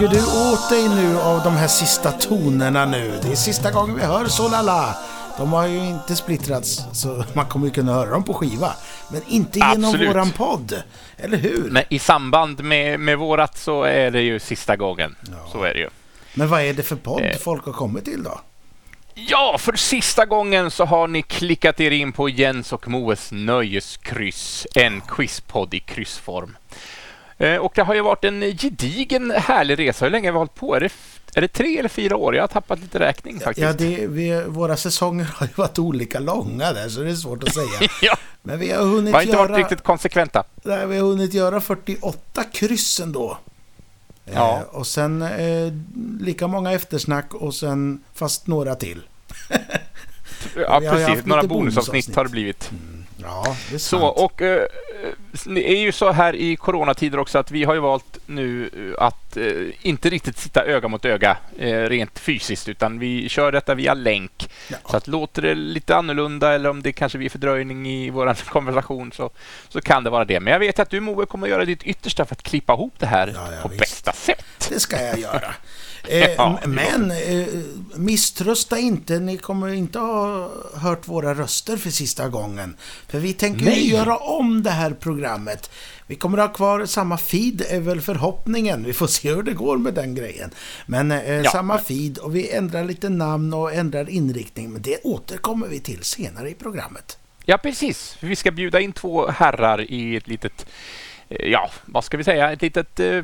Ja. Suger du åt dig nu av de här sista tonerna nu? Det är sista gången vi hör Solala. De har ju inte splittrats, så man kommer ju kunna höra dem på skiva. Men inte genom Absolut. våran podd. Eller hur? Men i samband med, med vårat så är det ju sista gången. Så är det ju. Men vad är det för podd Eh. folk har kommit till då? Ja, för sista gången så har ni klickat er in på Jens och Moes Nöjeskryss, en quizpodd i kryssform. Eh, Och det har ju varit en gedigen härlig resa. Hur länge har vi hållit på? Är det, är det tre eller fyra år? Jag har tappat lite räkning faktiskt. Ja, det, vi, våra säsonger har ju varit olika långa där, så det är svårt att säga. Ja, Men vi har hunnit vi har inte göra... varit riktigt konsekventa. Nej, vi har hunnit göra 48 kryss ändå. Ja. Eh, och sen eh, lika många eftersnack och sen fast några till. Ja, precis. Några bonusavsnitt bonusavsnitt. har det blivit. Ja, det är Så, sant. och eh, det är ju så här i coronatider också att vi har ju valt nu eh, att eh, inte riktigt sitta öga mot öga eh, rent fysiskt utan vi kör detta via länk. Ja. Så att låter det lite annorlunda eller om det kanske blir fördröjning i vår konversation så, så kan det vara det. Men jag vet att du Moe kommer göra ditt yttersta för att klippa ihop det här Ja, ja, på visst. bästa sätt. Det ska jag göra. Eh, Ja, men eh, misströsta inte, ni kommer inte ha hört våra röster för sista gången. För vi tänker Nej. göra om det här programmet. Vi kommer ha kvar samma feed, är väl förhoppningen. Vi får se hur det går med den grejen. Men eh, Ja. samma feed och vi ändrar lite namn och ändrar inriktning. Men det återkommer vi till senare i programmet. Ja, precis. Vi ska bjuda in två herrar i ett litet, eh, ja, vad ska vi säga, ett litet eh,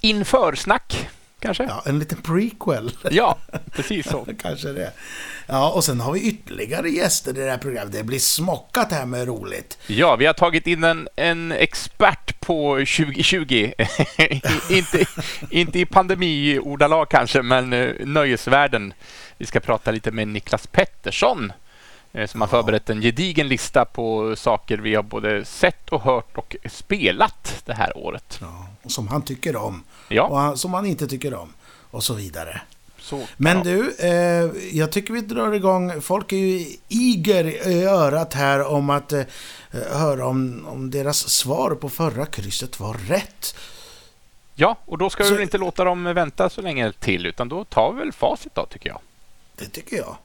införsnack kanske? Ja, en liten prequel. Ja, precis så. Kanske det. Ja, och sen har vi ytterligare gäster i det här programmet. Det blir smockat här med roligt. Ja, vi har tagit in en, en expert på 2020. inte, inte i pandemiordalag kanske, men eh, nöjesvärlden. Vi ska prata lite med Niklas Pettersson eh, som har förberett en gedigen lista på saker vi har både sett och hört och spelat det här året. Ja, och som han tycker om. Ja. Och han, som han inte tycker om. Och så vidare. Så, Men ja. du, eh, jag tycker vi drar igång. Folk är ju iger i örat här om att eh, höra om, om deras svar på förra krysset var rätt. Ja, och då ska vi Så- väl inte låta dem vänta så länge till, utan då tar vi väl facit då, tycker jag. Det tycker jag.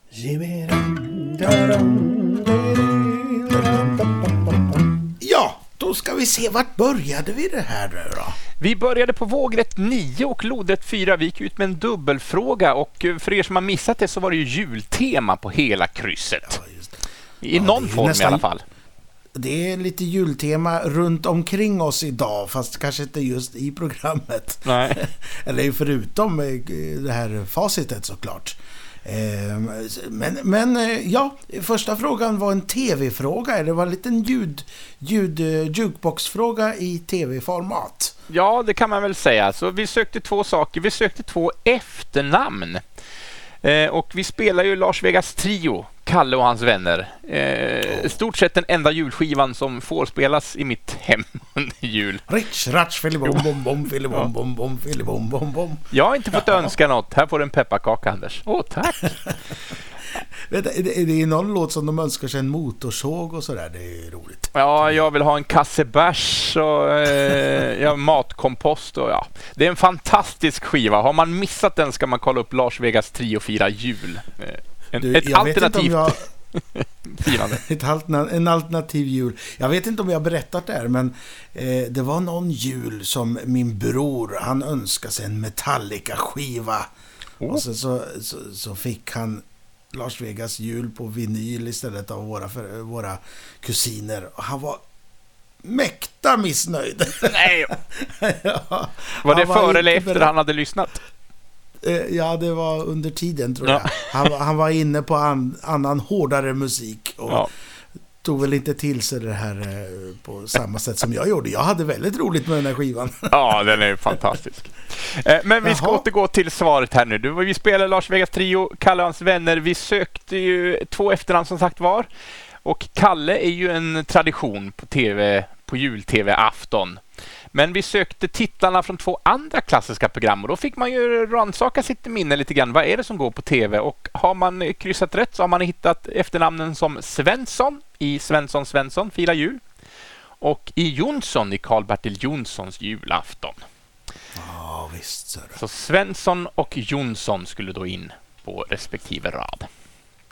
Då ska vi se. Vart började vi det här nu då? Vi började på vågrätt 9 och lodrätt 4. Vi gick ut med en dubbelfråga och eh, för er som har missat det så var det ju jultema på hela krysset. Ja. I Ja, någon form i nästan- alla fall. Det är lite jultema runt omkring oss idag, fast kanske inte just i programmet. Nej. Eller förutom eh, det här facitet såklart. Ehm, men, men eh, ja, första frågan var en tv-fråga. Det var en liten ljud, ljud, eh, jukebox-fråga i tv-format. Ja, det kan man väl säga. Så vi sökte två saker. Vi sökte två efternamn. Eh, och vi spelar ju Lars Vegas Trio, Kalle och hans vänner. Eh, stort sett den enda julskivan som får spelas i mitt hem under jul. Rich, ratch, filibom, bom, bom, filibom, bom, bom, filibom, bom, bom. Jag har inte fått önska något. Här får du en pepparkaka, Anders. Åh, tack! Vet du, Det det är någon låt som de önskar sig en motorsåg och sådär. Det är roligt. Ja, jag vill ha en kasse bärs och eh, ja, matkompost. Och, ja. Det är en fantastisk skiva. Har man missat den ska man kolla upp Lars Vegas Trio fira jul. En, Du, ett alternativt jag... firande. Ett alterna, en alternativ jul. Jag vet inte om jag har berättat det här, men eh, det var någon jul som min bror, han önskade sig en Metallica-skiva. Oh. Och sen så, så, så fick han Lars Vegas jul på vinyl istället av våra, för, våra kusiner. Och han var mäkta missnöjd. Nej, ja, var det före eller efter beredd- han hade lyssnat? Eh, Ja, det var under tiden tror Ja. jag. Han, var- han var inne på an, annan hårdare musik. Och Ja. tog väl inte till sig det här eh, på samma sätt som jag gjorde. Jag hade väldigt roligt med den här skivan. ja, den är fantastisk. Eh, Men vi ska Jaha. återgå till svaret här nu. Du, Vi spelar Lars Vegas Trio, Kalle och hans vänner. Vi sökte ju två efternamn som sagt var. Och Kalle är ju en tradition på TV, på jul-TV-afton. Men vi sökte titlarna från två andra klassiska program och då fick man ju rannsaka sitt minne lite grann. Vad är det som går på TV? Och har man kryssat rätt så har man hittat efternamnen som Svensson i Svensson Svensson firar jul och i Jonsson i Karl-Bertil Jonssons julafton. visst, så. Så Svensson och Jonsson skulle då in på respektive rad.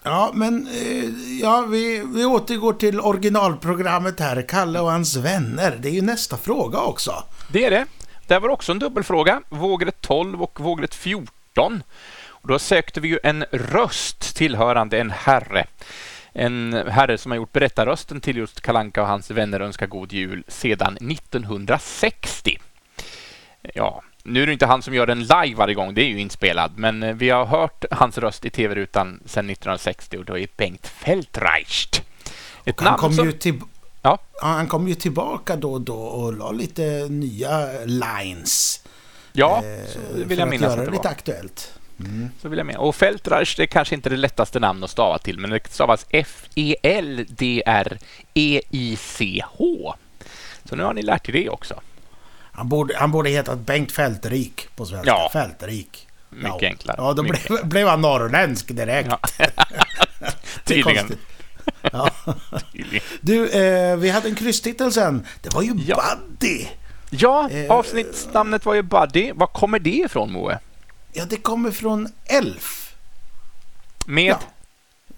Ja, men eh, ja, vi, vi återgår till originalprogrammet här. Kalle och hans vänner. Det är ju nästa fråga också. Det är det. Där var också en dubbelfråga. Vågrätt 12 och vågrätt 14. Och då sökte vi ju en röst tillhörande en herre. En herre som har gjort berättarrösten till just Kalanka och hans vänner önskar god jul sedan 1960. Ja, nu är det inte han som gör den live varje gång, det är ju inspelad, men eh, vi har hört hans röst i tv-rutan sedan 1960 och då är Bengt Feldreicht. Ett han, kom som... ju till... ja. han kom ju tillbaka då och då och la lite nya lines. Ja, eh, så vill jag minnas att det var. lite aktuellt. Mm. Så vill jag med. Och Feldreich, det är kanske inte det lättaste namn att stava till, men det stavas F-E-L-D-R-E-I-C-H. Så nu har ni lärt er det också. Han borde, han borde hetat Bengt Fältrik på svenska. Ja. Fältrik. Mycket ja. enklare. Ja, då Mycket blev, blev han norrländsk direkt. Ja. Tydligen. Ja. Du, eh, vi hade en krysstitel sen. Det var ju ja. Buddy. Ja, eh, avsnittsnamnet var ju Buddy. Var kommer det ifrån, Moe? Ja, det kommer från Elf. Med? Ja,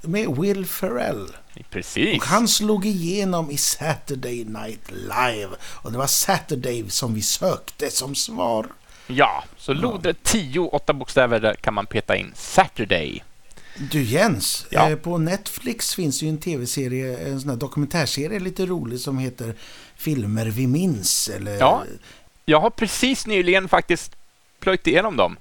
med Will Ferrell. Precis. Och han slog igenom i Saturday Night Live. Och det var Saturday som vi sökte som svar. Ja, så lodrätt 10, åtta bokstäver, där kan man peta in Saturday. Du Jens, ja. eh, på Netflix finns ju en tv-serie, en sån här dokumentärserie lite rolig som heter Filmer vi minns. Eller... Ja, jag har precis nyligen faktiskt plöjt igenom dem.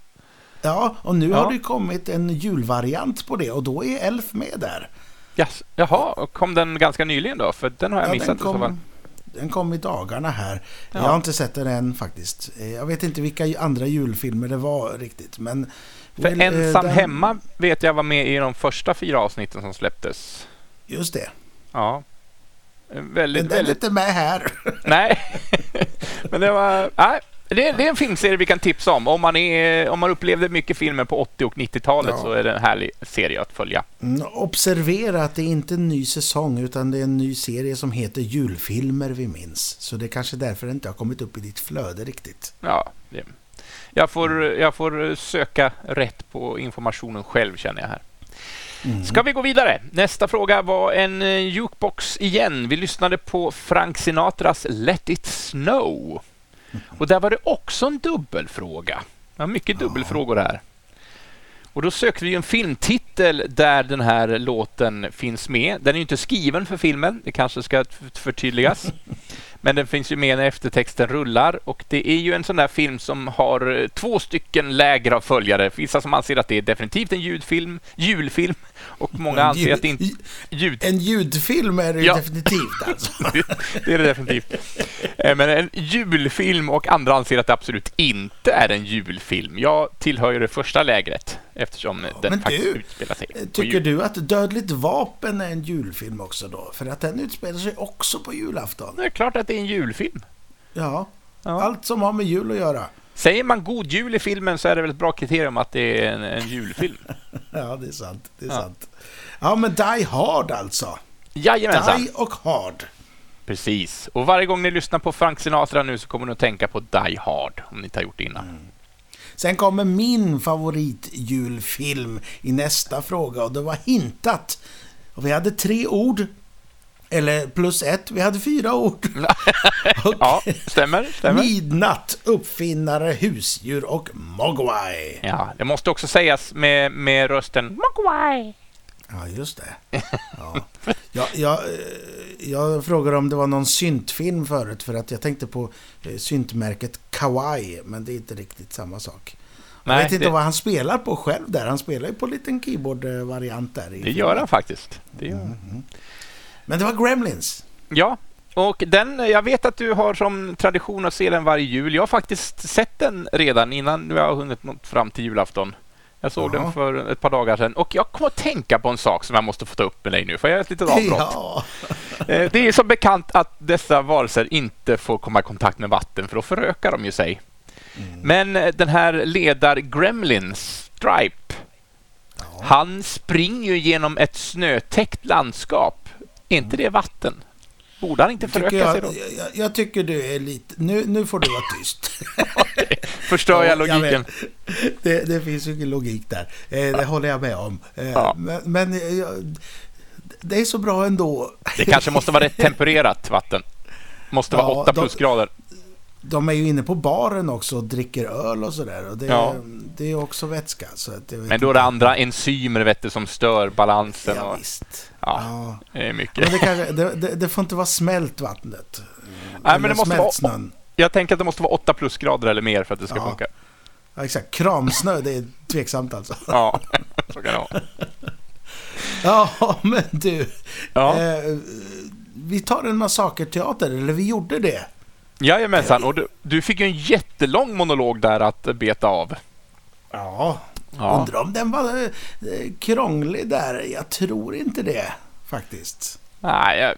Ja, och nu ja. har det kommit en julvariant på det och då är Elf med där. Yes. Jaha, kom den ganska nyligen då? För den har jag ja, missat den kom, fall. Den kom i dagarna här. Ja. Jag har inte sett den än faktiskt. Jag vet inte vilka andra julfilmer det var riktigt. Men För väl, Ensam den... hemma vet jag var med i de första fyra avsnitten som släpptes. Just det. Ja. Väldigt, men den väldigt... är inte med här. Nej, men det var... Nej, det är, det är, en filmserie vi kan tipsa om. Om man, är, om man upplevde mycket filmer på 80 och 90-talet ja. så är det en härlig serie att följa. Mm, observera att det är inte en ny säsong utan det är en ny serie som heter Julfilmer vi minns. Så det är kanske därför det inte har kommit upp i ditt flöde riktigt. Ja, det, jag, får, jag får söka rätt på informationen själv känner jag här. Mm. Ska vi gå vidare? Nästa fråga var en eh, jukebox igen. Vi lyssnade på Frank Sinatras Let it snow. Och där var det också en dubbelfråga. Ja, mycket dubbelfrågor här. Och då sökte vi en filmtitel där den här låten finns med. Den är inte skriven för filmen, det kanske ska förtydligas. Men den finns ju med när eftertexten rullar och det är ju en sån där film som har eh, två stycken läger av följare. Vissa som anser att det är definitivt en ljudfilm, julfilm och många anser att det inte... Ljud. En ljudfilm är det ja. definitivt alltså. det är det definitivt. Eh, men en julfilm och andra anser att det absolut inte är en julfilm. Jag tillhör ju det första lägret eftersom ja, den faktiskt du, utspelar sig Tycker du att Dödligt vapen är en julfilm också då? För att den utspelar sig också på julafton. Det är klart att det är en julfilm. Ja, ja. allt som har med jul att göra. Säger man god jul i filmen så är det väl ett bra kriterium att det är en, en julfilm. ja, det är sant. Det är ja. sant. Ja, men Die Hard alltså. Jajamensan. Die och Hard. Precis. Och varje gång ni lyssnar på Frank Sinatra nu så kommer ni att tänka på Die Hard, om ni inte har gjort det innan. Mm. Sen kommer min favoritjulfilm i nästa fråga och det var hintat. Och vi hade tre ord. Eller plus ett, vi hade fyra ord. ja, stämmer, stämmer. Midnatt, uppfinnare, husdjur och Mogwai. Ja, det måste också sägas med, med rösten Mogwai. Ja, just det. Ja. Jag, jag, jag frågade om det var någon syntfilm förut för att jag tänkte på eh, syntmärket Kawaii, men det är inte riktigt samma sak. Nej, jag vet inte det... vad han spelar på själv där. Han spelar ju på en liten keyboard-variant där. det gör han faktiskt. Det gör mm -hmm. Men det var Gremlins. Ja, och den, jag vet att du har som tradition att se den varje jul. Jag har faktiskt sett den redan innan jag har hunnit nå fram till julafton. Jag såg ja. den för ett par dagar sedan och jag kom att tänka på en sak som jag måste få ta upp med dig nu, för jag är ett litet avbrott. Ja. Eh, det är som bekant att dessa varelser inte får komma i kontakt med vatten, för då förökar de ju sig. Mm. Men eh, den här ledar-gremlin, Stripe, ja. han springer ju genom ett snötäckt landskap. Är inte det vatten? Borde han inte föröka jag, sig då? Jag, jag, tycker du är lite... Nu, nu får du vara tyst. förstör jag Ja, jag logiken. Det, det finns ju ingen logik där. Eh, det håller jag med om. Eh, Ja. Men, men eh, det är så bra ändå. Det kanske måste vara rätt tempererat vatten. Måste vara Ja, 8 de- plusgrader. De är ju inne på baren också och dricker öl och sådär. Och det, Ja. det är också vätska. Så att Men då är det andra enzymer vet du, som stör balansen. Ja, Och, visst. ja, Ja. det är Men mycket. det, kanske, det, det, får inte vara smält vattnet. Nej, men det måste vara- smältsnön. Jag tänker att det måste vara 8 plusgrader eller mer för att det ska Ja. funka. Ja, exakt. Kramsnö, det är tveksamt alltså. Ja, så kan det vara. Ja, men du. Ja. Eh, vi tar en massakerteater, eller vi gjorde det. Jajamensan, och du, du fick ju en jättelång monolog där att beta av. Ja, Ja. undrar om den var eh, krånglig där. Jag tror inte det, faktiskt. Nej,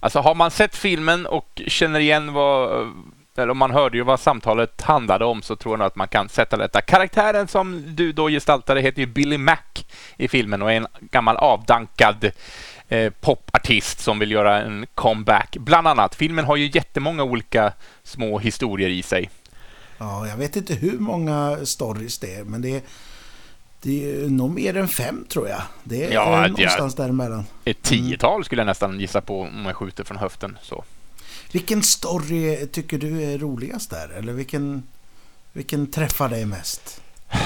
alltså har man sett filmen och känner igen vad, eller om man hörde ju vad samtalet handlade om så tror jag att man kan sätta detta. Karaktären som du då gestaltade heter ju Billy Mac i filmen och är en gammal avdankad eh, popartist som vill göra en comeback. Bland annat. Filmen har ju jättemånga olika små historier i sig. Ja, jag vet inte hur många stories det är, men det är, det är nog mer än fem tror jag. Det är Ja, någonstans däremellan. Ett tiotal skulle jag nästan gissa på om jag skjuter från höften. Så. Vilken story tycker du är roligast där? Eller vilken, vilken träffar dig mest?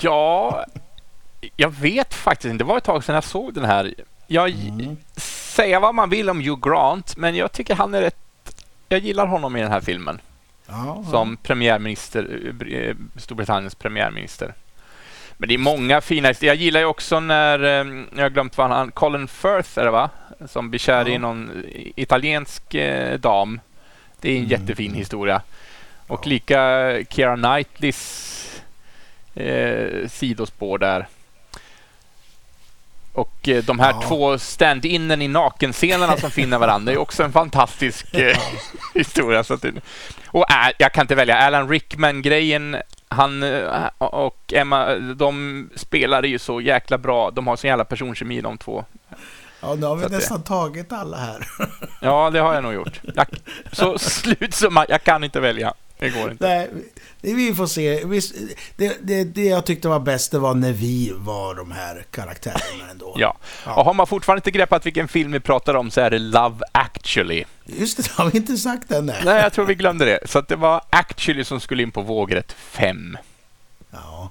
Ja, jag vet faktiskt inte. Det var ett tag sedan jag såg den här. Jag Mm. säga vad man vill om Hugh Grant, men jag tycker han är rätt... Jag gillar honom i den här filmen Ja, som premiärminister, eh, Storbritanniens premiärminister. Men det är många fina... Jag gillar ju också när, eh, jag har glömt vad han... Colin Firth är det va? Som blir kär i Ja. någon italiensk eh, dam. Det är en Mm. jättefin historia. Och lika Keira Knightleys eh, sidospår där. Och eh, de här Ja. två stand-inen i nakenscenerna som finner varandra är också en fantastisk eh, historia. Så att det, och jag kan inte välja. Alan Rickman-grejen, han eh, och Emma, de spelar ju så jäkla bra. De har så jävla personkemi de två. ja, nu har vi Så att det- nästan tagit alla här. Ja, det har jag nog gjort. Jag, så slutsumma, jag kan inte välja. Det går inte. Nej, vi får se. Det, det, det jag tyckte var bäst, det var när vi var de här karaktärerna ändå. Ja. Ja. Och har man fortfarande inte greppat vilken film vi pratar om så är det Love actually. Just det, det har vi inte sagt än. Nej. Nej, jag tror vi glömde det. Så att det var actually som skulle in på vågrätt 5. Ja,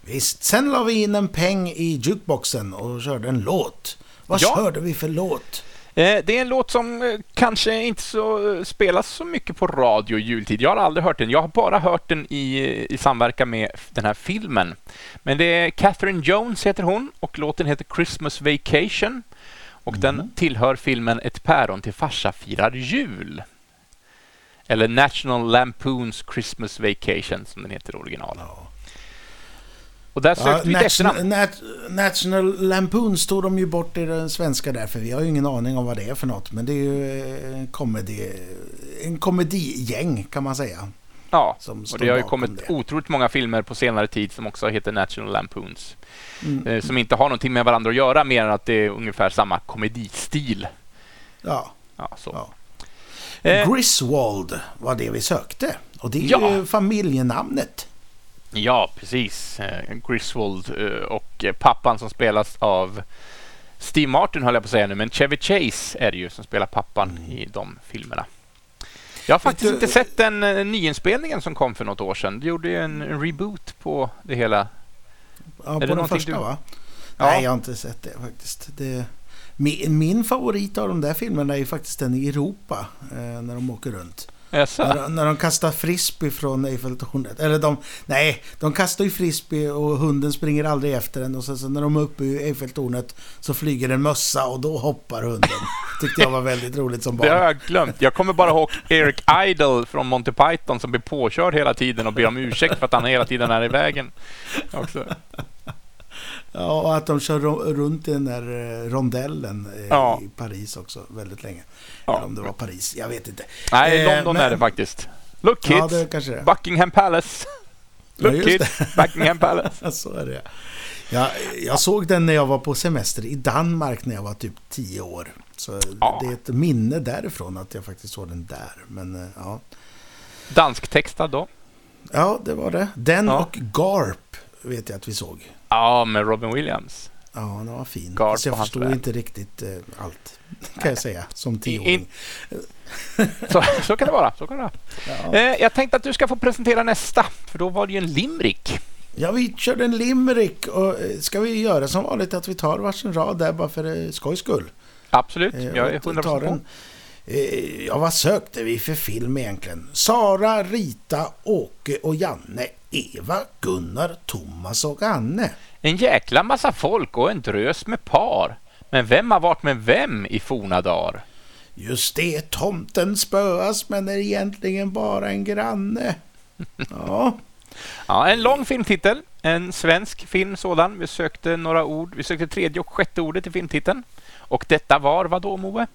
visst. Sen la vi in en peng i jukeboxen och körde en låt. Vad Ja. körde vi för låt? Eh, det är en låt som eh, kanske inte så, eh, spelas så mycket på radio i jultid. Jag har aldrig hört den. Jag har bara hört den i, i samverkan med den här filmen. Men det är Catherine Jones heter hon och låten heter Christmas Vacation. Och den tillhör filmen Ett päron till farsa firar jul. Eller National Lampoons Christmas Vacation som den heter i original. Ja. Och där Ja, sökte vi ett National, efternamn. Nat, National Lampoon stod de ju bort i den svenska där, för vi har ju ingen aning om vad det är för något. Men det är ju eh, en komedi, en komedigäng kan man säga. Ja, och står det har ju kommit det. otroligt många filmer på senare tid som också heter National Lampoons. Mm. eh, som inte har någonting med varandra att göra mer än att det är ungefär samma komedistil. Ja, Ja, så. ja. Eh, Griswold var det vi sökte. Och det är Ja. ju familjenamnet. Ja precis. Eh, Griswold eh, och eh, pappan som spelas av Steve Martin höll jag på att säga nu, men Chevy Chase är det ju som spelar pappan i de filmerna. Jag har faktiskt du- inte sett den nyinspelningen som kom för något år sedan. Du gjorde ju en, en reboot på det hela. Ja, det på den första du- va? Ja. Nej, jag har inte sett det faktiskt. Det, min, min favorit av de där filmerna är ju faktiskt den i Europa, när de åker runt. När, när de kastar frisbee från Eiffeltornet. Eller de, nej, de kastar ju frisbee och hunden springer aldrig efter den. Och sen så när de är uppe i Eiffeltornet så flyger en mössa och då hoppar hunden. Tyckte jag var väldigt roligt som Det har barn. jag glömt. Jag kommer bara ihåg Eric Idle från Monty Python som blir påkörd hela tiden och ber om ursäkt för att han hela tiden är i vägen. Också. Ja, och att de kör runt i den där eh, rondellen eh, Ja. i Paris också väldigt länge. Ja. Eller om det var Paris, jag vet inte. Nej, Eh, London men- är det faktiskt. Look Ja, kids, är. Buckingham Palace. Ja, Look just kids, Buckingham Palace. Ja, så är det. Jag, jag såg den när jag var på semester i Danmark när jag var typ 10 år. Så Ja. det är ett minne därifrån att jag faktiskt såg den där. Men eh, ja, Dansktextad då? ja det var det. Den Ja. och Garp vet jag att vi såg. Ja, med Robin Williams. Ja, den var fin. Fast jag förstod inte riktigt eh, allt. Kan jag säga, som tioåring. In- Så, så kan det vara. Så kan det vara. Ja. Eh, jag tänkte att du ska få presentera nästa, för då var det ju en limerick. ja, vi körde en limerick. Och eh, ska vi göra som vanligt att vi tar varsin rad där bara för eh, skojs skull? Absolut, Eh, jag är och tar 100% på. Eh, Ja, vad sökte vi för film egentligen? Sara, Rita, Åke och Janne. Eva, Gunnar, Thomas och Anne. En jäkla massa folk och en drös med par. Men vem har varit med vem i forna dagar? Just det, tomten spöas men är egentligen bara en granne. Ja, Ja, en lång filmtitel, en svensk film sådan. Vi sökte några ord, vi sökte tredje och sjätte ordet i filmtiteln. Och detta var vad då, Moe?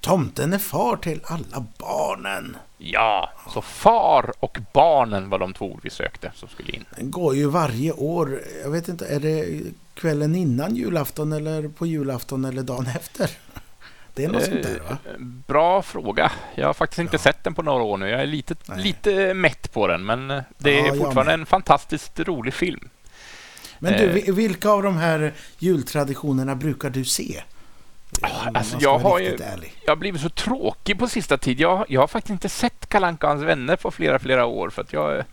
Tomten är far till alla barnen. Ja, så far och barnen var de två ord vi sökte som skulle in. Den går ju varje år. Jag vet inte, är det kvällen innan julafton eller på julafton eller dagen efter? Det är något sånt där va? Eh, Bra fråga. Jag har faktiskt inte Ja. sett den på några år nu. Jag är lite, Nej. lite mätt på den, men eh, det Ja, är fortfarande en fantastiskt rolig film. Men du, eh. vi- vilka av de här jultraditionerna brukar du se? Alltså, jag har ju- ärlig. Jag har blivit så tråkig på sista tid. Jag, jag har faktiskt inte sett Kalle Anka och hans vänner på flera, flera år. För att jag,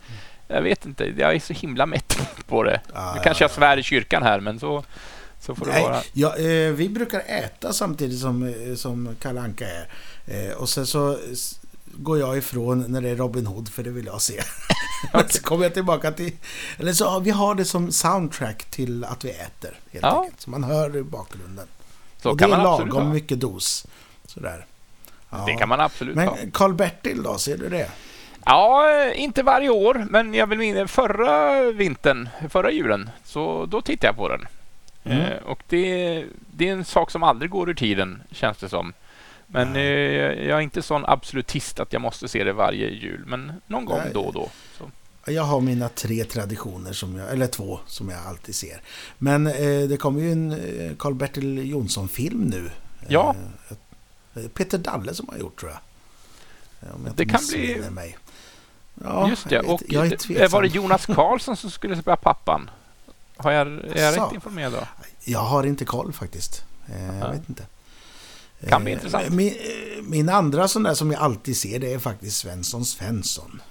jag vet inte, jag är så himla mätt på det. Ja, Nu kanske jag ja, svär i kyrkan här, men så, så får det Nej, vara. ja, eh, vi brukar äta samtidigt som, eh, som Anka är. Eh, och sen så går jag ifrån när det är Robin Hood, för det vill jag se. Men så kommer jag tillbaka till... Eller så vi har det som soundtrack till att vi äter, helt Ja. enkelt. Så man hör i bakgrunden. Så och kan det är man absolut lagom ha. mycket dos. Sådär. Ja. Det kan man absolut ha. Men Karl-Bertil då, ser du det? Ja, inte varje år, men jag vill minnas förra vintern, förra julen, så då tittade jag på den. Mm. Eh, och det, det är en sak som aldrig går ur tiden, känns det som. Men eh, jag är inte sån absolutist att jag måste se det varje jul, men någon gång Nej. då och då. Så. Jag har mina tre traditioner, som jag, eller två, som jag alltid ser. Men eh, det kommer ju en eh, Karl-Bertil Jonsson-film nu. Ja. Eh, Peter Dalle som har gjort, tror jag. Eh, Om jag Det kan bli- Mig. Ja, Just det. jag Och jag är var det Jonas Karlsson som skulle spela pappan? Har jag, är jag Asså. rätt informerad då? Jag har inte koll faktiskt. Eh, jag Ja. vet inte. Kan bli Eh, intressant. Min, eh, min andra sån där som jag alltid ser, det är faktiskt Svensson Svensson.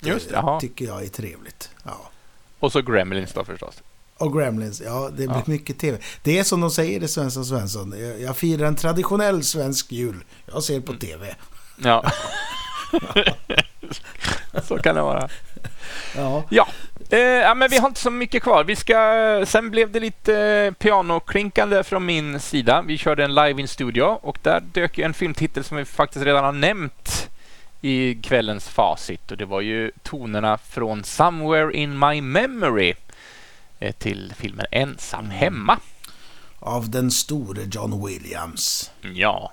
Just det, jaha. tycker jag är trevligt. Ja. Och så Gremlins då förstås. Och Gremlins, ja det blir Ja. mycket TV. Det är som de säger i Svensson Svensson. Jag, jag firar en traditionell svensk jul. Jag ser Mm. på TV. Ja. så kan det vara. Ja. Ja, eh, ja, men vi har inte så mycket kvar. Vi ska, sen blev det lite eh, pianoklinkande från min sida. Vi körde en live in studio och där dök en filmtitel som vi faktiskt redan har nämnt i kvällens facit och det var ju tonerna från Somewhere in my memory eh, till filmen Ensam Mm. hemma. Av den store John Williams. Ja.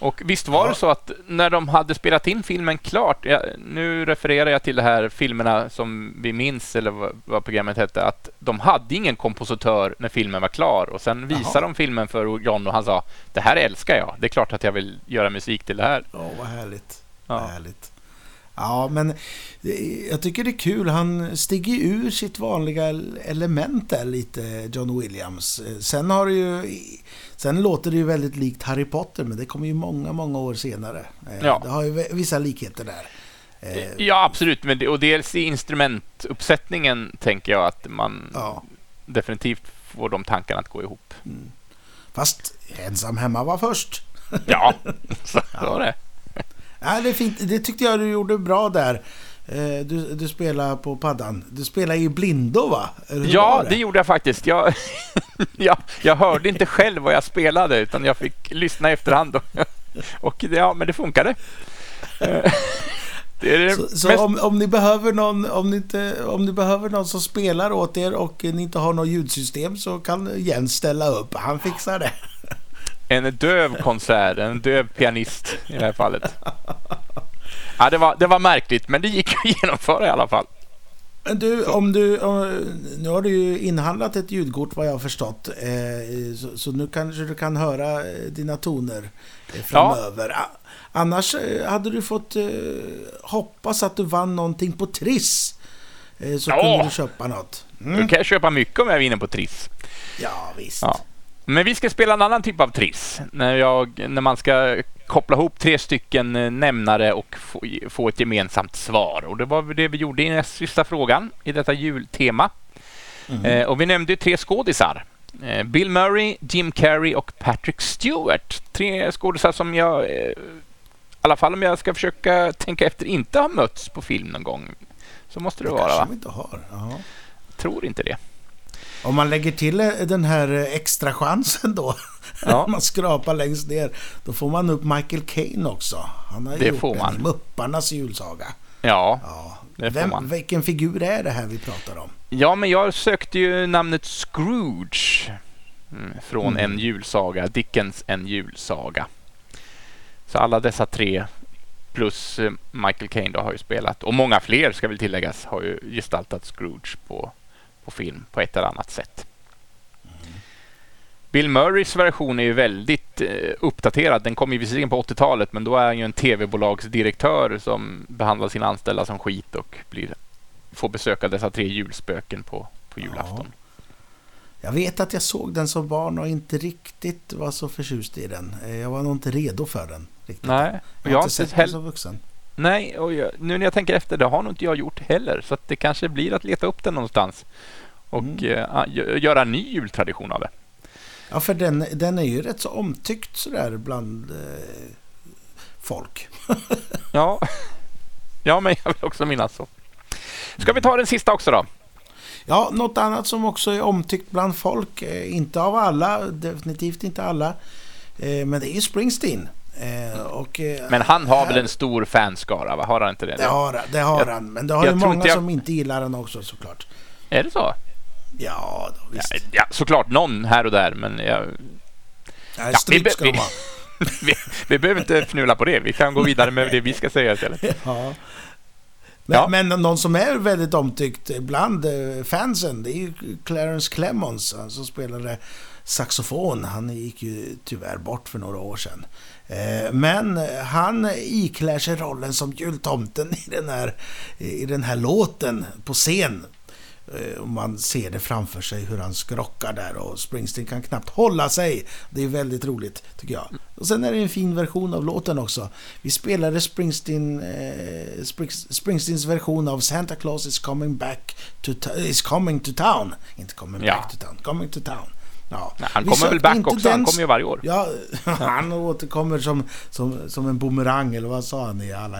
Ja. Och visst var Ja. det så att när de hade spelat in filmen klart, ja, nu refererar jag till de här filmerna som vi minns, eller vad, vad programmet hette, att de hade ingen kompositör när filmen var klar och sen visade Jaha. de filmen för John och han sa det här älskar jag, det är klart att jag vill göra musik till det här. Åh, vad härligt. Ja. Vad härligt. Ja, men jag tycker det är kul. Han stiger ur sitt vanliga element där lite, John Williams. Sen har det ju... Sen låter det ju väldigt likt Harry Potter, men det kommer ju många, många år senare. Eh, Ja. Det har ju vissa likheter där. Eh, Ja, absolut, men det, och dels i instrumentuppsättningen tänker jag att man Ja. definitivt får de tankarna att gå ihop. Mm. Fast ensam hemma var först. Ja, så var det. Ja, det, är fint. det tyckte jag du gjorde bra där. Eh, Du, du spelar på paddan. Du spelar i blindo va? Ja, var det gjorde jag faktiskt. Jag, jag, jag hörde inte själv vad jag spelade, utan jag fick lyssna i efterhand. Och, och det- ja, men det funkade. Eh, Det det Så, så om, om, ni behöver någon, om, ni inte, om ni behöver någon som spelar åt er och ni inte har något ljudsystem så kan Jens ställa upp. Han fixar det. En döv konsert, en döv pianist i det här fallet. Ja, det, var, det var märkligt, men det gick att genomföra i alla fall. Men du, om du... Om, nu har du ju inhandlat ett ljudkort vad jag har förstått. Eh, så, så, nu kanske du kan höra eh, dina toner eh, framöver. Ja. Annars hade du fått eh, hoppas att du vann någonting på Triss. Eh, så ja. kunde du köpa något. Mm. Du kan jag köpa mycket om jag vinner på Triss. Ja, visst. Ja. Men vi ska spela en annan typ av triss. När, jag, när man ska koppla ihop tre stycken eh, nämnare och få, få ett gemensamt svar. Och det var det vi gjorde i den sista frågan i detta jultema. Mm. Eh, och vi nämnde tre skådisar. Eh, Bill Murray, Jim Carrey och Patrick Stewart. Tre skådisar som jag, eh, i alla fall om jag ska försöka tänka efter, inte har mötts på film någon gång. Så måste det, det vara, va? de inte har. Aha. Tror inte det. Om man lägger till den här extra chansen då, ja. man skrapar längst ner, då får man upp Michael Caine också. Han har det gjort får man. Mupparnas julsaga. Ja, ja. det Vem, får man. Vilken figur är det här vi pratar om? Ja, men jag sökte ju namnet Scrooge mm, från mm. en julsaga, Dickens En julsaga. Så alla dessa tre plus eh, Michael Caine då har ju spelat och många fler ska väl tilläggas har ju gestaltat Scrooge på på film på ett eller annat sätt. Bill Murrays version är ju väldigt eh, uppdaterad. Den kom ju visserligen på 80-talet, men då är han ju en tv-bolagsdirektör som behandlar sina anställda som skit och blir, får besöka dessa tre julspöken på, på julafton. Ja. Jag vet att jag såg den som barn och inte riktigt var så förtjust i den. Eh, jag var nog inte redo för den. Riktigt. Nej, jag, jag har inte sett den som vuxen. Nej, och jag, nu när jag tänker efter, det har nog inte jag gjort heller. Så det kanske blir att leta upp den någonstans och mm. uh, göra en ny jultradition av det. Ja, för den, den är ju rätt så omtyckt sådär bland eh, folk. ja. ja, men jag vill också minnas så. Ska vi ta den sista också då? Ja, något annat som också är omtyckt bland folk, eh, inte av alla, definitivt inte alla, eh, men det är ju Springsteen. Eh, och, eh, men han har här, väl en stor fanskara? Va? Har han inte det? Det har, det har jag, han, men det har ju många jag... som inte gillar den också såklart. Är det så? Ja, då, visst. Ja, ja, såklart någon här och där, men jag... Ja, ja, vi, vi, vi, vi, behöver inte fnula på det. Vi kan gå vidare med det vi ska säga istället. Ja. Men, ja. men någon som är väldigt omtyckt bland eh, fansen, det är ju Clarence Clemons som spelade saxofon. Han gick ju tyvärr bort för några år sedan. Eh, men han iklär sig rollen som jultomten i den här, i den här låten på scen. Eh, man ser det framför sig hur han skrockar där och Springsteen kan knappt hålla sig. Det är väldigt roligt tycker jag. Och sen är det en fin version av låten också. Vi spelade Springsteen, eh, Springsteens version av Santa Claus is coming back to is coming to town. Inte coming ja. back to town, coming to town. Ja. Han kommer väl back också, han kommer ju varje år. Ja, han återkommer som, som, som en boomerang, eller vad sa han i alla,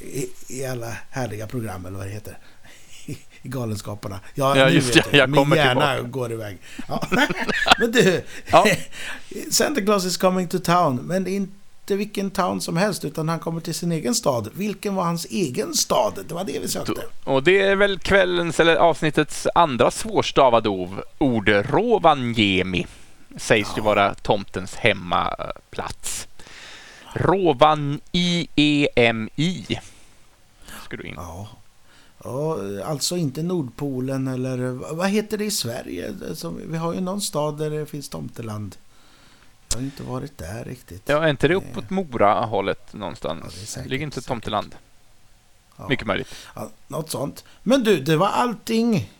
i, i alla härliga program, eller vad det heter i Galenskaparna. Ja, ja just det. Jag, Min hjärna tillbaka. går iväg. Ja. men du, ja. Santa Claus is coming to town. Men det inte vilken town som helst, utan han kommer till sin egen stad. Vilken var hans egen stad? Det var det vi sökte. Och det är väl kvällens, eller avsnittets andra svårstavade ord. Rovaniemi sägs ja. ju vara tomtens hemmaplats. Rovaniemi. Ska du in. Ja. Ja, alltså inte Nordpolen eller vad heter det i Sverige? Vi har ju någon stad där det finns tomteland. Jag har inte varit där riktigt. Ja, är inte det uppåt Mora-hållet någonstans? Ja, det Ligger inte tomteland? Ja. Mycket möjligt. Ja, något sånt. Men du, det var allting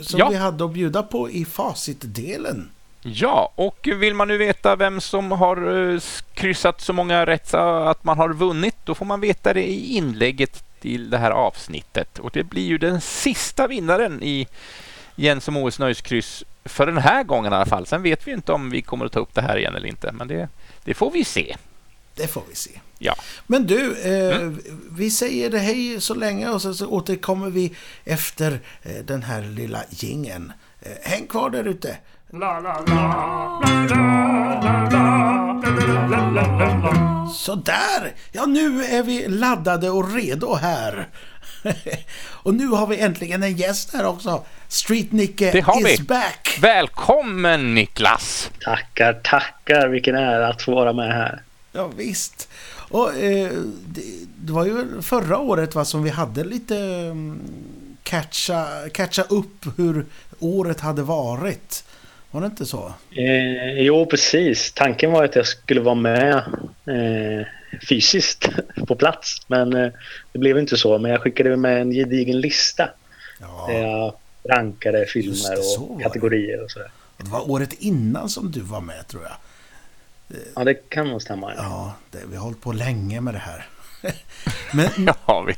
som ja. vi hade att bjuda på i facitdelen. Ja, och vill man nu veta vem som har uh, kryssat så många rätt att man har vunnit, då får man veta det i inlägget till det här avsnittet. Och det blir ju den sista vinnaren i Jens och Moes nöjeskryss för den här gången i alla fall. Sen vet vi inte om vi kommer att ta upp det här igen eller inte, men det, det får vi se. Det får vi se. Ja. Men du, eh, mm. vi säger hej så länge och så, så återkommer vi efter eh, den här lilla gingen. Eh, häng kvar där ute. Sådär! Ja, nu är vi laddade och redo här. och nu har vi äntligen en gäst här också. Street-Nicke is vi. back! Välkommen Niklas! Tackar, tackar! Vilken ära att få vara med här. Ja, visst. Och, eh, det, det, var ju förra året va, som vi hade lite mm, catcha, catcha upp hur året hade varit. Var det inte så? Eh, jo, precis. Tanken var att jag skulle vara med eh, fysiskt på plats. Men eh, det blev inte så. Men jag skickade med en gedigen lista. Ja. Där jag rankade filmer och kategorier och sådär. Det var året innan som du var med tror jag. Ja, det kan nog stämma. Ja, ja det, vi har hållit på länge med det här. Men... ja, har vi.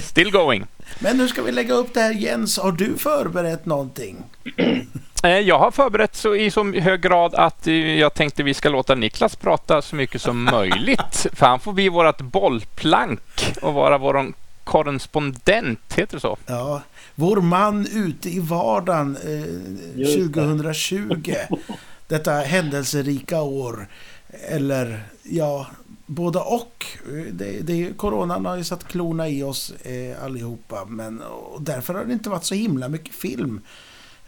Still going. Men nu ska vi lägga upp det här. Jens, har du förberett någonting? Eh, jag har förberett så i så hög grad att eh, jag tänkte vi ska låta Niklas prata så mycket som möjligt. För han får bli vårt bollplank och vara vår korrespondent, heter det så? Ja, vår man ute i vardagen eh, 2020. Detta händelserika år. Eller ja, både och. Det, det, coronan har ju satt klorna i oss eh, allihopa. Men, och därför har det inte varit så himla mycket film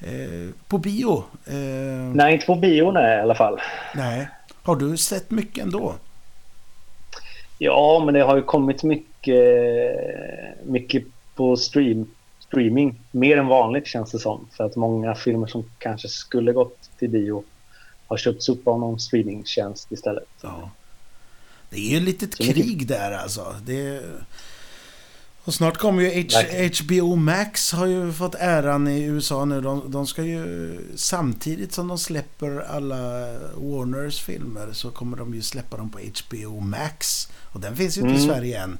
Eh, på bio. Eh, nej, inte på bio nej, i alla fall. Nej. Har du sett mycket ändå? Ja, men det har ju kommit mycket, mycket på stream, streaming. Mer än vanligt känns det som. För att många filmer som kanske skulle gått till bio har köpts upp av någon streamingtjänst istället. Ja. Det är ju ett litet krig där alltså. Det, och snart kommer ju H HBO Max har ju fått äran i USA nu. De, de, ska ju samtidigt som de släpper alla Warners filmer så kommer de ju släppa dem på HBO Max. Och den finns ju inte mm. i Sverige än.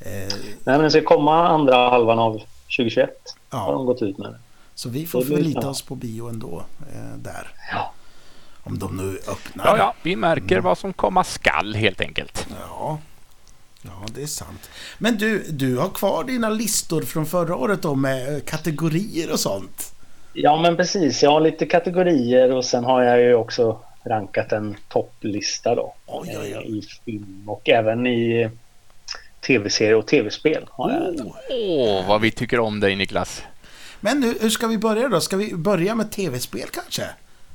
Eh, Nej men den ska komma andra halvan av 2021. Ja. Har de gått ut med. Så vi får förlita oss på bio ändå. Eh, där. Ja. Om de nu öppnar. Ja, ja. Vi märker mm. vad som komma skall helt enkelt. Ja. Ja, det är sant. Men du, du har kvar dina listor från förra året då med eh, kategorier och sånt? Ja, men precis. Jag har lite kategorier och sen har jag ju också rankat en topplista då. Oj, oj, oj. Eh, I film och även i tv-serier och tv-spel. Åh, oh, oh, vad vi tycker om dig Niklas. Men hur, hur ska vi börja då? Ska vi börja med tv-spel kanske?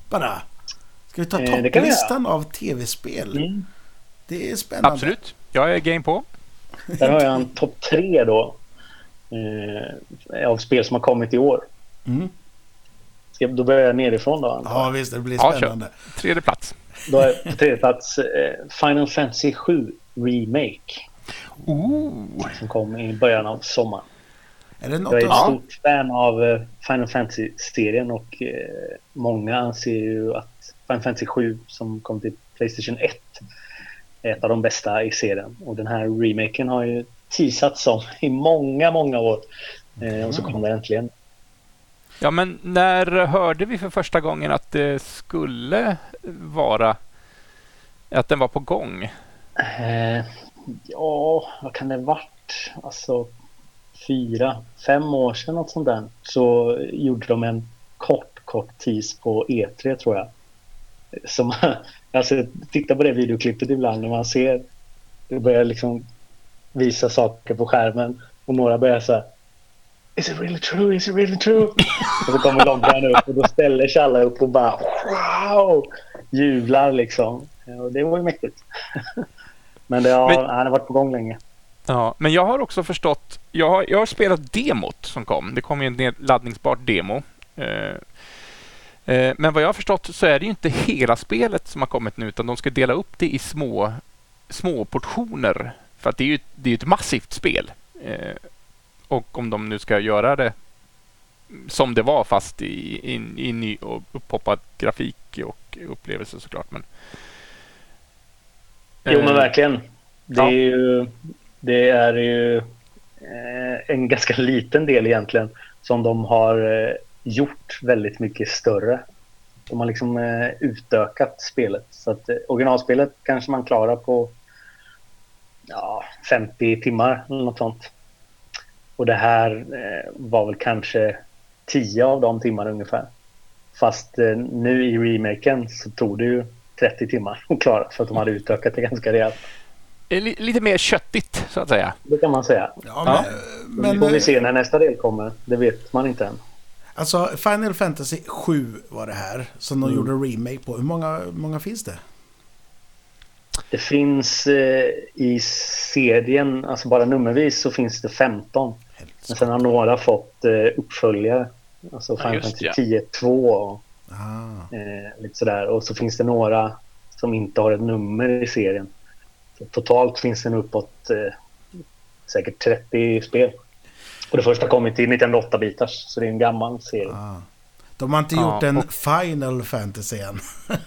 Bara? Ska vi ta eh, topplistan av tv-spel? Mm. Det är spännande. Absolut. Jag är game på. Där har jag en topp tre då. Eh, av spel som har kommit i år. Mm. Ska, då börjar jag nerifrån då. Antar. Ja, visst. Det blir spännande. Ja, tredje plats. Då är på tredje plats eh, Final Fantasy 7 Remake. Ooh. Som kom i början av sommaren. Är jag är ett av... stort fan av eh, Final Fantasy-serien och eh, många anser ju att Final Fantasy 7 som kom till Playstation 1 ett av de bästa i serien. Och den här remaken har ju teasats om i många, många år. Mm. Och så mm. kom den äntligen. Ja, men när hörde vi för första gången att det skulle vara att den var på gång? Eh, ja, vad kan det ha varit? Alltså fyra, fem år sedan något sånt där så gjorde de en kort, kort tease på E3 tror jag. Som, alltså, titta på det videoklippet ibland när man ser det börjar liksom visa saker på skärmen och några börjar så här Is it really true? Is it really true? och så kommer loggan upp och då ställer sig alla upp och bara wow! Jublar liksom. Och det var ju mäktigt. Men det har, men, han har varit på gång länge. Ja, men jag har också förstått. Jag har, jag har spelat demot som kom. Det kom ju en laddningsbart demo eh, Eh, men vad jag har förstått så är det ju inte hela spelet som har kommit nu utan de ska dela upp det i små, små portioner. För att det är ju det är ett massivt spel. Eh, och om de nu ska göra det som det var fast i, i, i ny och upphoppad grafik och upplevelse såklart. Men, jo men eh, verkligen. Det är, ju, det är ju en ganska liten del egentligen som de har gjort väldigt mycket större. De har liksom eh, utökat spelet. Så att eh, originalspelet kanske man klarar på ja, 50 timmar eller något sånt. Och det här eh, var väl kanske 10 av de timmarna ungefär. Fast eh, nu i remaken så tog det ju 30 timmar att klara för att de hade utökat det ganska rejält. Lite mer köttigt så att säga. Det kan man säga. Ja, men, ja. men, får vi se när nästa del kommer. Det vet man inte än. Alltså, Final Fantasy 7 var det här som de mm. gjorde remake på. Hur många, många finns det? Det finns eh, i serien, alltså bara nummervis, så finns det 15. Men sen har några fått eh, uppföljare. Alltså Final ja, Fantasy ja. 10, 2 och ah. eh, lite sådär. Och så finns det några som inte har ett nummer i serien. Så totalt finns det nog uppåt eh, säkert 30 spel. Och det första kom till 1908-bitars, så det är en gammal serie. Ah. De har inte Ja, gjort en och- Final Fantasy än.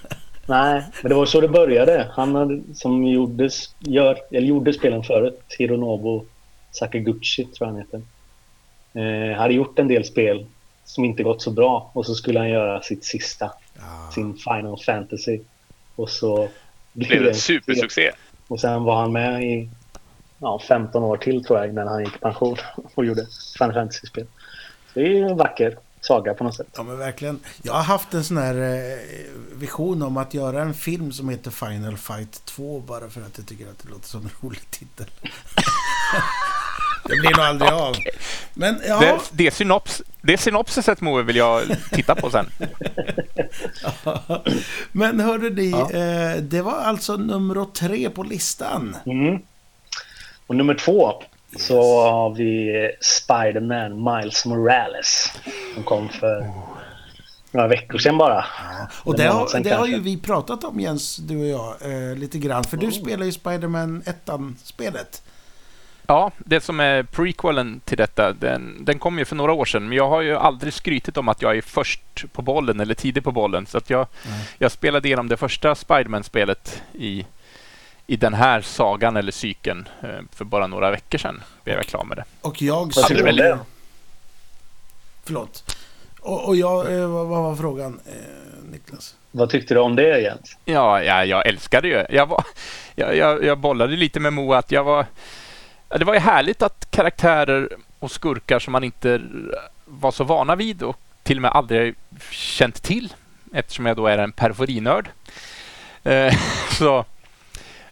Nej, men det var så det började. Han hade, som gjorde, gör, eller gjorde spelen förut, Hironobu Sakaguchi tror jag han heter. Eh, hade gjort en del spel som inte gått så bra och så skulle han göra sitt sista, Ah. sin Final Fantasy. Och så blev det en supersuccé. Och sen var han med i ja, 15 år till tror jag innan han gick i pension och gjorde Final Fantasy-spel. Det är ju en vacker saga på något sätt. Ja men verkligen. Jag har haft en sån här eh, vision om att göra en film som heter Final Fight 2 bara för att jag tycker att det låter som en rolig titel. det blir nog aldrig av. Men ja, Det, det, synops, det synopsiset Moe vill jag titta på sen. men hörde ni, Ja. eh, det var alltså nummer tre på listan. Mm. Och nummer två så har vi Spider-Man Miles Morales. Som kom för några veckor sedan bara. Ja. Och det har, sedan det har ju vi pratat om Jens, du och jag, eh, lite grann. För du spelar ju Spider-Man 1-spelet. Ja, det som är prequelen till detta, den, den kom ju för några år sedan. Men jag har ju aldrig skrytit om att jag är först på bollen eller tidig på bollen. Så att jag, Nej. jag spelade igenom det första Spiderman-spelet i, i den här sagan eller cykeln eh, för bara några veckor sedan. Blev jag klar med det. Och jag Vad såg... det? Förlåt. Och, och jag, eh, vad, var frågan, eh, Niklas? Vad tyckte du om det Jens? Ja, ja jag älskade ju. Jag, var, jag, jag, jag bollade lite med Moa att jag var... Det var ju härligt att karaktärer och skurkar som man inte var så vana vid och till och med aldrig känt till eftersom jag då är en perforinörd. Eh, så,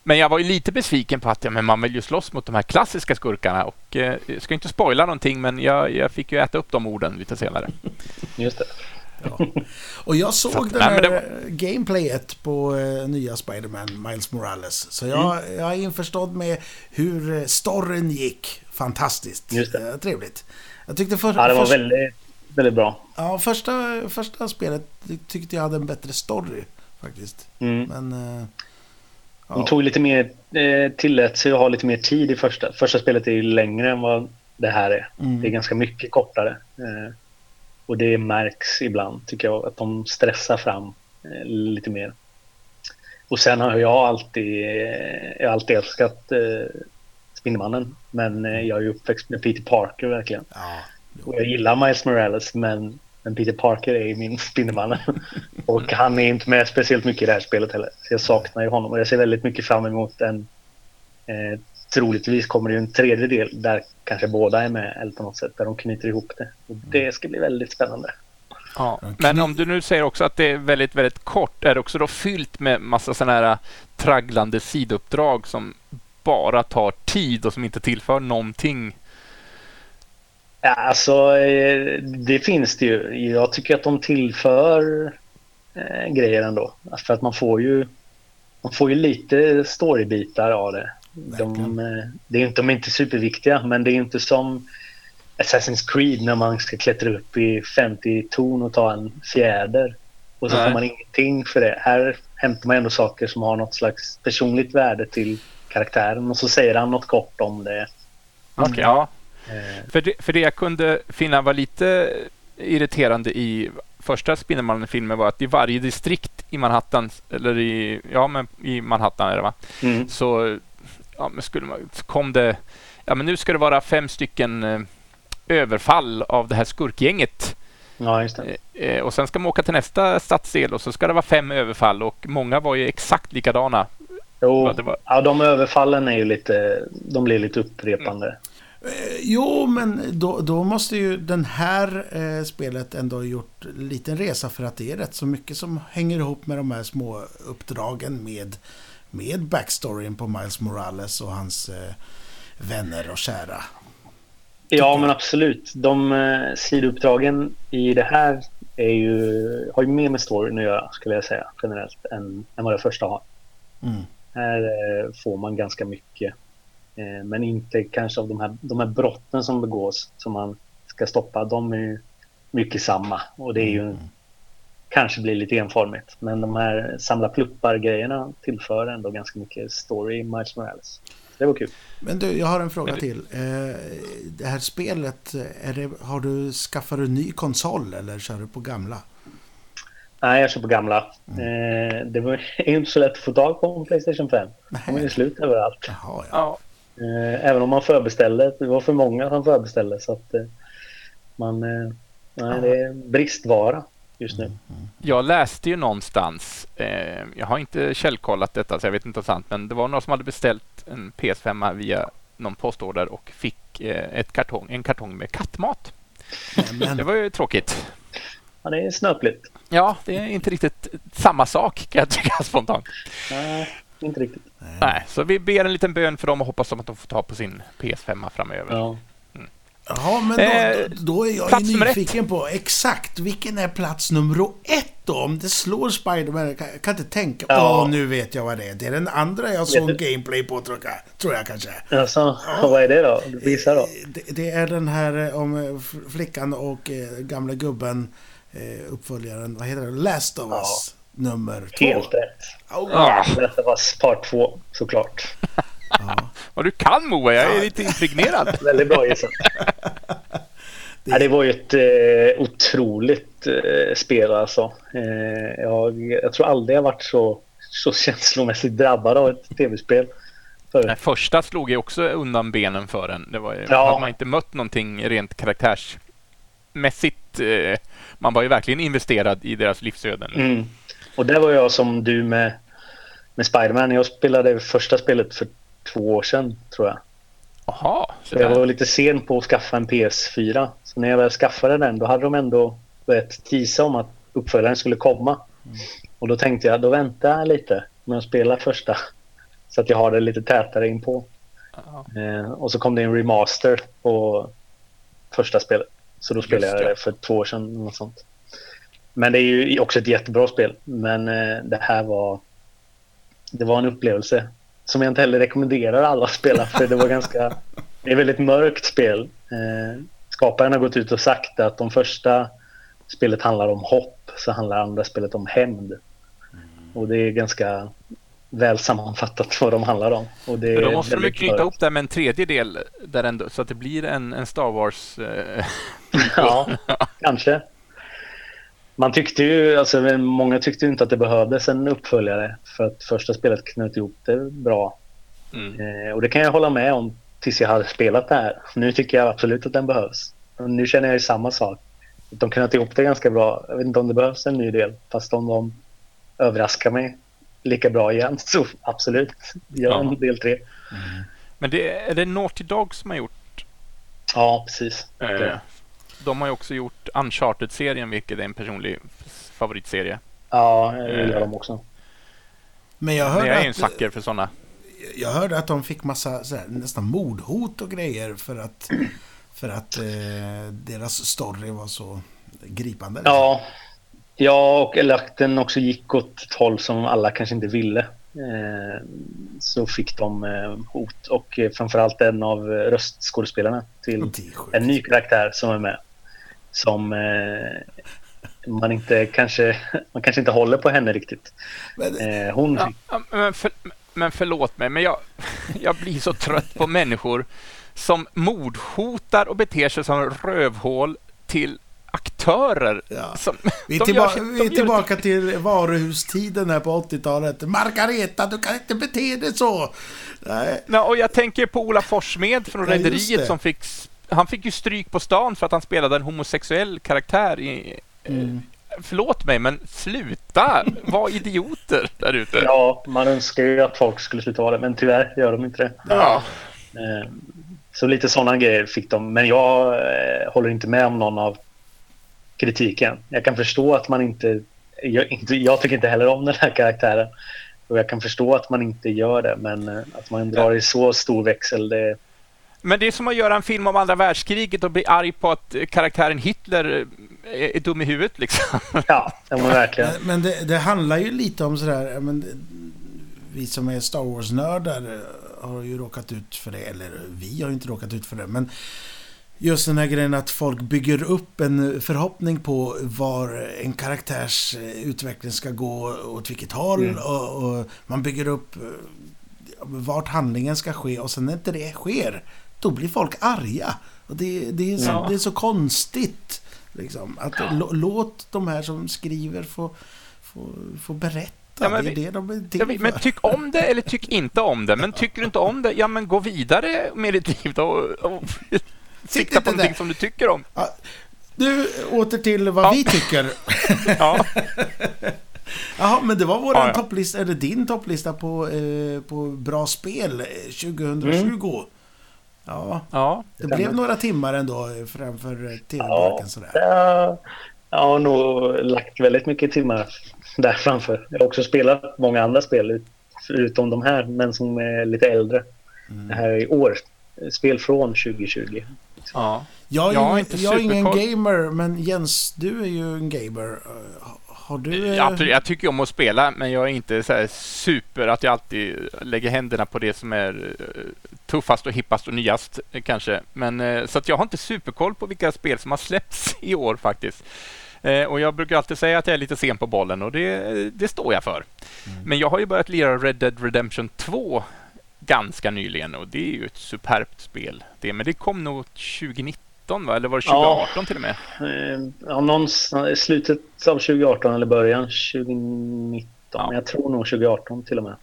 men jag var ju lite besviken på att ja, men man vill ju slåss mot de här klassiska skurkarna och eh, jag ska inte spoila någonting men jag, jag fick ju äta upp de orden lite senare. Just det. Ja. Och jag såg Så den nej, här var- eh, gameplayet på eh, nya Spider-Man, Miles Morales. Så jag, Mm. jag är införstådd med hur eh, storyn gick. Fantastiskt. Just det. Eh, trevligt. Jag tyckte för, Ja, det var först- väldigt, väldigt bra. ja, första, första spelet tyckte jag hade en bättre story faktiskt. Mm. Men... eh, De tog lite mer, eh, tillät sig att ha lite mer tid i första. Första spelet är ju längre än vad det här är. Mm. Det är ganska mycket kortare. Eh, och det märks ibland tycker jag att de stressar fram eh, lite mer. Och sen har jag alltid, eh, jag har alltid älskat eh, Spindelmannen. Men eh, jag är ju uppväxt med Peter Parker verkligen. Ja, Och jag gillar Miles Morales men, men Peter Parker är ju min Spindelmannen. och han är inte med speciellt mycket i det här spelet heller. Så jag saknar ju honom och jag ser väldigt mycket fram emot en... Eh, troligtvis kommer det ju en tredje del där kanske båda är med eller på något sätt där de knyter ihop det. Och det ska bli väldigt spännande. Ja. Men om du nu säger också att det är väldigt, väldigt kort, är det också då fyllt med massa sådana här tragglande sidouppdrag som bara tar tid och som inte tillför någonting? Ja, alltså eh, det finns det ju. Jag tycker att de tillför eh, grejer ändå. För att man får ju man får ju lite storybitar av det. De, eh, det är inte, de är inte superviktiga men det är inte som Assassin's Creed när man ska klättra upp i 50 torn och ta en fjäder. Och så Nej. får man ingenting för det. Här hämtar man ändå saker som har något slags personligt värde till karaktären och så säger han något kort om det. Okej, ja. Eh, För det, för det jag kunde finna var lite irriterande i första Spindelmannen-filmen var att i varje distrikt i Manhattan, eller i, ja, men i Manhattan är det va? mm. Så, ja, men skulle man, kom det, ja men nu ska det vara fem stycken eh, överfall av det här skurkgänget. Ja, just det. Eh, och sen ska man åka till nästa stadsdel och så ska det vara fem överfall och många var ju exakt likadana. Jo, Ja, det var- ja, de överfallen är ju lite, de blir lite upprepande. Eh, Jo, men då, då måste ju den här eh, spelet ändå ha gjort en liten resa för att det är rätt så mycket som hänger ihop med de här små uppdragen med, med backstoryn på Miles Morales och hans eh, vänner och kära. Ja, men absolut. De eh, sidouppdragen i det här är ju, har ju mer med storyn att göra, skulle jag säga, generellt, än, än vad det första har. Mm. Här eh, får man ganska mycket. Eh, men inte kanske av de här, de här brotten som begås som man ska stoppa. De är ju mycket samma och det är ju Mm. kanske blir lite enformigt. Men de här samla pluppar-grejerna tillför ändå ganska mycket story i Miles Morales. Det var kul. Men du, jag har en fråga till. Eh, det här spelet, är det, har du, skaffar du ny konsol eller kör du på gamla? Nej, jag kör på gamla. Eh, det var är inte så lätt att få tag på en Playstation 5. De är slut överallt. Jaha, ja. Ja, även om man förbeställde. Det var för många som förbeställde så att eh, man... Eh, nej, det är bristvara just nu. Jag läste ju någonstans, eh, jag har inte källkollat detta så jag vet inte om det är sant, men det var några som hade beställt en PS5 via någon postorder och fick eh, ett kartong, en kartong med kattmat. Det Men, var ju tråkigt. Ja, det är snöpligt. Ja, det är inte riktigt samma sak kan jag tycka spontant. Nej, inte riktigt. Nej, så vi ber en liten bön för dem och hoppas att de får ta på sin PS5 framöver. Ja. ja, men då, Eh, då, då är jag plats nyfiken på exakt vilken är plats nummer ett då? Om det slår Spiderman, jag kan, jag kan inte tänka. Åh, Ja. nu vet jag vad det är. Det är den andra jag såg gameplay på tror jag, tror jag kanske. Alltså, vad är det då? Visa då. Det, det är den här eh, om eh, flickan och eh, gamla gubben, eh, uppföljaren, vad heter det? Last of Us, nummer två. Helt rätt. Oh, Ah, Detta var part två, såklart. ja. vad du kan Moa, jag är lite impregnerad. Väldigt bra gissat. Ja, det var ju ett eh, otroligt eh, spel alltså. Eh, jag, jag tror aldrig jag varit så, så känslomässigt drabbad av ett tv-spel. förut. Den första slog ju också undan benen för en. Det var ju, Ja. hade man inte mött någonting rent karaktärsmässigt. Eh, man var ju verkligen investerad i deras livsöden. Mm. Och det var jag som du med, med Spiderman. Jag spelade första spelet för två år sedan tror jag. Jaha, Jag var lite sen på att skaffa en PS4. Så när jag väl skaffade den då hade de ändå börjat tisa om att uppföljaren skulle komma. Och då tänkte jag, då väntar jag lite med att spela första. Så att jag har det lite tätare inpå. Ja. Eh, och så kom det en remaster på första spelet. Så då spelade jag det. för två år sedan. Något sånt. Men det är ju också ett jättebra spel. Men eh, det här var... Det var en upplevelse som jag inte heller rekommenderar alla att spela. För det var ganska... Det är ett väldigt mörkt spel. Eh, skaparen har gått ut och sagt att de första spelet handlar om hopp. Så handlar andra spelet om hämnd. Och det är ganska väl sammanfattat vad de handlar om. Och det Men då måste de ju knyta ihop det med en tredje del där ändå, så att det blir en, en Star Wars... Eh, Ja, kanske. Man tyckte ju, alltså många tyckte ju inte att det behövdes en uppföljare för att första spelet knöt ihop det bra. mm. Eh, och det kan jag hålla med om tills jag hade spelat det här. Nu tycker jag absolut att den behövs. Och nu känner jag ju samma sak. De knöt ihop det ganska bra. Jag vet inte om det behövs en ny del. Fast om de överraskar mig lika bra igen så absolut. Gör Ja. en del tre. Men det, är det Naughty Dog som har gjort... Ja, precis. Eh, de har ju också gjort Uncharted-serien, vilket är en personlig favoritserie. Ja, jag gillar dem också. Men jag Men hörde, jag är ju en att, sucker för sådana. jag hörde att de fick massa så här, nästan mordhot och grejer för att, för att eh, deras story var så gripande. liksom. Ja, ja och eller att den också gick åt ett håll som alla kanske inte ville. Eh, så fick de eh, hot och eh, framförallt en av eh, röstskådespelarna till Det en ny karaktär som är med. Som eh, man inte kanske, man kanske inte håller på henne riktigt. Men, Eh, hon Ja, ja, men, för, men förlåt mig, men jag, jag blir så trött på människor som mordhotar och beter sig som rövhål till aktörer. Ja. Som, vi är, tillba- gör vi är tillbaka till varuhustiden här på 80-talet. Margareta, du kan inte bete dig så! Nej. Nej, och jag tänker på Ola Forssmed från Ja, Rederiet det. som fick... Han fick ju stryk på stan för att han spelade en homosexuell karaktär i... Mm. Förlåt mig, men sluta vara idioter där ute. ja, man önskar ju att folk skulle sluta vara det, men tyvärr gör de inte det. Ja. Eh, Så lite sådana grejer fick de. Men jag eh, håller inte med om någon av kritiken. Jag kan förstå att man inte jag, inte... jag tycker inte heller om den här karaktären. Och jag kan förstå att man inte gör det. Men eh, att man drar i så stor växel. Det, Men det är som att göra en film om andra världskriget och bli arg på att karaktären Hitler är, dum i huvudet liksom. ja, det var verkligen. Men, men det, det handlar ju lite om sådär, men, vi som är Star Wars-nördar har ju råkat ut för det. Eller vi har ju inte råkat ut för det. Men just den här grejen att folk bygger upp en förhoppning på var en karaktärs eh, utveckling ska gå åt vilket håll. Mm. Och, och man bygger upp eh, vart handlingen ska ske och sen när inte det sker, då blir folk arga. Och det, det, är, så, Ja. det är så konstigt. Liksom, att lå- låt de här som skriver få, få, få berätta. Ja, men det är det de är till Ja, men- tyck om det eller tyck inte om det. Men tycker du inte om det, ja men gå vidare med ditt liv då och, och sikta på någonting där. som du tycker om. Nu åter till vad Ja. vi tycker. Ja, Jaha, men det var våran Ja, ja. topplista, eller din topplista på, eh, på bra spel eh, 2020. Ja, ja. det blev några timmar ändå eh, framför eh, Ja, tv-burken sådär. jag, jag har nog lagt väldigt mycket timmar där framför. Jag har också spelat många andra spel ut- förutom de här, men som är lite äldre. Mm. Det här är i år. Spel från 2020. ja. Jag är, Jag har ingen, inte jag är ingen gamer, men Jens, du är ju en gamer. Eh, Har du... eh, Ja, absolut. Jag tycker om att spela, men jag är inte så här super att jag alltid lägger händerna på det som är eh, tuffast och hippast och nyast eh, kanske. Men, eh, så att jag har inte superkoll på vilka spel som har släppts i år faktiskt. Eh, Och jag brukar alltid säga att jag är lite sen på bollen och det, det står jag för. Men jag har ju börjat lira Red Dead Redemption 2 ganska nyligen och det är ju ett superbt spel. Det, men det kom nog 2019 va? Eller var det Ja. 2018 till och med? Eh, Ja, någonstans i slutet av 2018 eller början 2019. Ja. Men jag tror nog 2018 till och med.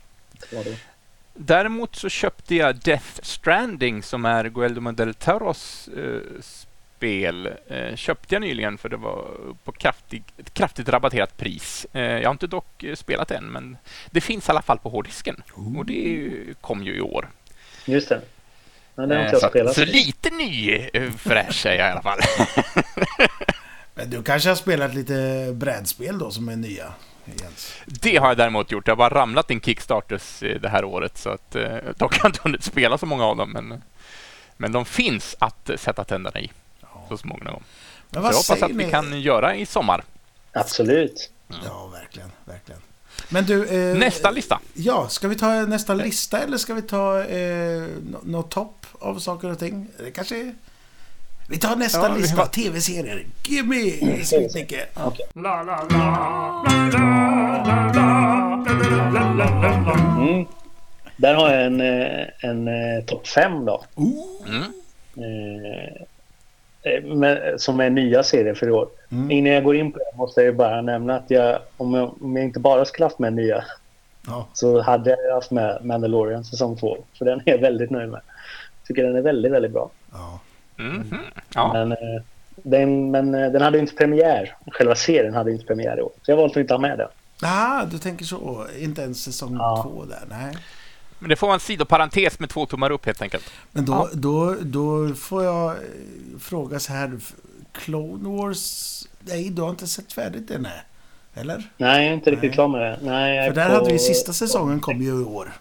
Däremot så köpte jag Death Stranding som är Guillermo del Toros eh, spel. Eh, köpte jag nyligen för det var på kraftig, ett kraftigt rabatterat pris. Eh, jag har inte dock eh, spelat det än men det finns i alla fall på hårddisken och det kom ju i år. Just det. Ja, det har Eh, inte så, jag spelat. så lite ny eh, fräsch är jag i alla fall. Men du kanske har spelat lite brädspel då som är nya, Jens? Det har jag däremot gjort. Jag har bara ramlat in Kickstarters eh, det här året så att eh, dock har jag inte hunnit spela så många av dem men, men de finns att eh, sätta tänderna i så småningom. Men Så jag vad hoppas att ni? vi kan göra i sommar. Absolut. Ja, verkligen, verkligen. Men du... Eh, Nästa lista. Ja, ska vi ta nästa lista eller ska vi ta eh, nå- något topp av saker och ting? Det kanske... är- Vi tar nästa Ja, lista. har- TV-serier. Gimme! Smitnicke. Mm. Där har jag en, eh, en, eh, topp fem då. Oh. Mm. Eh, eh, med, som är nya serier för i år. Mm. Innan jag går in på det måste jag bara nämna att jag, om jag, om jag inte bara skulle haft med nya Ja. så hade jag haft med Mandalorian säsong två. För den är jag väldigt nöjd med. Tycker den är väldigt, väldigt bra. ja. Mhm. Ja. Men, eh, den, men eh, den hade inte premiär. Själva serien hade inte premiär i år. Så jag valde att inte ha med den. Ah, du tänker så. Inte ens säsong Ja. två där. Nej. Men det får vara en sidoparentes med två tummar upp helt enkelt. Men då, Ja. då, då får jag eh, fråga så här. Clone Wars... Nej, du har inte sett färdigt det, nej. Eller? Nej, jag är inte riktigt klar med det. Nej, För där på- hade vi sista säsongen kom ju i år.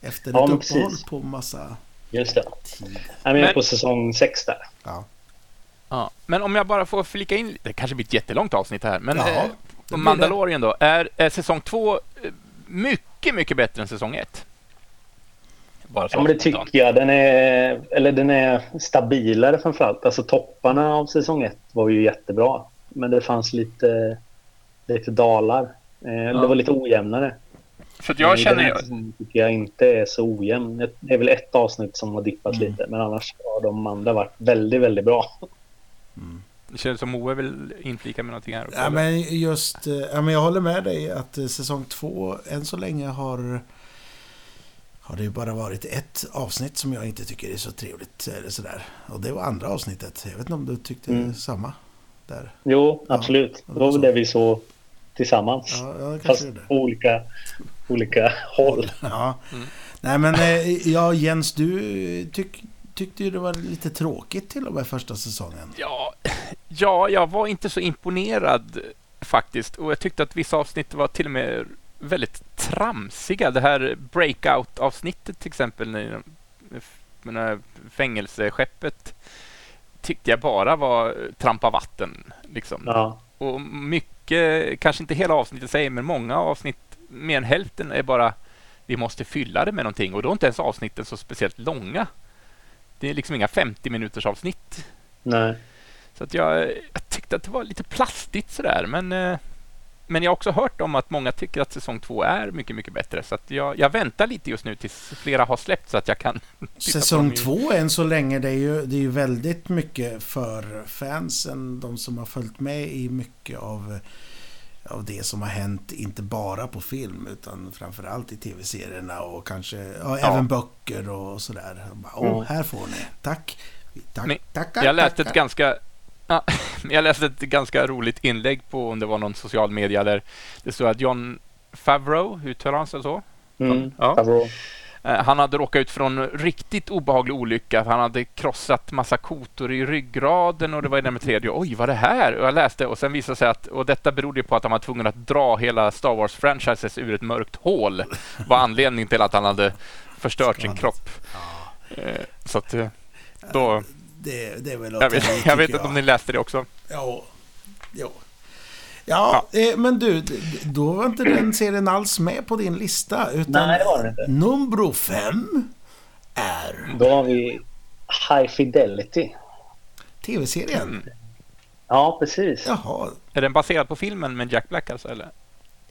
Efter Ja, ett uppehåll precis. på massa Just det. tid. Jag är Men- på säsong sex där. Ja. Ja. Men om jag bara får flika in, det kanske blir ett jättelångt avsnitt här, men Ja, eh, Mandalorian då, är, är säsong två eh, mycket, mycket bättre än säsong ett? Bara så Ja, men det tycker jag. Den är, eller den är stabilare framförallt. Alltså topparna av säsong ett var ju jättebra. Men det fanns lite, lite dalar. Eh, Det var lite ojämnare. Så att jag Men den känner säsongen tycker jag inte är så ojämn. Det är väl ett avsnitt som har dippat Mm. lite. Men annars har de andra varit väldigt, väldigt bra. Det känns som Moe vill inflika med någonting här. Ja, men just... eh, Ja, men jag håller med dig att eh, säsong två än så länge har... Har det ju bara varit ett avsnitt som jag inte tycker är så trevligt. Eller sådär. Och det var andra avsnittet. Jag vet inte om du tyckte Mm. samma? Där. Jo, Ja, absolut. det Det var väl det vi såg tillsammans. Ja, ja Fast på olika, olika håll. Ja. Mm. Nej men eh, ja, Jens, du tyck, tyckte ju det var lite tråkigt till och med första säsongen. Ja, ja, jag var inte så imponerad faktiskt. Och jag tyckte att vissa avsnitt var till och med väldigt tramsiga. Det här breakout-avsnittet till exempel, när- med fängelseskeppet, tyckte jag bara var trampa vatten. Liksom. Ja. Och mycket, kanske inte hela avsnittet i sig, men många avsnitt, mer än hälften, är bara vi måste fylla det med någonting och då är inte ens avsnitten så speciellt långa. Det är liksom inga 50 minuters avsnitt. Nej. Så att jag, jag tyckte att det var lite plastigt sådär men eh, men jag har också hört om att många tycker att säsong två är mycket, mycket bättre. Så jag, jag väntar lite just nu tills flera har släppt så att jag kan... Säsong två än så länge, det är, ju, det är ju väldigt mycket för fansen. De som har följt med i mycket av, av det som har hänt, inte bara på film utan framförallt i tv-serierna och kanske ja, ja. även böcker och sådär. Åh, mm. här får ni. Tack. Tack, tackar, jag läste tackar. ett ganska Ja, jag läste ett ganska roligt inlägg på om det var någon social media där det stod att John Favreau, uttalar han sig så? Mm, ja. Favreau. Eh, han hade råkat ut för en riktigt obehaglig olycka. Han hade krossat massa kotor i ryggraden och det var det med tredje. Oj, vad är det här? Och jag läste och sen visade sig att och detta berodde på att han var tvungen att dra hela Star Wars-franchises ur ett mörkt hål. var anledningen till att han hade förstört sin kropp. Eh, så att eh, då det, det är väl Jag vet, jag, jag vet inte om ni läste det också. Ja. Jo. Ja, ja. Eh, men du, då var inte den serien alls med på din lista. Utan Nej, det var den inte. Nummer fem är... Då har vi High Fidelity. Tv-serien? Mm. Ja, precis. Jaha. Är den baserad på filmen med Jack Black alltså, eller?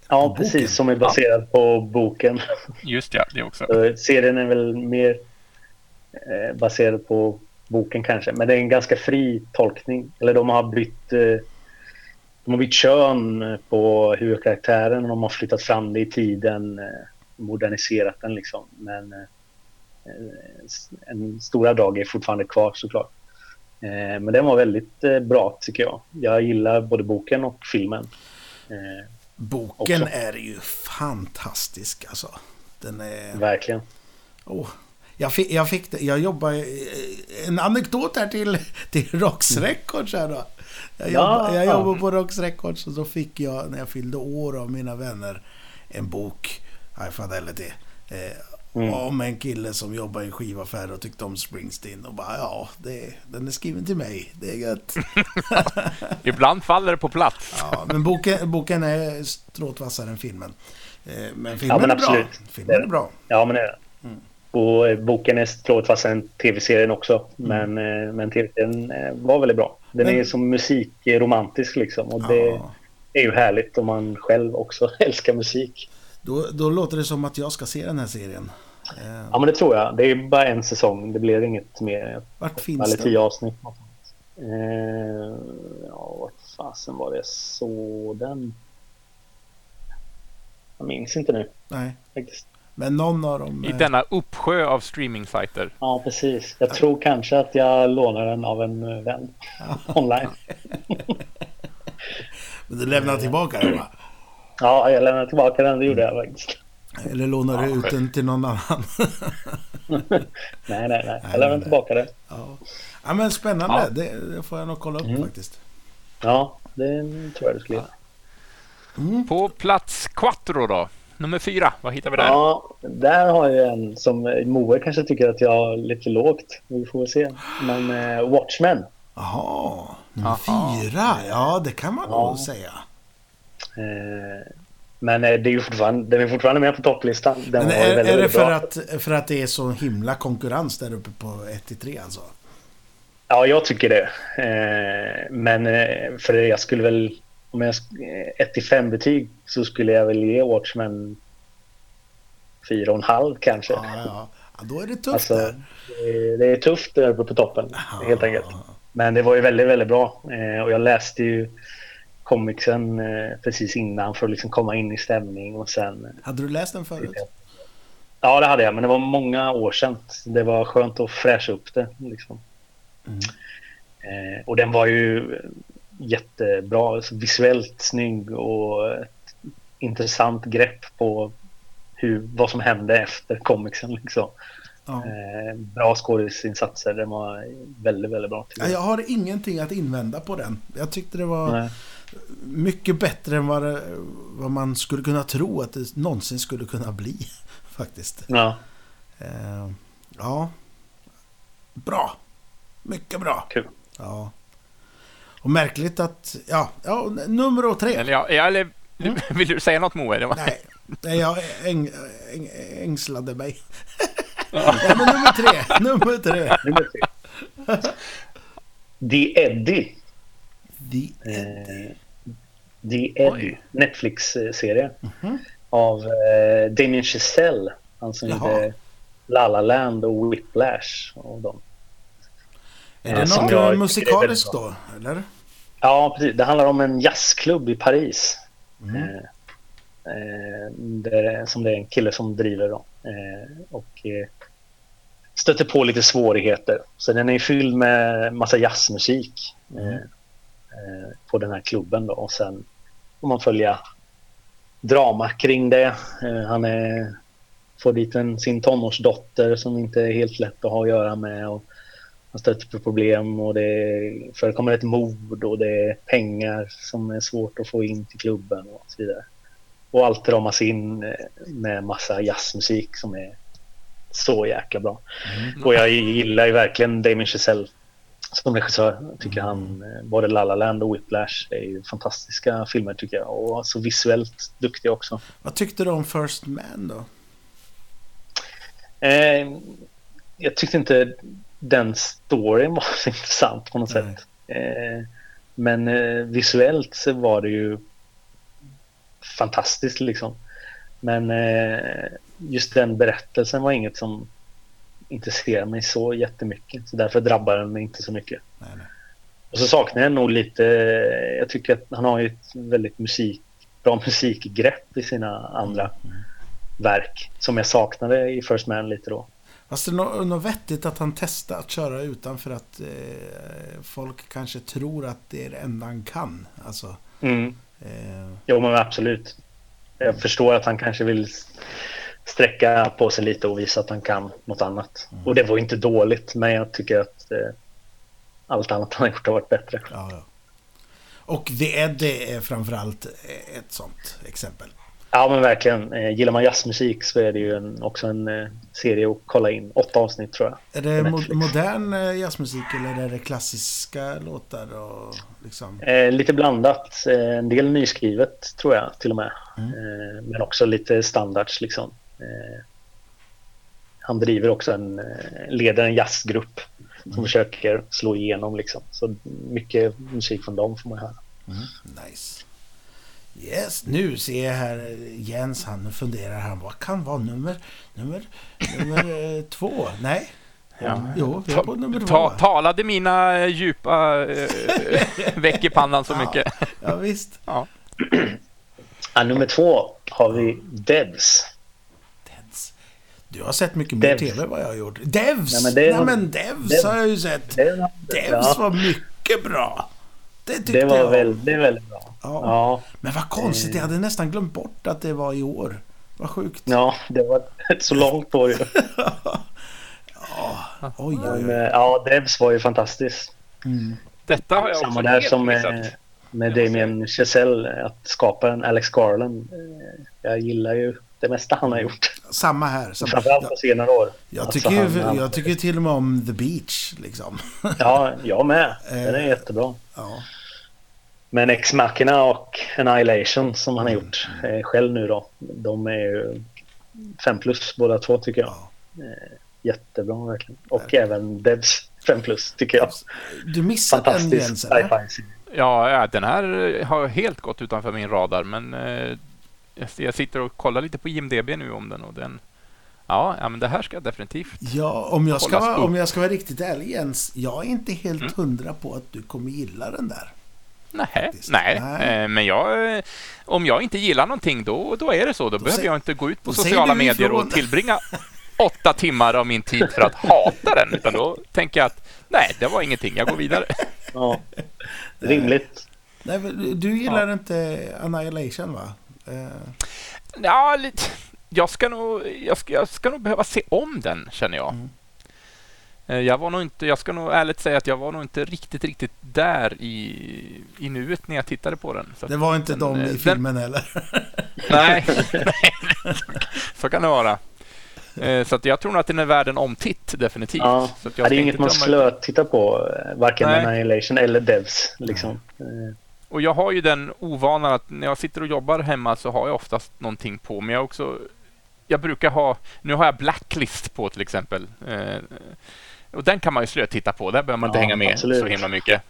Ja, precis. Som är baserad ja. på boken. Just ja, det också. serien är väl mer eh, baserad på boken kanske. Men det är en ganska fri tolkning. Eller de har bytt, eh, de har bytt kön på huvudkaraktären och de har flyttat fram det i tiden. Eh, moderniserat den liksom. Men eh, en stora drag är fortfarande kvar såklart. Men den var väldigt bra tycker jag. Jag gillar både boken och filmen. Boken också. är ju fantastisk alltså. Den är... Verkligen. Oh, jag fick, jag fick jag jobbar En anekdot här till, till Rox mm. Records här då. Jag, jobbar, jag jobbar på Rox Records och så fick jag när jag fyllde år av mina vänner en bok, High Fidelity. Eh, mm. Om en kille som jobbar i en skivaffär och tyckte om Springsteen. Och bara ja, det, den är skriven till mig. Det är gött. Ibland faller det på plats. ja, men boken, boken är stråtvassare än filmen. Eh, men filmen ja, men är bra. Filmen är bra. Ja, men det är det. Och boken är trådvassare än tv-serien också. Mm. Men, eh, men tv-serien eh, var väldigt bra. Den men... är som musikromantisk liksom. Och det ja. är ju härligt om man själv också älskar musik. Då, då låter det som att jag ska se den här serien. Ja men det tror jag. Det är bara en säsong. Det blir inget mer. Vart finns eller tio avsnitt. Eh, ja, vart fasen var det såg den? Jag minns inte nu. Nej. Faktiskt. Men någon av dem... I denna uppsjö av streamingsajter. Ja, precis. Jag tror kanske att jag lånar den av en eh, vän online. Men du lämnar tillbaka den va? Ja, jag lämnar tillbaka den. Det gjorde jag faktiskt. Eller lånar du ut den till någon annan? nej, nej, nej. Jag lämnar tillbaka den. Ja. ja, men spännande. Ja. Det, det, får jag nog kolla upp mm. faktiskt. Ja, det tror jag du skulle göra. Mm. På plats quattro då? Nummer fyra, vad hittar vi där? Ja, där har jag en som Moe kanske tycker att jag har lite lågt. Vi får väl se. Men eh, Watchmen. Jaha, nummer Aha. fyra. Ja, det kan man ja. nog säga. Eh, men eh, det är ju fortfarande, den är fortfarande med på topplistan. Den men är, väldigt, är det för att, för att det är så himla konkurrens där uppe på 1-3 alltså? Ja, jag tycker det. Eh, men eh, för jag skulle väl om jag 1 till 5 betyg så skulle jag väl ge Watchmen 4,5 kanske. Ja, ja. ja, då är det tufft alltså, där. Det är tufft där uppe på toppen ja. helt enkelt. Men det var ju väldigt, väldigt bra. Eh, och jag läste ju comicsen eh, precis innan för att liksom komma in i stämning och sen... Eh, hade du läst den förut? Ja, det hade jag, men det var många år sedan. Det var skönt att fräscha upp det. Liksom. Mm. Eh, och den var ju jättebra, visuellt snygg och ett intressant grepp på hur, vad som hände efter comicsen. Liksom. Ja. Eh, bra skådisinsatser, den var väldigt, väldigt bra. Jag har ingenting att invända på den. Jag tyckte det var Nej. mycket bättre än vad, det, vad man skulle kunna tro att det någonsin skulle kunna bli. Faktiskt. Ja. Eh, ja. Bra. Mycket bra. Kul. Ja. Och märkligt att, ja, ja nummer tre. Eller, ja, eller mm. vill du säga något Moe? Nej, jag äng, ängslade mig. ja, men nummer tre. Nummer tre. Nummer tre. The Eddie. The Eh, The Eddie. Netflix-serie. Mhm. Av eh, Damien Chazelle. Han som Jaha. gjorde La La Land och Whiplash. Och dem. Är det något jag musikaliskt då? Eller? Ja, precis. Det handlar om en jazzklubb i Paris. Mm. Eh, eh, där, som det är en kille som driver. Då. Eh, och eh, stöter på lite svårigheter. Så den är fylld med massa jazzmusik eh, Mm. eh, på den här klubben. Då. Och sen får man följa drama kring det. Han är, får dit en, sin tonårsdotter som inte är helt lätt att ha att göra med. Och han stöter på problem och det förekommer ett mord och det är pengar som är svårt att få in till klubben och så vidare. Och allt ramas in eh, med massa jazzmusik som är så jäkla bra. Och jag gillar ju verkligen Damien Chazelle som regissör. Jag tycker han, eh, både La La Land och Whiplash är ju fantastiska filmer tycker jag. Och så visuellt duktiga också. Vad tyckte du om First Man då? Eh, jag tyckte inte den storyn var så intressant på något Nej. sätt. Eh, men eh, visuellt så var det ju fantastiskt liksom. Men eh, just den berättelsen var inget som intresserar mig så jättemycket. Så därför drabbar den mig inte så mycket. Nej, nej. Och så saknar jag nog lite, jag tycker att han har ju ett väldigt musik, bra musikgrepp i sina andra verk. Som jag saknade i First Man lite då. Fast det är nå- något vettigt att han testar att köra utan för att eh, folk kanske tror att det är det enda han kan. Alltså, Mm. eh, Jo men absolut. Jag förstår att han kanske vill sträcka på sig lite och visa att han kan något annat. Och det var inte dåligt men jag tycker att eh, allt annat han har gjort har varit bättre. ja, ja. Och The Eddie är framförallt ett sånt exempel. Ja men verkligen. Eh, gillar man jazzmusik så är det ju en, också en eh, serie att kolla in. Åtta avsnitt tror jag. Är det mo- modern eh, jazzmusik eller är det klassiska låtar? Och liksom... Eh, lite blandat. En del nyskrivet tror jag till och med. Mm. Eh, men också lite standards liksom. Eh, han driver också en, leder en jazzgrupp som Mm. försöker slå igenom liksom. Så mycket musik från dem får man höra. Mm, nice. Yes, nu ser jag här eh, Jens, han funderar han. Vad kan vara nummer, nummer, nummer eh, två? Nej? Ja. Jo, vi är på nummer två. Ta, talade mina eh, djupa äh, väck i pannan så Ja. mycket? Ja, visst. Ja. Ah, nummer två har vi Devs. Devs. Du har sett mycket mer Devs. TV vad jag har gjort. Devs! Nej, Nej men men, det- Devs, Devs. har jag ju sett. Det, Devs ja, var mycket bra. Det tyckte det var jag. väldigt, väldigt bra. Ja. Ja, Men vad konstigt, jag hade nästan glömt bort att det var i år. Vad sjukt. ja det var ett så långt år ju. Oj, oj, oj. eh, ja, Devs var ju fantastiskt. Mm. Detta har jag också Samma där som med, med Damien Chazelle, att skapa en Alex Garland. Eh, Jag gillar ju det mesta han har gjort. Samma här. Samma. Framförallt på senare år. Jag Alltså, tycker, ju, han- jag tycker till och med om The Beach. Liksom. Ja, jag med. Den är Eh. jättebra. Ja. Men Ex Machina och Annihilation som han har gjort eh, själv nu då. De är ju fem plus båda två tycker jag. Ja. Jättebra verkligen. Och även Devs fem plus tycker jag. Du missade Fantastisk eller? sci-fi. Ja, den här eh, har helt gått utanför min radar, men eh, jag- sitter och kollar lite på IMDB nu om den och den... Ja, men det här ska jag definitivt... Ja, om jag, ska vara, om jag ska vara riktigt ärlig Jens. Jag är inte helt Mm. hundra på att du kommer gilla den där. Nej, Faktiskt. nej. Nej. Eh, men jag, eh, om jag inte gillar någonting då, då är det så. Då, behöver sä- jag inte gå ut på då sociala medier och tillbringa åtta timmar av min tid för att hata den. Utan då tänker jag att nej, det var ingenting. Jag går vidare. Ja. Rimligt. Nej, du gillar inte Annihilation va? Eh, Ja, lite. Jag ska, nog, jag, ska, jag ska nog behöva se om den, känner jag. Mm. Eh, Jag var nog inte, jag ska nog ärligt säga att jag var nog inte riktigt, riktigt där i, i nuet när jag tittade på den. Så det var inte den, de eh, i den- filmen heller. Nej, nej så kan det vara. Eh, Så att jag tror nog att den är värd en omtitt, definitivt. Ja. Så att Ja, jag det är inget inte man slöt titta på. eh, Varken Nej. Annihilation eller Devs. Liksom. Eh, Och jag har ju den ovanan att när jag sitter och jobbar hemma så har jag oftast någonting på. Men jag också jag brukar ha, nu har jag Blacklist på till exempel. Och den kan man ju slötitta på, där behöver man inte Ja, hänga med absolut. så himla mycket.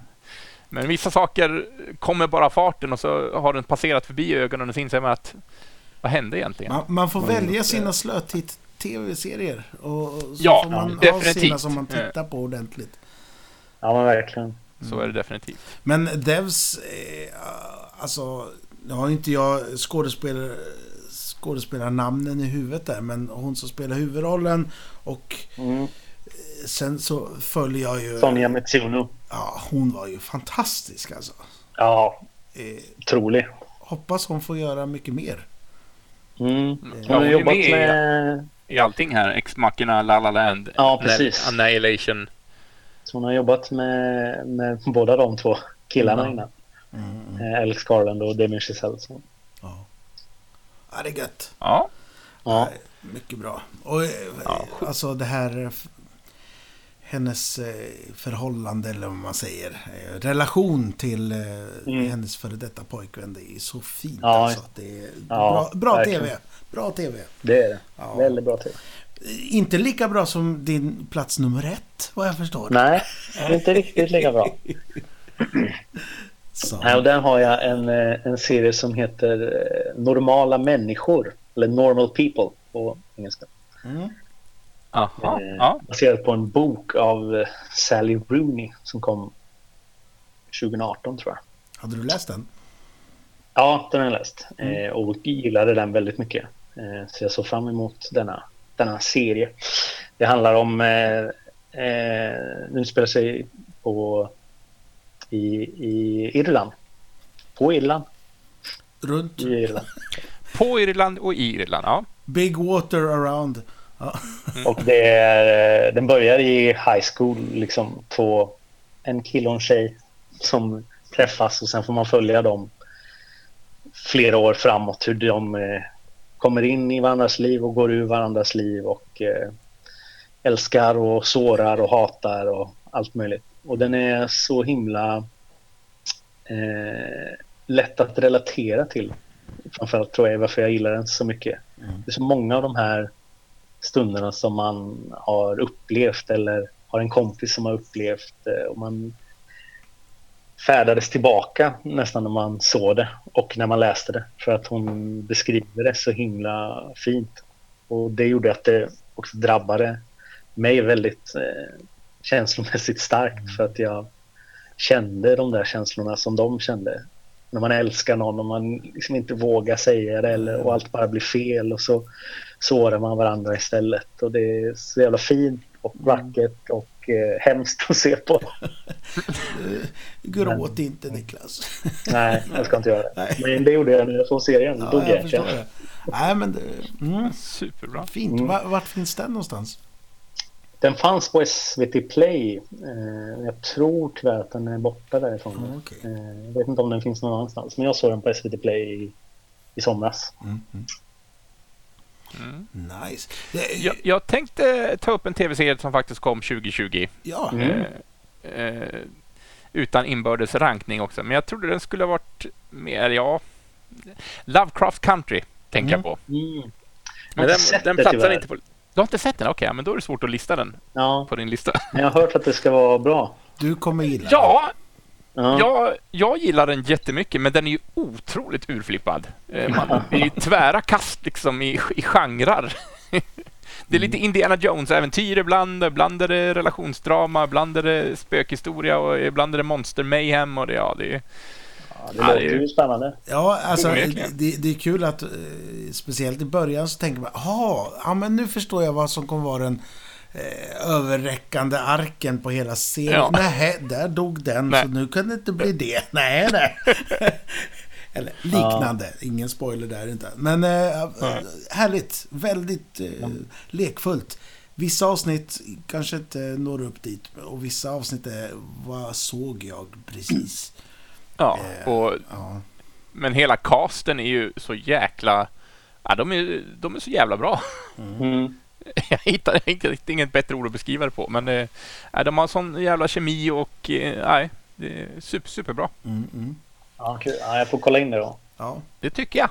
Men vissa saker kommer bara farten och så har den passerat förbi ögonen och så inser man att vad hände egentligen? Man, man får Man välja sina slötitt-tv-serier. Och och så Ja, får man ha definitivt. sina som man tittar på ordentligt. Ja, men verkligen. Så är det definitivt. Men Devs, eh, alltså, nu har inte jag skådespelare, skådespelarnamnen i huvudet där, men hon som spelar huvudrollen och Mm. Sen så följer jag ju... Sonja Mitsuno. Ja, hon var ju fantastisk alltså. Ja, Eh, otrolig. hoppas hon får göra mycket mer. Mm. Ja, Hon har är jobbat med i- med... I allting här, Ex-Machina, La La Land, Ja, precis. Annihilation. Så hon har jobbat med, med båda de två killarna Mm. innan. Mm, mm. Eh, Alex Garland och Damien Chazelle. Så. Ja. ja, det är gött. Ja, Ja. Mycket bra. Och eh, Ja. alltså det här... Hennes eh, förhållande, eller vad man säger. eh, Relation till eh, Mm. hennes före detta pojkvän. Det är så fint Ja. alltså. Det är Ja, bra, bra. TV. Bra TV. Det är det. Ja. Väldigt bra till. Inte lika bra som din plats nummer ett, vad jag förstår. Nej, inte riktigt lika bra. Nej, och där har jag en, en serie som heter Normala människor. Eller Normal People på engelska. Mm. Aha, Eh, ja. Baserat på en bok av eh, Sally Rooney som kom 2018 tror jag. Hade du läst den? Ja, den har jag läst Mm. eh, och gillade den väldigt mycket. Eh, så jag såg fram emot denna, denna serie. Det handlar om, nu spelar sig på i, i Irland. På Irland. Runt I Irland. På Irland och i Irland, ja. Big Water Around. Ja. Och det är, eh, den börjar i high school, liksom två, en kille och en tjej som träffas och sen får man följa dem flera år framåt hur de eh, kommer in i varandras liv och går ur varandras liv och eh, älskar och sårar och hatar och allt möjligt. Och den är så himla eh, lätt att relatera till. Framförallt tror jag varför jag gillar den så mycket. Mm. Det är så många av de här stunderna som man har upplevt eller har en kompis som har upplevt eh, och man färdades tillbaka nästan när man såg det och när man läste det för att hon beskriver det så himla fint. Och det gjorde att det också drabbade mig väldigt eh, känslomässigt starkt för att jag kände de där känslorna som de kände. När man älskar någon och man liksom inte vågar säga det eller, och allt bara blir fel och så sårar man varandra istället. Och det är så jävla fint och vackert och eh, hemskt att se på. Gråt inte Niklas. Nej, jag ska inte göra det. Nej. Men det gjorde jag när jag såg serien. Då Ja, dog jag jag. det. Nej, men det, mm, Superbra. fint. Mm. Va- Vart finns den någonstans? Den fanns på SVT Play. Eh, jag tror tyvärr att den är borta därifrån. Mm, okej. Eh, jag vet inte om den finns någon annanstans. Men jag såg den på SVT Play i, i somras. Mm, mm. Mm. Nice. Det, Jag, jag tänkte ta upp en tv-serie som faktiskt kom 2020. ja, Mm. Eh, eh, utan inbördes rankning också. Men jag trodde den skulle ha varit mer, ja... Lovecraft Country tänker Mm. jag på. Mm. Har Men den, den platsar inte på... Du har inte sett den? Okej, men då är det svårt att lista den Ja, på din lista. men jag har hört att det ska vara bra. du kommer gilla Ja, Ja. jag, jag gillar den jättemycket, men den är ju otroligt urflippad. Eh, Man, det är ju tvära kast liksom i, i genrer. Det är lite Indiana Jones-äventyr ibland, ibland är det relationsdrama, ibland är det spökhistoria och ibland är det monster mayhem och det, ja, det är... Ja, det Ja, låter ju- spännande. Ja, alltså det, det, är kul att eh, speciellt i början så tänker man ja men nu förstår jag vad som kommer vara den eh, överräckande arken på hela serien. Ja. Nej, där dog den Nej. så nu kan det inte bli det. Nej, nej. Eller liknande. Ingen spoiler där inte. Men eh, härligt. Väldigt eh, lekfullt. Vissa avsnitt kanske inte når upp dit och vissa avsnitt är vad såg jag precis. Ja, Eh. och, Ja. men hela casten är ju så jäkla... Ja, de, är, de är så jävla bra. Mm. Jag hittar, jag hittar inget bättre ord att beskriva det på, men det, ja, de har sån jävla kemi och... eh, Nej, det är super, superbra. Mm, mm. Ja, kul. Ja, jag får kolla in det då. Ja. Det tycker jag.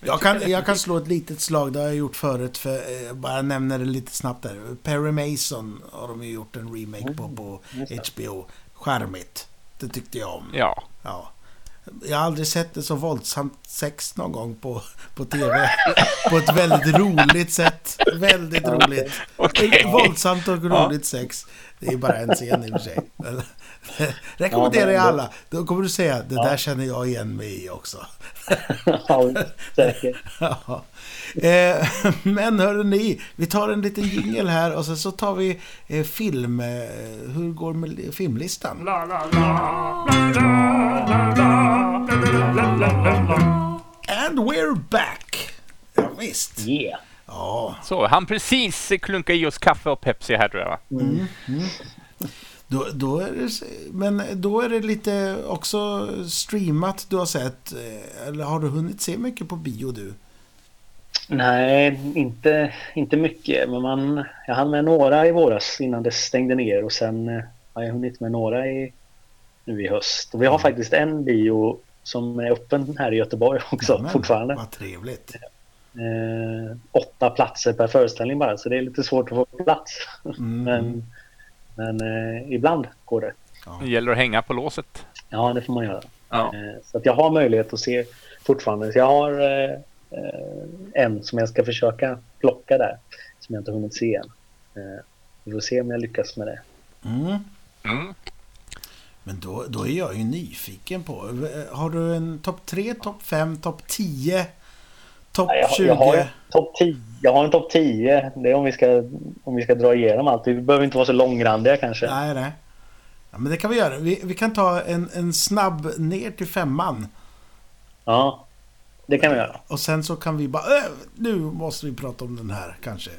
Jag kan, jag kan slå ett litet slag, det har jag gjort förut, för eh, bara nämner det lite snabbt där. Perry Mason har de ju gjort en remake på på det. HBO. Charmigt. Det tyckte jag om. Ja. Ja. Jag har aldrig sett det så våldsamt sex någon gång på, på TV. På ett väldigt roligt sätt. Väldigt roligt. Okej. Våldsamt och roligt sex. Det är bara en scen i och för sig. Men, Rekommenderar Ja, jag alla. Då kommer du säga, det Ja. där känner jag igen mig i också. ja, säkert. Ja. Eh, men hörde ni, vi tar en liten jingel här och sen så tar vi eh, film. Eh, hur går med filmlistan? And we're back! Ja, visst. Yeah. Ja, Så, han precis klunka i oss kaffe och Pepsi här tror jag. va? då, då är det, men då är det lite också streamat du har sett. eh, Eller har du hunnit se mycket på bio du? Nej, inte, inte mycket. Men man, jag hann med några i våras innan det stängde ner och sen eh, har jag hunnit med några i, nu i höst. Och vi har faktiskt en bio som är öppen här i Göteborg också Jamen, fortfarande. Vad trevligt. Eh, åtta platser per föreställning bara, så det är lite svårt att få plats. Mm. Men, men eh, ibland går det. Det gäller att hänga på låset. Ja, det får man göra. Ja. Eh, Så att jag har möjlighet att se fortfarande. Så jag har eh, en som jag ska försöka plocka där. Som jag inte hunnit se än. Eh, vi får se om jag lyckas med det. Mm. Mm. Men då, då är jag ju nyfiken på. Har du en topp 3, topp 5, topp 10, topp Ja, Jag, 20? jag har, en topp 10 jag har en topp 10. Det är om vi, ska, om vi ska dra igenom allt. Vi behöver inte vara så långrandiga kanske. Nej, nej. Ja, men det kan vi göra. Vi, vi kan ta en, en snabb ner till femman. Ja, det kan vi göra. Och sen så kan vi bara... Äh, nu måste vi prata om den här kanske.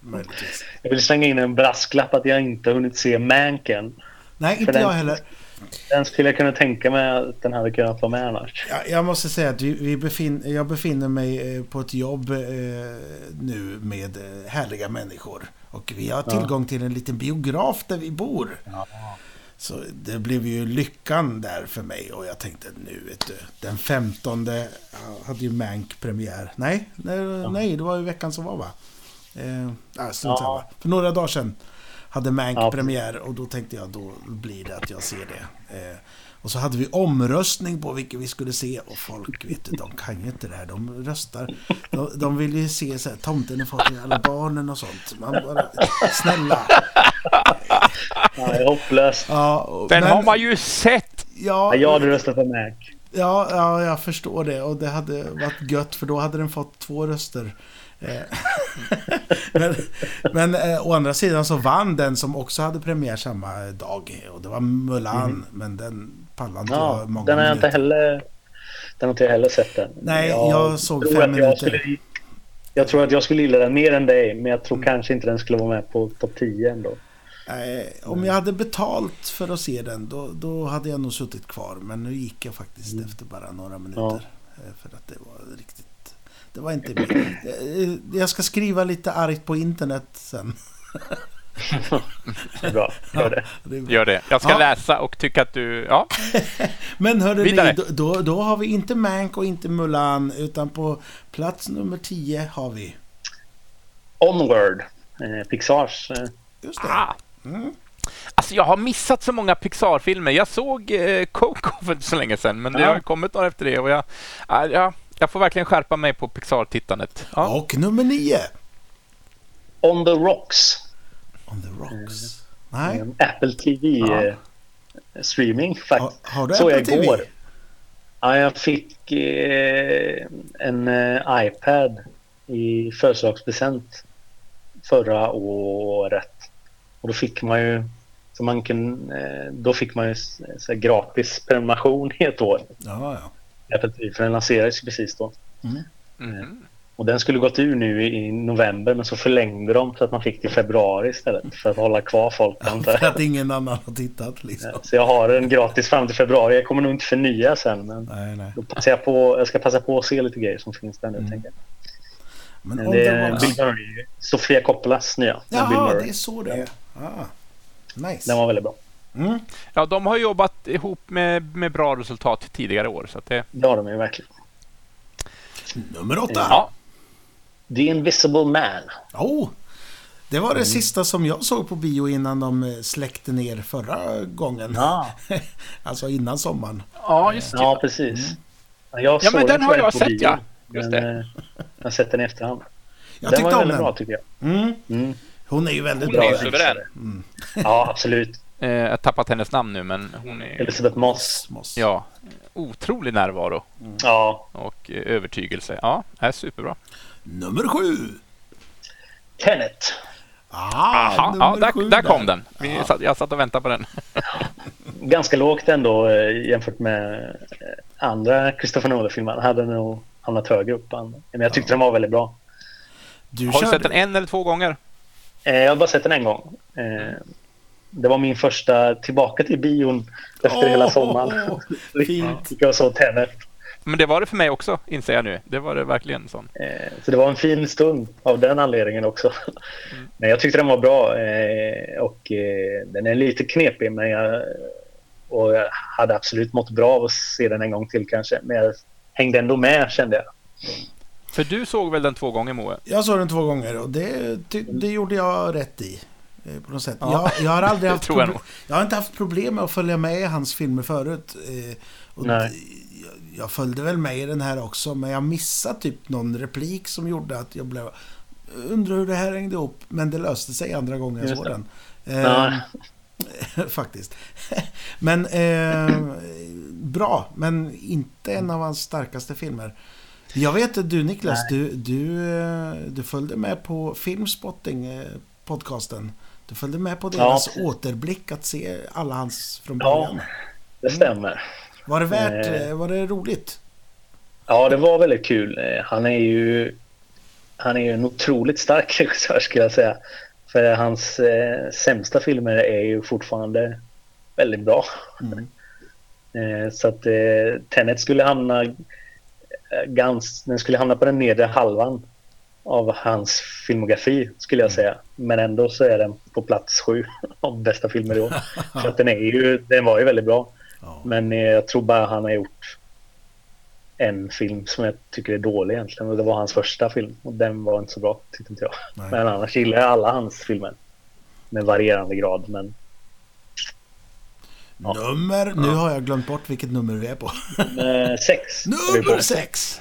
Möjligtvis. Jag vill slänga in en brasklapp att jag inte hunnit se Manken. Nej, inte den- jag heller. Den skulle jag kunna tänka mig att den hade kunnat vara med annars. Jag, jag måste säga att vi, befin, jag befinner mig eh, på ett jobb eh, nu med eh, härliga människor. Och vi har Ja. tillgång till en liten biograf där vi bor. Så det blev ju lyckan där för mig och jag tänkte nu vet du, den 15 hade ju Mank premiär. Nej, nej, nej, det var ju veckan som var va? Eh, strunt Ja. samma. För några dagar sedan hade Mank Ja, premiär och då tänkte jag då blir det att jag ser det. Eh, och så hade vi omröstning på vilket vi skulle se och folk vet du, de kan ju inte det här. De röstar. De, de vill ju se så här, tomten far till alla barnen och sånt. Man bara, snälla. Ja, det är hopplöst. Ja, och- Den men- har man ju sett! Ja, Ja, jag hade röstat på Mac. Ja, ja, jag förstår det. Och det hade varit gött för då hade den fått två röster. Eh, men men eh, å andra sidan så vann den som också hade premiär samma dag. Och det var Mulan. Men den pallade inte Ja, jag många den har jag inte heller, den har inte jag heller sett än. Nej, jag såg tror fem jag minuter. Skulle, jag tror att jag skulle gilla den mer än dig, men jag tror kanske inte den skulle vara med på topp 10 ändå. Eh, om jag hade betalt för att se den då, då hade jag nog suttit kvar. Men nu gick jag faktiskt Mm. efter bara några minuter. Eh, För att det var riktigt... Det var inte. Eh, Jag ska skriva lite argt på internet sen. Det bra, gör det. Det är bra. Gör det. Jag ska Ja. läsa och tycka att du... Ja, Men hörru ni, då, då, har vi inte Mank och inte Mulan utan på plats nummer 10 har vi... Onward, eh, Pixars. Eh, Just det. ah. Mm. Alltså jag har missat så många Pixar-filmer. Jag såg eh, Coco för inte så länge sedan, men det Ja. har kommit några efter det. Och jag, ja, jag får verkligen skärpa mig på Pixar-tittandet. Ja. Och nummer 9. On the Rocks. On the Rocks. Nej. Apple TV Ja. eh, Har, faktiskt. har du Så Apple jag TV? igår. Ja, jag fick eh, en eh, iPad i födelsedagspresent förra året. Och då fick man ju så man kan, eh, då fick man ju så här, gratis prenumeration i ett år. Ja, ja. Apple för den lanserades precis då. Mhm. Och den skulle gått ur nu i, i november men så förlängde de så att man fick till februari istället för att hålla kvar folk. jag. För att ingen annan har tittat liksom. Så jag har den gratis fram till februari. Jag kommer nog inte förnya sen men Nej, nej. då passar jag, på, jag ska passa på att se lite grejer som finns där nu. Mm. tänker jag. Men Men det är Rocks. Bill Murray, Sofia Coppolas nya. Jaha, det är så det är. Ah, nice. Den var väldigt bra. Mm. Ja, de har jobbat ihop med, med bra resultat tidigare år. Så att det, Det har de ju verkligen. Nummer åtta. Ja, The Invisible Man. Oh, det var det Mm. sista som jag såg på bio innan de eh, släckte ner förra gången. Ja, alltså innan sommaren. ja just det. ja precis. Jag Ja, såg men den har jag på sett, bio, ja. Just men, det. eh, Jag har sett den i efterhand. Jag den tyckte var om väldigt den. bra tycker jag. Mm. Mm. Hon är ju väldigt Hon bra. är där. suverän. Ja, absolut. Eh, Jag har tappat hennes namn nu, men hon är Elisabeth Moss. Moss. ja, otrolig närvaro Ja. och eh, övertygelse. Ja, är superbra. Nummer sju. Tenet. Ah, Aha, nummer ja, där, sju där kom den. Vi Ja. satt, jag satt och väntade på den. Ganska lågt ändå eh, jämfört med eh, andra Christopher Nolan-filmer. Han hade nog hamnat högre upp. Men jag tyckte den var väldigt bra. Du Har du körde- sett den en eller två gånger? Eh, Jag har bara sett den en gång. Det var min första tillbaka till bion efter hela Åh, sommaren. fint. Gick jag såg Tenet. Men det var det för mig också, inser jag nu. Det var det verkligen sån. Eh, Så det var en fin stund av den anledningen också. Men jag tyckte den var bra eh, och eh, den är lite knepig men jag, och jag hade absolut mått bra av att se den en gång till kanske. Men jag hängde ändå med kände jag. För du såg väl den två gånger, Moe? Jag såg den två gånger och det, det gjorde jag rätt i. eh, På något sätt. Ja. Jag, jag har aldrig haft jag proble- jag har inte haft problem med att följa med i hans filmer förut. eh, Och Nej. jag, följde väl med i den här också, men jag missade typ någon replik som gjorde att jag blev... Undrar hur det här hängde ihop, men det löste sig andra gången jag såg den. Eh, faktiskt. men eh, bra, men inte en av hans starkaste filmer. Jag vet att du Niklas, Nej. du, du, eh, du följde med på Filmspotting podcasten. Du följde med på deras precis. återblick att se alla hans från Ja. början. Det stämmer. Var det värt, Eh. eh, var det roligt? Ja, det var väldigt kul. Eh, Han är ju, han är ju en otroligt stark regissör skulle jag säga. För hans eh, sämsta filmer är ju fortfarande väldigt bra. Mm. Eh, så att eh, Tenet skulle hamna eh, gans, den skulle hamna på den nedre halvan av hans filmografi skulle jag säga. Men ändå så är den på plats sju av bästa filmer i år. Så att den, är ju, den var ju väldigt bra. Ja. Men eh, jag tror bara han har gjort en film som jag tycker är dålig egentligen. Och det var hans första film. Och den var inte så bra, tyckte inte jag. Nej. Men annars gillar jag alla hans filmer. Med varierande grad. Men Ja. Nummer, nu har jag glömt bort vilket nummer vi är på. eh, sex. Nummer sex!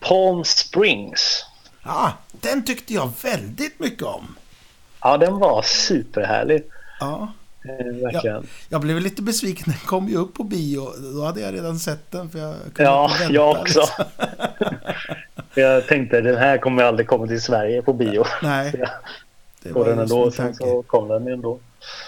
Palm Springs. Ja, den tyckte jag väldigt mycket om. Ja, den var superhärlig. Ja, Eh, verkligen. jag blev lite besviken. Den kom ju upp på bio. Då hade jag redan sett den. För jag kunde Ja, inte vänta, jag också. liksom. jag tänkte den här kommer aldrig komma till Sverige på bio. Nej, jag det såg den ändå. Sen så kom den ändå.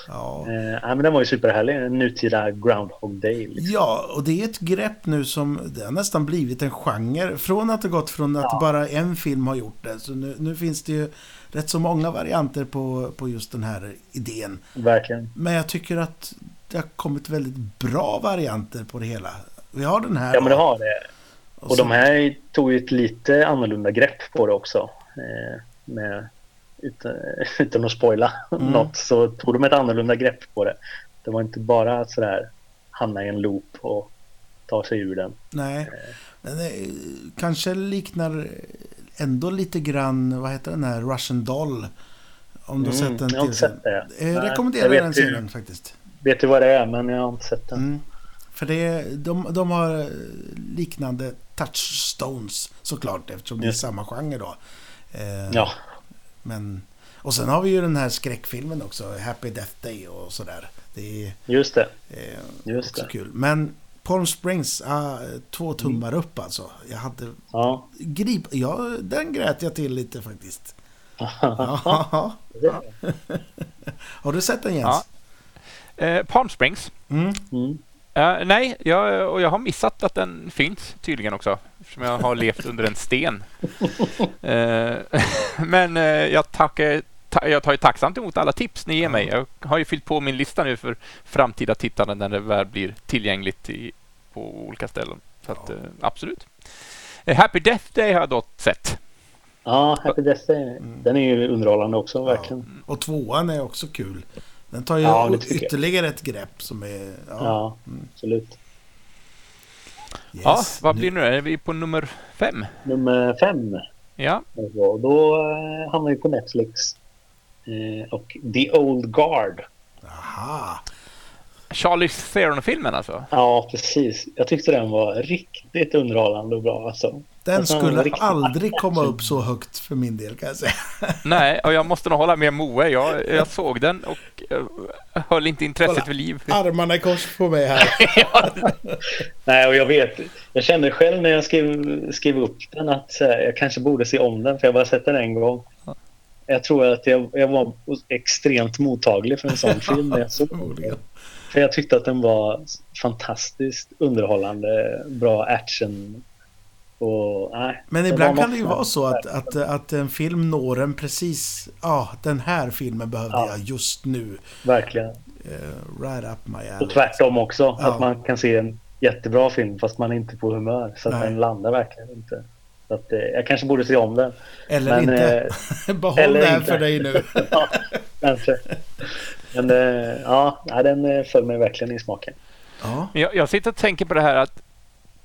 Ja. Eh, men den var ju superhärlig. En nutida Groundhog Day. Liksom. Ja, och det är ett grepp nu som det har nästan blivit en genre. Från att det gått från att Ja. bara en film har gjort det. Så nu, nu finns det ju rätt så många varianter på, på just den här idén. Verkligen. Men jag tycker att det har kommit väldigt bra varianter på det hela. Vi har den här. Ja, men det har det. Och så- de här tog ju ett lite annorlunda grepp på det också. Eh, med, utan, utan att spoila Mm. något så tog de ett annorlunda grepp på det. Det var inte bara sådär hamna i en loop och ta sig ur den. Nej, den är, kanske liknar ändå lite grann, vad heter den här, Russian Doll. Om du har Mm, sett den jag har inte sett det. Jag Nej, rekommenderar jag den serien faktiskt. Vet du vad det är men jag har inte sett den. Mm. För det, de, de har eh, liknande touchstones såklart eftersom det är samma genre då. Eh, Ja, Men, och sen har vi ju den här skräckfilmen också, Happy Death Day och sådär. Det är just det. eh, Just också det. kul. Men Palm Springs, ah, två tummar Mm. upp alltså. Jag hade Ja. grip, ja, den grät jag till lite faktiskt. Ja. Har du sett den Jens? Ja. Eh, Palm Springs. Mm. Mm. Eh, nej, jag, och jag har missat att den finns tydligen också. Eftersom jag har levt under en sten. Eh, men eh, jag, tackar, ta, jag tar ju tacksamt emot alla tips ni ger mig. Jag har ju fyllt på min lista nu för framtida tittande när det väl blir tillgängligt i, på olika ställen. Så att, Ja. absolut. Happy Death Day har jag då sett. ja, Happy Death Day. Mm. Den är ju underhållande också verkligen. Och tvåan är också kul. Den tar ju Ja, tycker jag. ytterligare ett grepp som är... Ja. Ja, Mm. absolut. Yes. Ja, vad blir nu? Är vi på nummer fem? Nummer fem. Ja, Och då eh, hamnar vi på Netflix. Eh, och The Old Guard. Aha. Charlie Theron-filmen alltså? Ja, precis. Jag tyckte den var riktigt underhållande och bra. Alltså. Den Alltså, skulle aldrig komma upp så högt för min del kan jag säga. Nej, och jag måste nog hålla med Moe. Jag, jag såg den och eh, höll inte intresset Kolla. vid liv. Armarna i kors på mig här. Nej, och jag vet. Jag kände själv när jag skrev, skrev upp den att här, jag kanske borde se om den för jag har bara sett den en gång. Jag tror att jag, jag var extremt mottaglig för en sån film när jag såg den. För jag tyckte att den var fantastiskt underhållande, bra action. Och, nej, Men ibland kan det ju vara så att, att, att en film når en precis... Ja, den här filmen behövde Ja. jag just nu. Verkligen. Uh, right up my Och alley. tvärtom också. Ja. Att man kan se en jättebra film fast man är inte på humör. Så att Nej. den landar verkligen inte. Så att, eh, jag kanske borde se om den. Eller Men, inte. eh, Behåll eller det här inte. för dig nu. ja, kanske. Men eh, ja, den eh, föll mig verkligen i smaken. Ja, Jag, jag sitter och tänker på det här att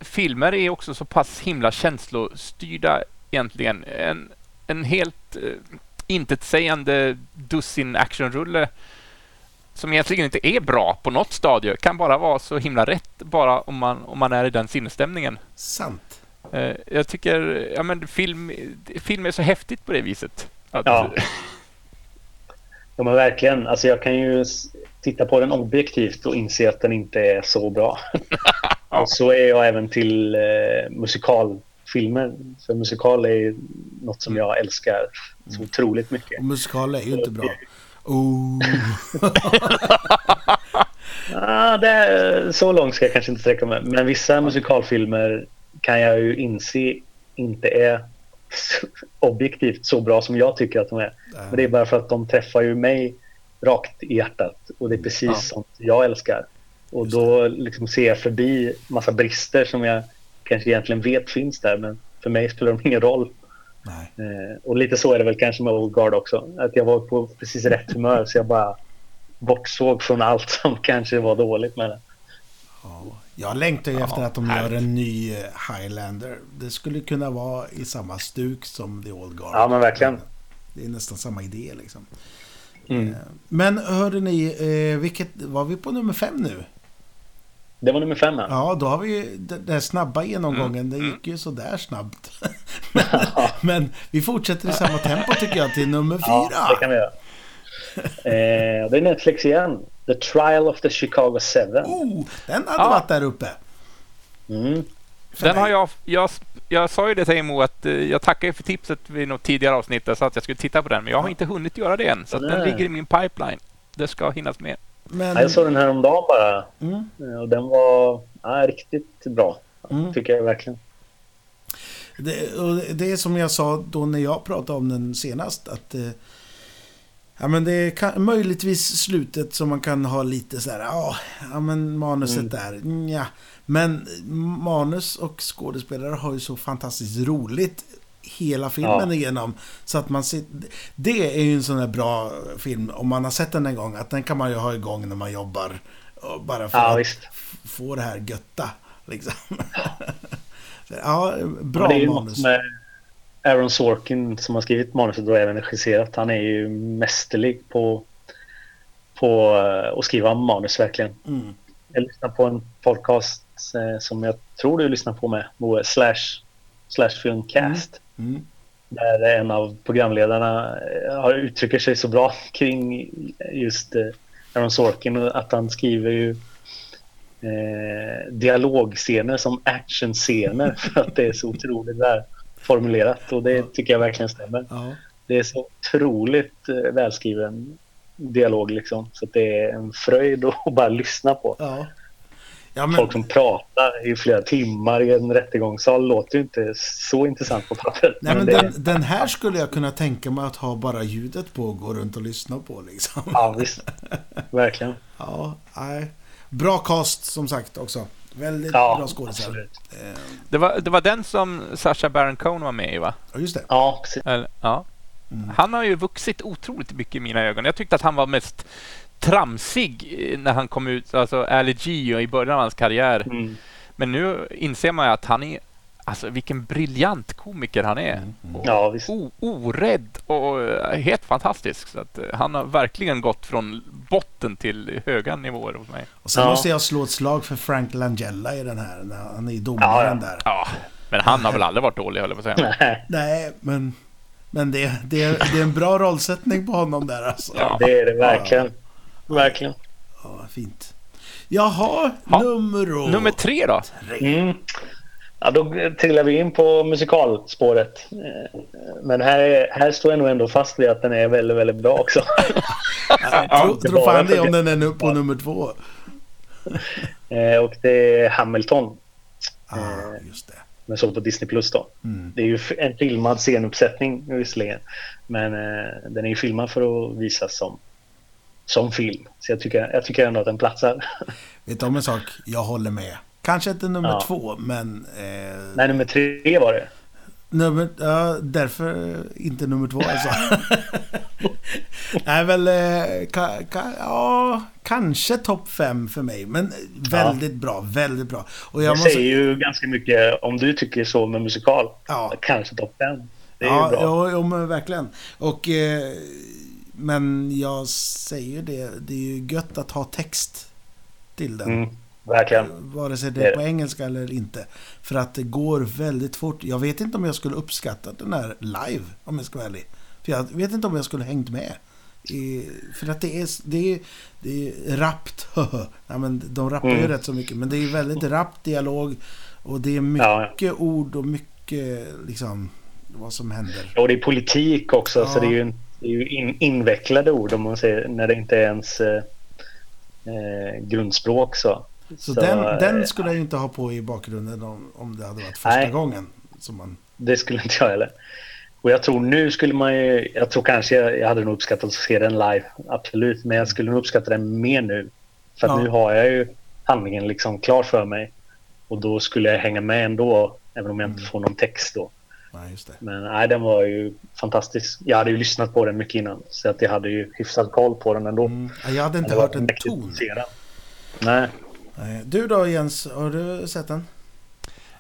filmer är också så pass himla känslostyrda egentligen. En, en helt eh, intetsägande dussin actionrulle som egentligen inte är bra på något stadie kan bara vara så himla rätt bara om man, om man är i den sinnesstämningen. sant. Eh, jag tycker ja, men film, film är så häftigt på det viset. Att, Ja. Ja, men verkligen. Alltså, jag kan ju titta på den objektivt och inse att den inte är så bra. och så är jag även till eh, musikalfilmer. För musikal är ju något som jag älskar så otroligt mycket. Och musikal är ju inte bra. Oh. Ah, det är, så långt ska jag kanske inte sträcka mig. Men vissa musikalfilmer kan jag ju inse inte är objektivt så bra som jag tycker att de är. Men det är bara för att de träffar ju mig rakt i hjärtat. Och det är precis Ja. sånt jag älskar. Och då liksom ser jag förbi massa brister som jag kanske egentligen vet finns där. Men för mig spelar de ingen roll. Eh, och lite så är det väl kanske med Old Guard också. Att jag var på precis rätt humör så jag bara bortsåg från allt som kanske var dåligt med det. Ja. Jag längtar ju Ja, efter att de härligt. gör en ny eh, Highlander. Det skulle kunna vara i samma stuk som The Old Guard. Ja, men verkligen. Det är nästan samma idé liksom. Mm. Eh, Men hörde ni, eh, vilket, var vi på nummer fem nu? Det var nummer fem. Ja. Ja, då har vi ju den där snabba genomgången. Det gick ju sådär snabbt. men, men vi fortsätter i samma tempo tycker jag till nummer Ja, fyra. det kan vi göra. Eh, det är Netflix igen. The Trial of the Chicago Seven. Oh, den hade Ja. varit där uppe. Mm. Den har jag, jag, jag sa ju det till Emo att eh, jag tackar ju för tipset vid något tidigare avsnitt så att jag skulle titta på den, men jag har inte hunnit göra det än. Så att den ligger i min pipeline. Det ska hinnas med. Men, Ja, Jag såg den här om dagen bara. mm, Eh, Och den var ja, riktigt bra. Mm. Tycker jag verkligen. det, och det är som jag sa då när jag pratade om den senast. Att eh, ja, men det är kan, möjligtvis slutet som man kan ha lite så här. Ja, ja men manuset Mm. där. Ja. Men manus och skådespelare har ju så fantastiskt roligt hela filmen Ja. igenom. Så att man ser, det är ju en sån här bra film, om man har sett den en gång, att den kan man ju ha igång när man jobbar. Och bara för Ja, att visst. få det här götta. Liksom. Ja, bra det är ju manus. Aaron Sorkin som har skrivit manuset och även regisserat. Han är ju mästerlig på, på eh, att skriva manus verkligen. Mm. Jag lyssnade på en podcast eh, som jag tror du lyssnar på med, Moe, Slash, slash Filmcast. Mm. Där en av programledarna eh, har uttrycker sig så bra kring just eh, Aaron Sorkin och att han skriver ju eh, dialogscener som actionscener för att det är så otroligt väl formulerat och det tycker jag verkligen stämmer. Ja. Det är så otroligt eh, välskriven dialog liksom så att det är en fröjd att bara lyssna på. Ja. Ja, men, Folk som pratar i flera timmar i en rättegångssal låter ju inte så intressant på pappret. nej, men det, den, den här skulle jag kunna tänka mig att ha bara ljudet på och gå runt och lyssna på. Liksom. Ja, visst. Verkligen. Ja, nej. Bra cast som sagt också. Väldigt Ja, bra skådisar. Eh, Det var, det var den som Sacha Baron Cohen var med i, va? Ja, just det. Ja, precis. Eller, ja. Mm. Han har ju vuxit otroligt mycket i mina ögon. Jag tyckte att han var mest tramsig eh, när han kom ut, alltså Ali G i början av hans karriär. Mm. Men nu inser man ju att han är Alltså vilken briljant komiker han är. Mm, mm. Och Ja, visst. o, orädd och eh, helt fantastisk. Så att, eh, han har verkligen gått från botten till höga nivåer hos mig. Och sen Ja. måste jag slå ett slag för Frank Langella i den här. När han är domaren Ja, ja. där. Ja, men han har väl aldrig varit dålig, höll jag på att säga. Nej, Nej, men... Men det, det, det är en bra rollsättning på honom där alltså. Ja. det är det verkligen. Verkligen. Ja, fint. Jaha, Ja. nummer... Nummer tre då? Mm. Ja, då trillar vi in på musikalspåret. Eh, Men här, är- här står jag nog ändå fast vid att den är väldigt, väldigt bra också. Tro var fan det om den är nu på nummer två. Eh, Och det är Hamilton. Ah, just det. Men såg på Disney Plus då. Mm. Det är ju en filmad scenuppsättning visserligen. Men eh, den är ju filmad för att visas som, som film. Så jag tycker, jag tycker ändå att den platsar. Vet du om en sak? Jag håller med. Kanske inte nummer Ja. två, men... Eh, Nej, nummer tre var det. nummer, ja, därför inte nummer två alltså. Nej, väl... Eh, ka, ka, ja, kanske topp fem för mig. Men väldigt bra, väldigt bra. Och jag det måste... säger ju ganska mycket om du tycker så med musikal. Ja. Kanske topp fem. Det är ja, ju bra. Ja, ja, men verkligen. Och... Eh, men jag säger ju det, det är ju gött att ha text till den. Mm, verkligen. Vare sig det är på engelska eller inte. För att det går väldigt fort. Jag vet inte om jag skulle uppskatta den här live, om jag ska vara ärlig. För jag vet inte om jag skulle hängt med. I, för att det är, det är, det är rappt. ja, men de rappar ju Mm. rätt så mycket. Men det är väldigt rappt dialog. Och det är mycket Ja, ord och mycket liksom vad som händer. Och det är politik också, Ja. så det är ju, det är ju in, invecklade ord om man säger, när det inte är ens eh, eh, grundspråk. Så, Så, Så, den, eh, den skulle jag inte ha på i bakgrunden om, om det hade varit första Nej. gången. Som man, Det skulle inte jag heller. Och jag tror nu skulle man ju, jag tror kanske jag, jag hade nog uppskattat att se den live, absolut. Men jag skulle nog uppskatta den mer nu. För Ja. nu har jag ju handlingen liksom klar för mig. Och då skulle jag hänga med ändå, även om jag inte Mm. får någon text då. Nej, just det. Men nej, den var ju fantastisk. Jag hade ju lyssnat på den mycket innan, så att jag hade ju hyfsad koll på den ändå. Mm. Ja, Jag hade inte hört en ton. Nej, Nej. Du då Jens, har du sett den?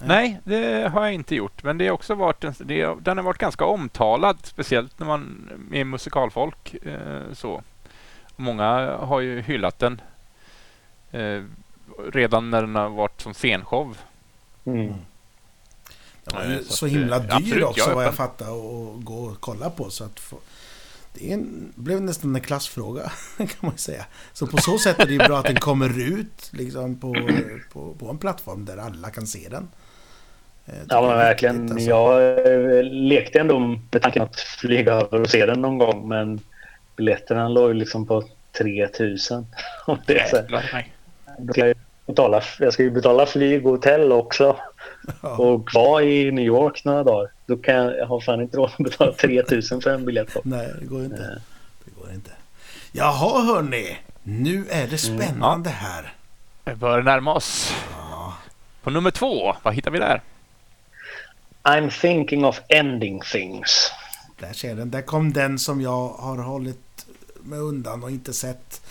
Nej, det har jag inte gjort. Men det har också varit en, det, den har varit ganska omtalad, speciellt när man är musikalfolk. Eh, så. Många har ju hyllat den eh, redan när den har varit som scenshow. mm. Den var ju så så himla dyr absolut, jag också är vad jag fattar att gå och kolla på. Så att få, det är en, blev nästan en klassfråga kan man säga. Så på så sätt är det ju bra att den kommer ut liksom, på, på, på en plattform där alla kan se den. Eh, Ja jag men är verkligen. alltså. Jag eh, lekte ändå med tanken att flyga över och se den någon gång. Men biljetterna låg ju liksom på 3000. Och det är så här, Jävlar, nej. ska jag, ju betala, jag ska ju betala flyg och hotell också. Ja. Och vara i New York några dagar. Då kan jag, jag har fan inte råd att betala 3000 för en biljett. På. Nej, det går inte. Nej. Det går inte. Jaha hörni, nu är det spännande här. Vi börjar närma oss. Ja. På nummer två, vad hittar vi där? I'm thinking of ending things. Där ser den. Där kom den som jag har hållit mig undan och inte sett.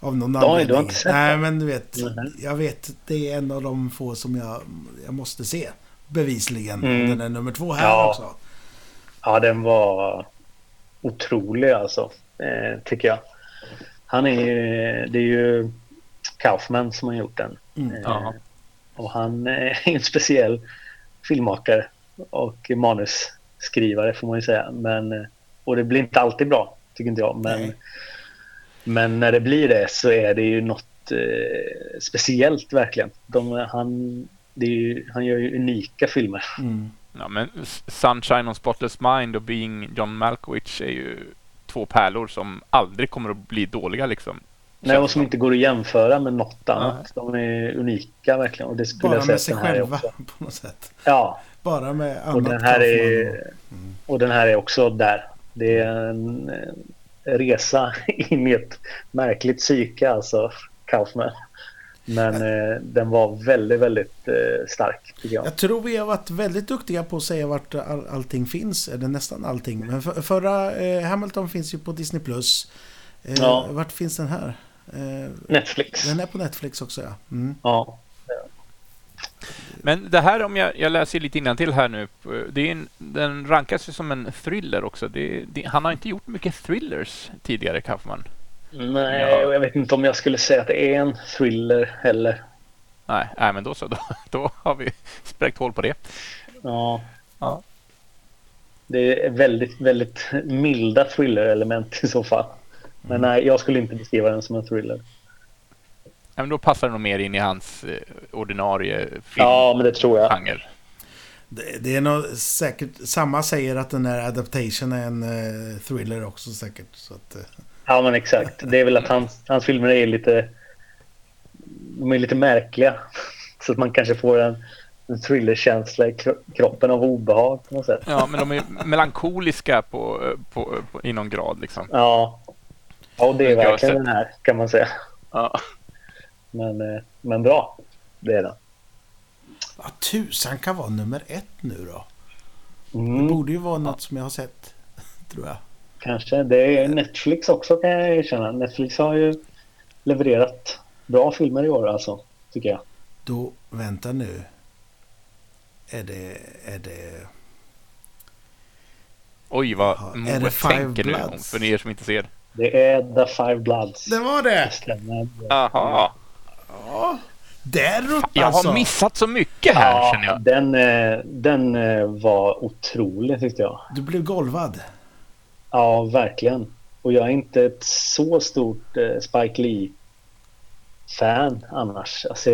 Av någon Oj, du har anledning. inte sett Nej, men du vet. Mhm. Jag vet, det är en av de få som jag, jag måste se. Bevisligen. Mm. Den är nummer två här Ja. också. Ja, den var otrolig alltså, eh, tycker jag. Han är ju, det är ju Kaufman som har gjort den. Mm. Eh. Och han är en speciell filmmakare och manusskrivare får man ju säga. Men, eh, och det blir inte alltid bra, tycker inte jag. Men, Nej. Men när det blir det så är det ju något eh, speciellt verkligen. De, han, det är ju, han gör ju unika filmer. Mm. Ja, men Sunshine on Spotless Mind och Being John Malkovich är ju två pärlor som aldrig kommer att bli dåliga liksom. Nej, och som inte går att jämföra med något annat. De är unika verkligen. Och det skulle Bara jag säga med sig själva också. på något sätt. Ja, Bara med annat och den, här är, Mm. och den här är också där. Det är en eh, resa in i ett märkligt psyke alltså, Kaufman. Men eh, den var väldigt, väldigt eh, stark jag. Jag tror vi har varit väldigt duktiga på att säga vart all, allting finns. Eller nästan allting. Men för, förra eh, Hamilton finns ju på Disney+. Plus. Eh, Ja. Vart finns den här? Eh, Netflix. den är på Netflix också ja. Mm. Ja. Men det här, om jag, jag läser lite till här nu. Det är en, den rankas ju som en thriller också. Det, det, han har inte gjort mycket thrillers tidigare, Kaufman. Nej, ja. jag vet inte om jag skulle säga att det är en thriller heller. Nej, nej men då så. Då, då har vi spräckt hål på det. Ja. ja. Det är väldigt, väldigt milda thriller-element i så fall. Men mm. nej, jag skulle inte beskriva den som en thriller. Ja, men då passar det nog mer in i hans eh, ordinarie film. Ja, men det tror jag. Genre. Det, det är nog säkert, samma säger att den här adaptation är en uh, thriller också säkert. Så att, uh. Ja, men exakt. Det är väl att hans, hans filmer är lite, de är lite märkliga. Så att man kanske får en, en thrillerkänsla i kroppen av obehag på något sätt. Ja, men de är melankoliska på, på, på, i någon grad liksom. Ja, ja och det är verkligen den här kan man säga. Ja. Men, eh, men bra, det är den. Vad tusan kan vara nummer ett nu då? Mm. Det borde ju vara något som jag har sett, tror jag. Kanske. Det är Netflix också kan jag erkänna. Netflix har ju levererat bra filmer i år alltså, tycker jag. Då, vänta nu. Är det... Är det... Oj, vad Moe tänker nu, för er som inte ser. Det är The Five Bloods. Det var det! det Jaha. Ja, där Jag har missat så mycket här ja, känner jag. Den, eh, den eh, var otrolig tyckte jag. Du blev golvad. Ja, verkligen. Och jag är inte ett så stort eh, Spike Lee-fan annars. Alltså,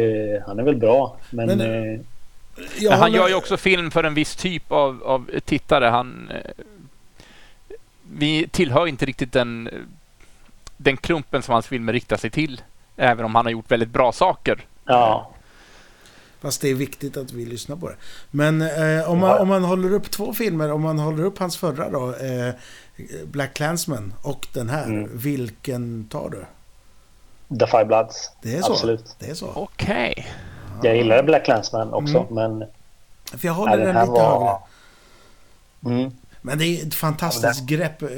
han är väl bra, men... men, eh, men han gör ju också film för en viss typ av, av tittare. Han, eh, vi tillhör inte riktigt den, den klumpen som hans filmer riktar sig till. Även om han har gjort väldigt bra saker. Ja. Fast det är viktigt att vi lyssnar på det. Men eh, om, man, om man håller upp två filmer, om man håller upp hans förra då, eh, Black Clansman och den här, mm. vilken tar du? The Five Bloods. Det är så? Absolut. Det är så? Okej. Okay. Jag gillar Black Clansman också, mm. men... För jag håller den, den lite var... högre. Mm. Men det är ett fantastiskt ja, grepp. Eh,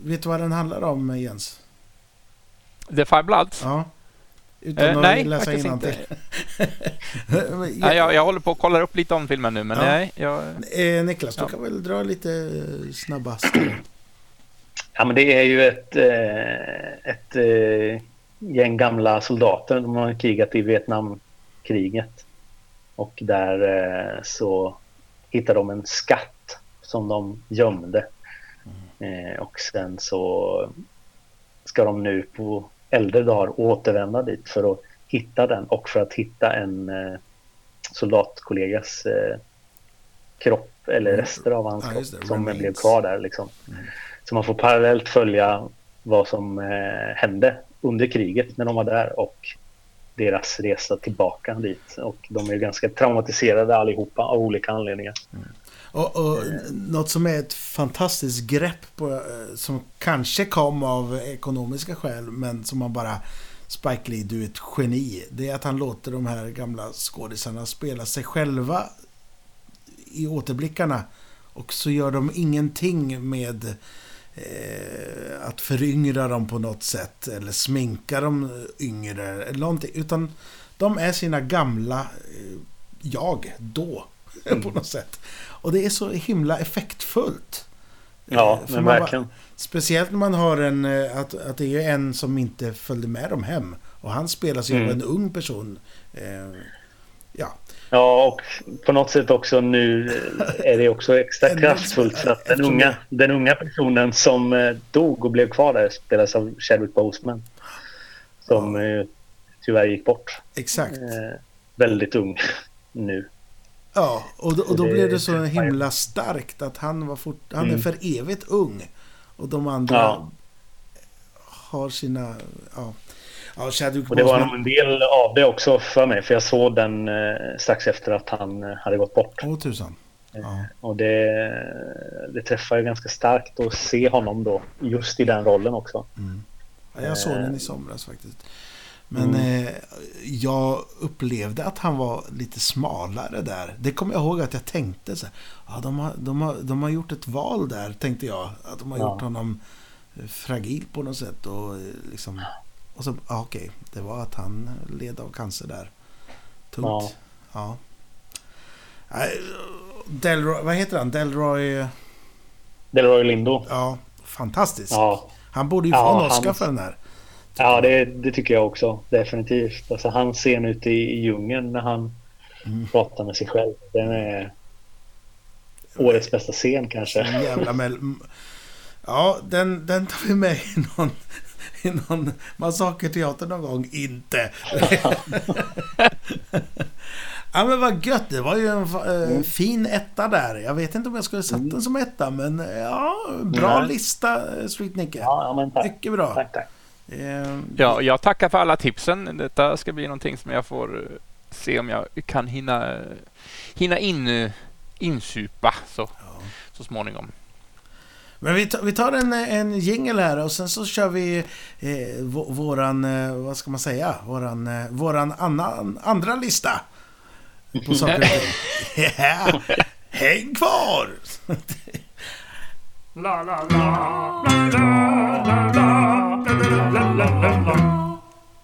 vet du vad den handlar om, Jens? The Five Bloods? Ja. Utan eh, att nej, läsa inte. nej, jag, jag håller på att kolla upp lite om filmen nu, men ja. nej. Jag... Eh, Niklas, du kan väl dra lite eh, snabbast? Ja, men det är ju ett, eh, ett eh, gäng gamla soldater. De har krigat i Vietnamkriget. Och där så hittar de en skatt som de gömde. Mm. och sen så ska de nu på äldre dagar återvända dit för att hitta den och för att hitta en eh, soldatkollegas eh, kropp eller mm. rester av hans ja, kropp som remains. blev kvar där. Liksom. Mm. Så man får parallellt följa vad som eh, hände under kriget när de var där och deras resa tillbaka dit. Och de är ganska traumatiserade allihopa av olika anledningar. Mm. Och, och. Något som är ett fantastiskt grepp på, eh, som kanske kom av ekonomiska skäl men som man bara Spike Lee, du är ett geni. Det är att han låter de här gamla skådisarna spela sig själva i återblickarna. Och så gör de ingenting med eh, att föryngra dem på något sätt eller sminka dem yngre eller någonting. Utan de är sina gamla eh, jag då mm. på något sätt. Och det är så himla effektfullt. Ja, eh, men verkligen. Bara, speciellt när man har en, eh, att, att det är en som inte följde med dem hem. Och han spelas ju mm. av en ung person. Eh, ja. Ja, och på något sätt också nu är det också extra kraftfullt för att den unga, den unga personen som eh, dog och blev kvar där spelas av Chadwick Boseman. Som ja. tyvärr gick bort. Exakt. Eh, väldigt ung nu. Ja, och då, och då blev det så himla starkt att han, var fort, han mm. är för evigt ung. Och de andra ja. har sina... Ja. Ja, och det var nog en del av det också för mig. För jag såg den eh, strax efter att han eh, hade gått bort. Åh tusan. Eh, ja. Och det, det träffar ju ganska starkt att se honom då. Just i den rollen också. Mm. Ja, jag såg den i somras faktiskt. Men mm. eh, jag upplevde att han var lite smalare där. Det kommer jag ihåg att jag tänkte så här, ja, de, har, de, har, de har gjort ett val där, tänkte jag. Att de har ja. gjort honom eh, fragil på något sätt. Och, eh, liksom, och så, ja, okej, det var att han led av cancer där. Tungt. Ja. Ja. Delroy, vad heter han? Delroy... Delroy Lindo. Ja, fantastisk. Ja, Han borde ju få en Oscar han- för den här. Ja det, det tycker jag också. Definitivt. Alltså, han scen ute i, i djungeln när han Mm. pratar med sig själv. Den är årets bästa scen kanske. Jävla mel... Ja, den, den tar vi med i någon, i någon massakerteater någon gång. Inte. ja, men vad gött. Det var ju en eh, fin etta där. Jag vet inte om jag skulle satt den som etta, men eh, ja, bra Nej. lista, eh, Sweet Nicke. Ja, ja men tack. Mycket bra. Tack, tack. Eh, Ja, jag tackar för alla tipsen. Detta ska bli någonting som jag får eh, se om jag kan hinna, hinna in, eh, insupa så, så småningom. Men vi tar, vi tar en, en jingle här och sen så kör vi eh, vå- våran, eh, vad ska man säga, våran, eh, våran annan, andra lista. På saker. Ja, Häng kvar!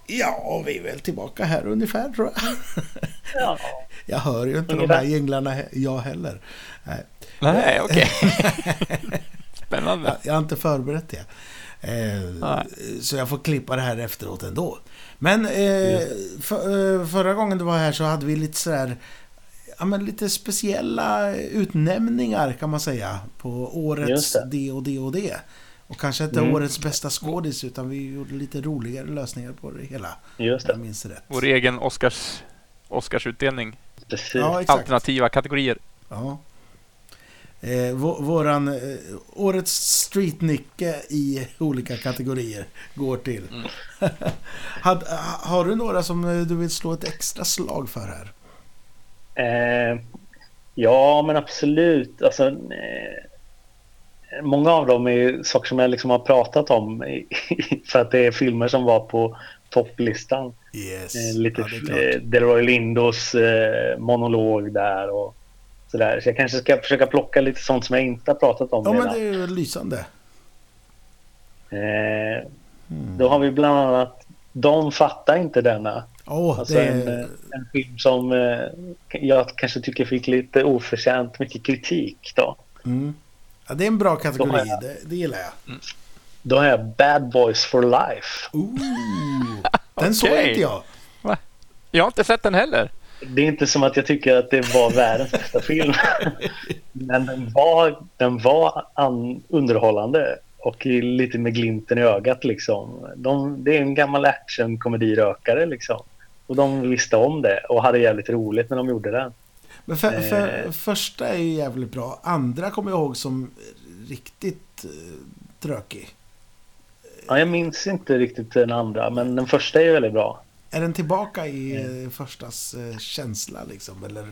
Ja, vi är väl tillbaka här ungefär tror jag. Ja. Jag hör ju inte de Ungefär. här jinglarna jag heller. Nej. Nej, okej. Spännande. Jag, jag har inte förberett det. Eh, så jag får klippa det här efteråt ändå. Men eh, för, eh, förra gången du var här så hade vi lite sådär Ja, men lite speciella utnämningar kan man säga. På årets det och det och det. Och kanske inte Mm. årets bästa skådis utan vi gjorde lite roligare lösningar på det hela. Just jag det. minns rätt. Vår egen Oscars, Oscarsutdelning. Precis. Ja, exakt. Alternativa kategorier. Ja. Eh, vå- våran eh, årets streetnicke i olika kategorier går till. Mm. Had, ha- har du några som eh, du vill slå ett extra slag för här? Eh, ja, men absolut. Alltså, eh, många av dem är saker som jag liksom har pratat om för att det är filmer som var på topplistan. Yes. Eh, lite ja, eh, Delroy Lindos eh, monolog där och sådär. Så jag kanske ska försöka plocka lite sånt som jag inte har pratat om Ja, men redan. det är ju lysande. Eh, Mm. då har vi bland annat De fattar inte denna. Åh, Alltså det en, en film som jag kanske tycker fick lite oförtjänt mycket kritik då. Mm. Ja, det är en bra kategori. jag- Det, det gillar jag. Då har jag Bad Boys for Life. Ooh, den såg Okej. inte jag. Jag har inte sett den heller. Det är inte som att jag tycker att det var världens bästa film. Men den var, den var an, underhållande och lite med glimten i ögat liksom. De, det är en gammal actionkomedi-rökare liksom. Och de visste om det och hade jävligt roligt när de gjorde den. Men för, för, Eh. första är ju jävligt bra. Andra kommer jag ihåg som riktigt uh, trökig. Ja, jag minns inte riktigt den andra, men den första är ju väldigt bra. Är den tillbaka i eh, förstas eh, känsla liksom? Eller?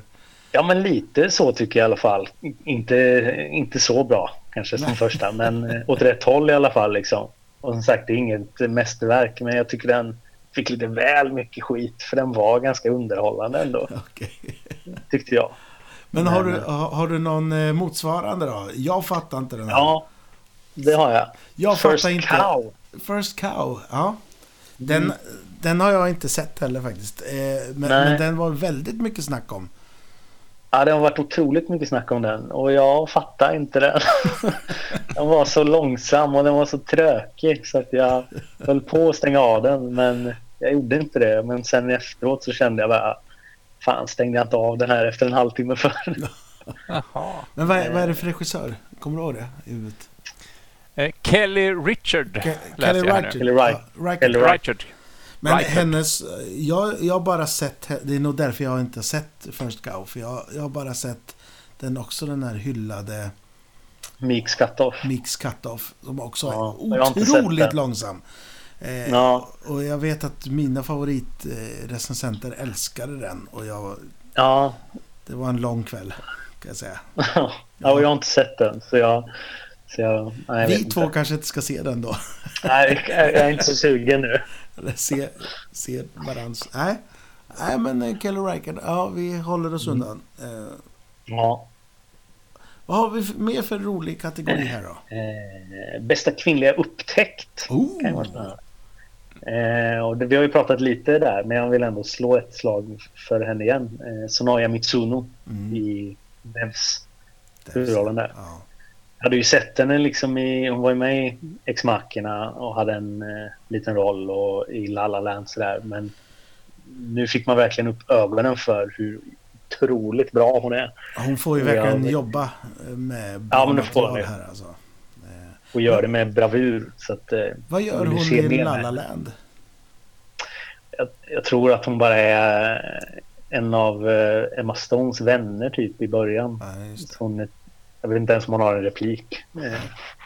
Ja, men lite så tycker jag i alla fall. Inte, inte så bra kanske som Nej. första, men eh, åt rätt håll i alla fall. Liksom. Och som sagt, det är inget mästerverk, men jag tycker den fick lite väl mycket skit, för den var ganska underhållande ändå, Okej. tyckte jag. Men har du, Men- har, du någon eh, motsvarande då? Jag fattar inte den här. Ja, det har jag. jag First inte. Cow. First Cow, ja. Den, den har jag inte sett heller faktiskt. Eh, men, men den var väldigt mycket snack om. Ja, det har varit otroligt mycket snack om den och jag fattar inte den. den var så långsam och den var så trökig så att jag höll på att stänga av den men jag gjorde inte det. Men sen efteråt så kände jag bara fan stängde jag inte av den här efter en halvtimme för. Jaha. Men vad är, vad är det för regissör? Kommer du ihåg det? i huvudet? Eh, Kelly Richard Ke- läser Kelly jag här Reichardt. nu. Kelly Reichardt. Kelly Richard. Men Reichardt. hennes... Jag, jag har bara sett... Det är nog därför jag inte har sett First Cow. För jag, jag har bara sett den också den här hyllade Meeks Cut-Off. Mix Cut-Off. Som också Ja, är otroligt långsam. Eh, Ja. Och jag vet att mina favoritrecensenter älskade den. Och jag, Ja, det var en lång kväll, kan jag säga. ja och jag har inte sett den så jag... Så jag nej, jag Vi två inte. kanske inte ska se den då. Nej, jag är inte så sugen nu. Eller se, se varandras... Nej. Nej, men eh, Kelly Reichardt, ja, vi håller oss Mm. undan. Eh, Ja. vad har vi mer för rolig kategori här då? Eh, bästa kvinnliga upptäckt. Oh. Eh, och det, vi har ju pratat lite där, men jag vill ändå slå ett slag för henne igen. Eh, Sonoya Mitsuno Mm. i Devs huvudrollen där. Ja. Jag hade ju sett henne liksom i, hon var ju med i Ex Machina och hade en eh, liten roll och i La La Land sådär. Men nu fick man verkligen upp ögonen för hur otroligt bra hon är. Hon får ju verkligen men- jobba med Ja, men får hon här alltså. Och gör det med bravur. Så att, eh, Vad gör hon i La? La Land? jag, jag tror att hon bara är en av eh, Emma Stones vänner typ i början. Ja, Hon är, jag vet inte ens om hon har en replik. Eh,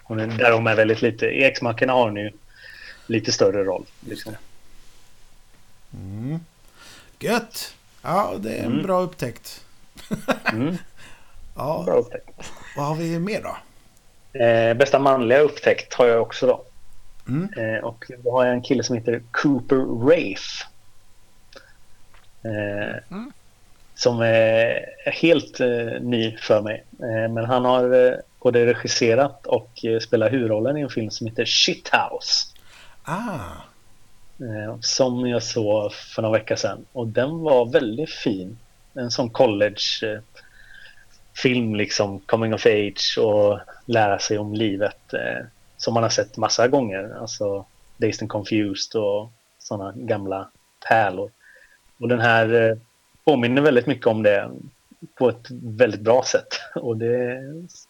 Hon är, där hon är väldigt lite. X-Machina har hon ju lite större roll. Liksom. Mm. Gött! Ja, det är en Mm. bra upptäckt. Mm, Ja, bra upptäckt. vad har vi mer då? Eh, bästa manliga upptäckt har jag också då. Mm. Eh, och då har jag en kille som heter Cooper Rafe. Eh, Mm. Som är helt eh, ny för mig. Eh, men han har eh, både regisserat och eh, spelat huvudrollen i en film som heter Shithouse. Ah, Eh, som jag såg för några veckor sedan. Och den var väldigt fin. En sån college eh, film liksom, coming of age och lära sig om livet. Som man har sett massa gånger. Alltså Dazed and Confused och sådana gamla pärlor. Och den här påminner väldigt mycket om det på ett väldigt bra sätt. Och det,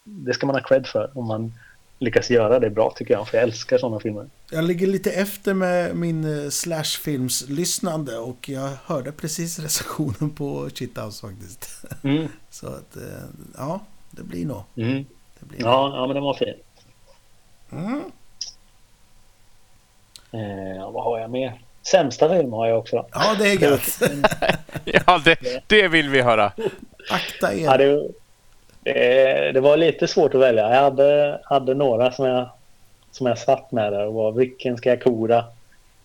det ska man ha cred för om man lyckas göra det bra tycker jag. För jag älskar sådana filmer. jag ligger lite efter med min eh, slashfilms-lyssnande och jag hörde precis recensionen på Shithouse faktiskt. Mm. Så att, eh, ja, det blir nog. Mm. Det blir Ja, ja, men den var fin. Mm. Eh, vad har jag mer? Sämsta film har jag också. Ja, det är gött. Ja, det, det vill vi höra. Akta er. Ja, det, det, det var lite svårt att välja. Jag hade, hade några som jag, som jag satt med där och var vilken ska jag kora?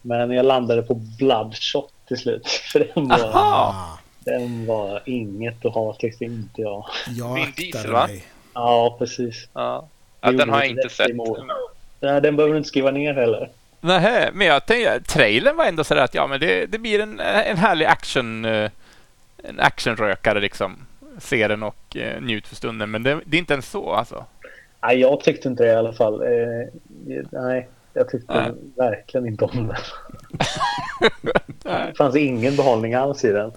Men jag landade på Bloodshot till slut. För den var, Aha! Ah, den var inget att ha tyckte inte jag. jag Vin Diesel, va? Ja, precis. Ja. ja, den har jag inte sett. Nej, den behöver du inte skriva ner heller. Nähä, men jag tänkte, trailern var ändå sådär att ja, men det, det blir en, en härlig action, eh, en actionrökare liksom. Se den och eh, njut för stunden, men det, det är inte ens så alltså. Nej, jag tyckte inte det i alla fall. Eh, nej, jag tyckte Nej. verkligen inte om den. Det fanns ingen behållning alls i den.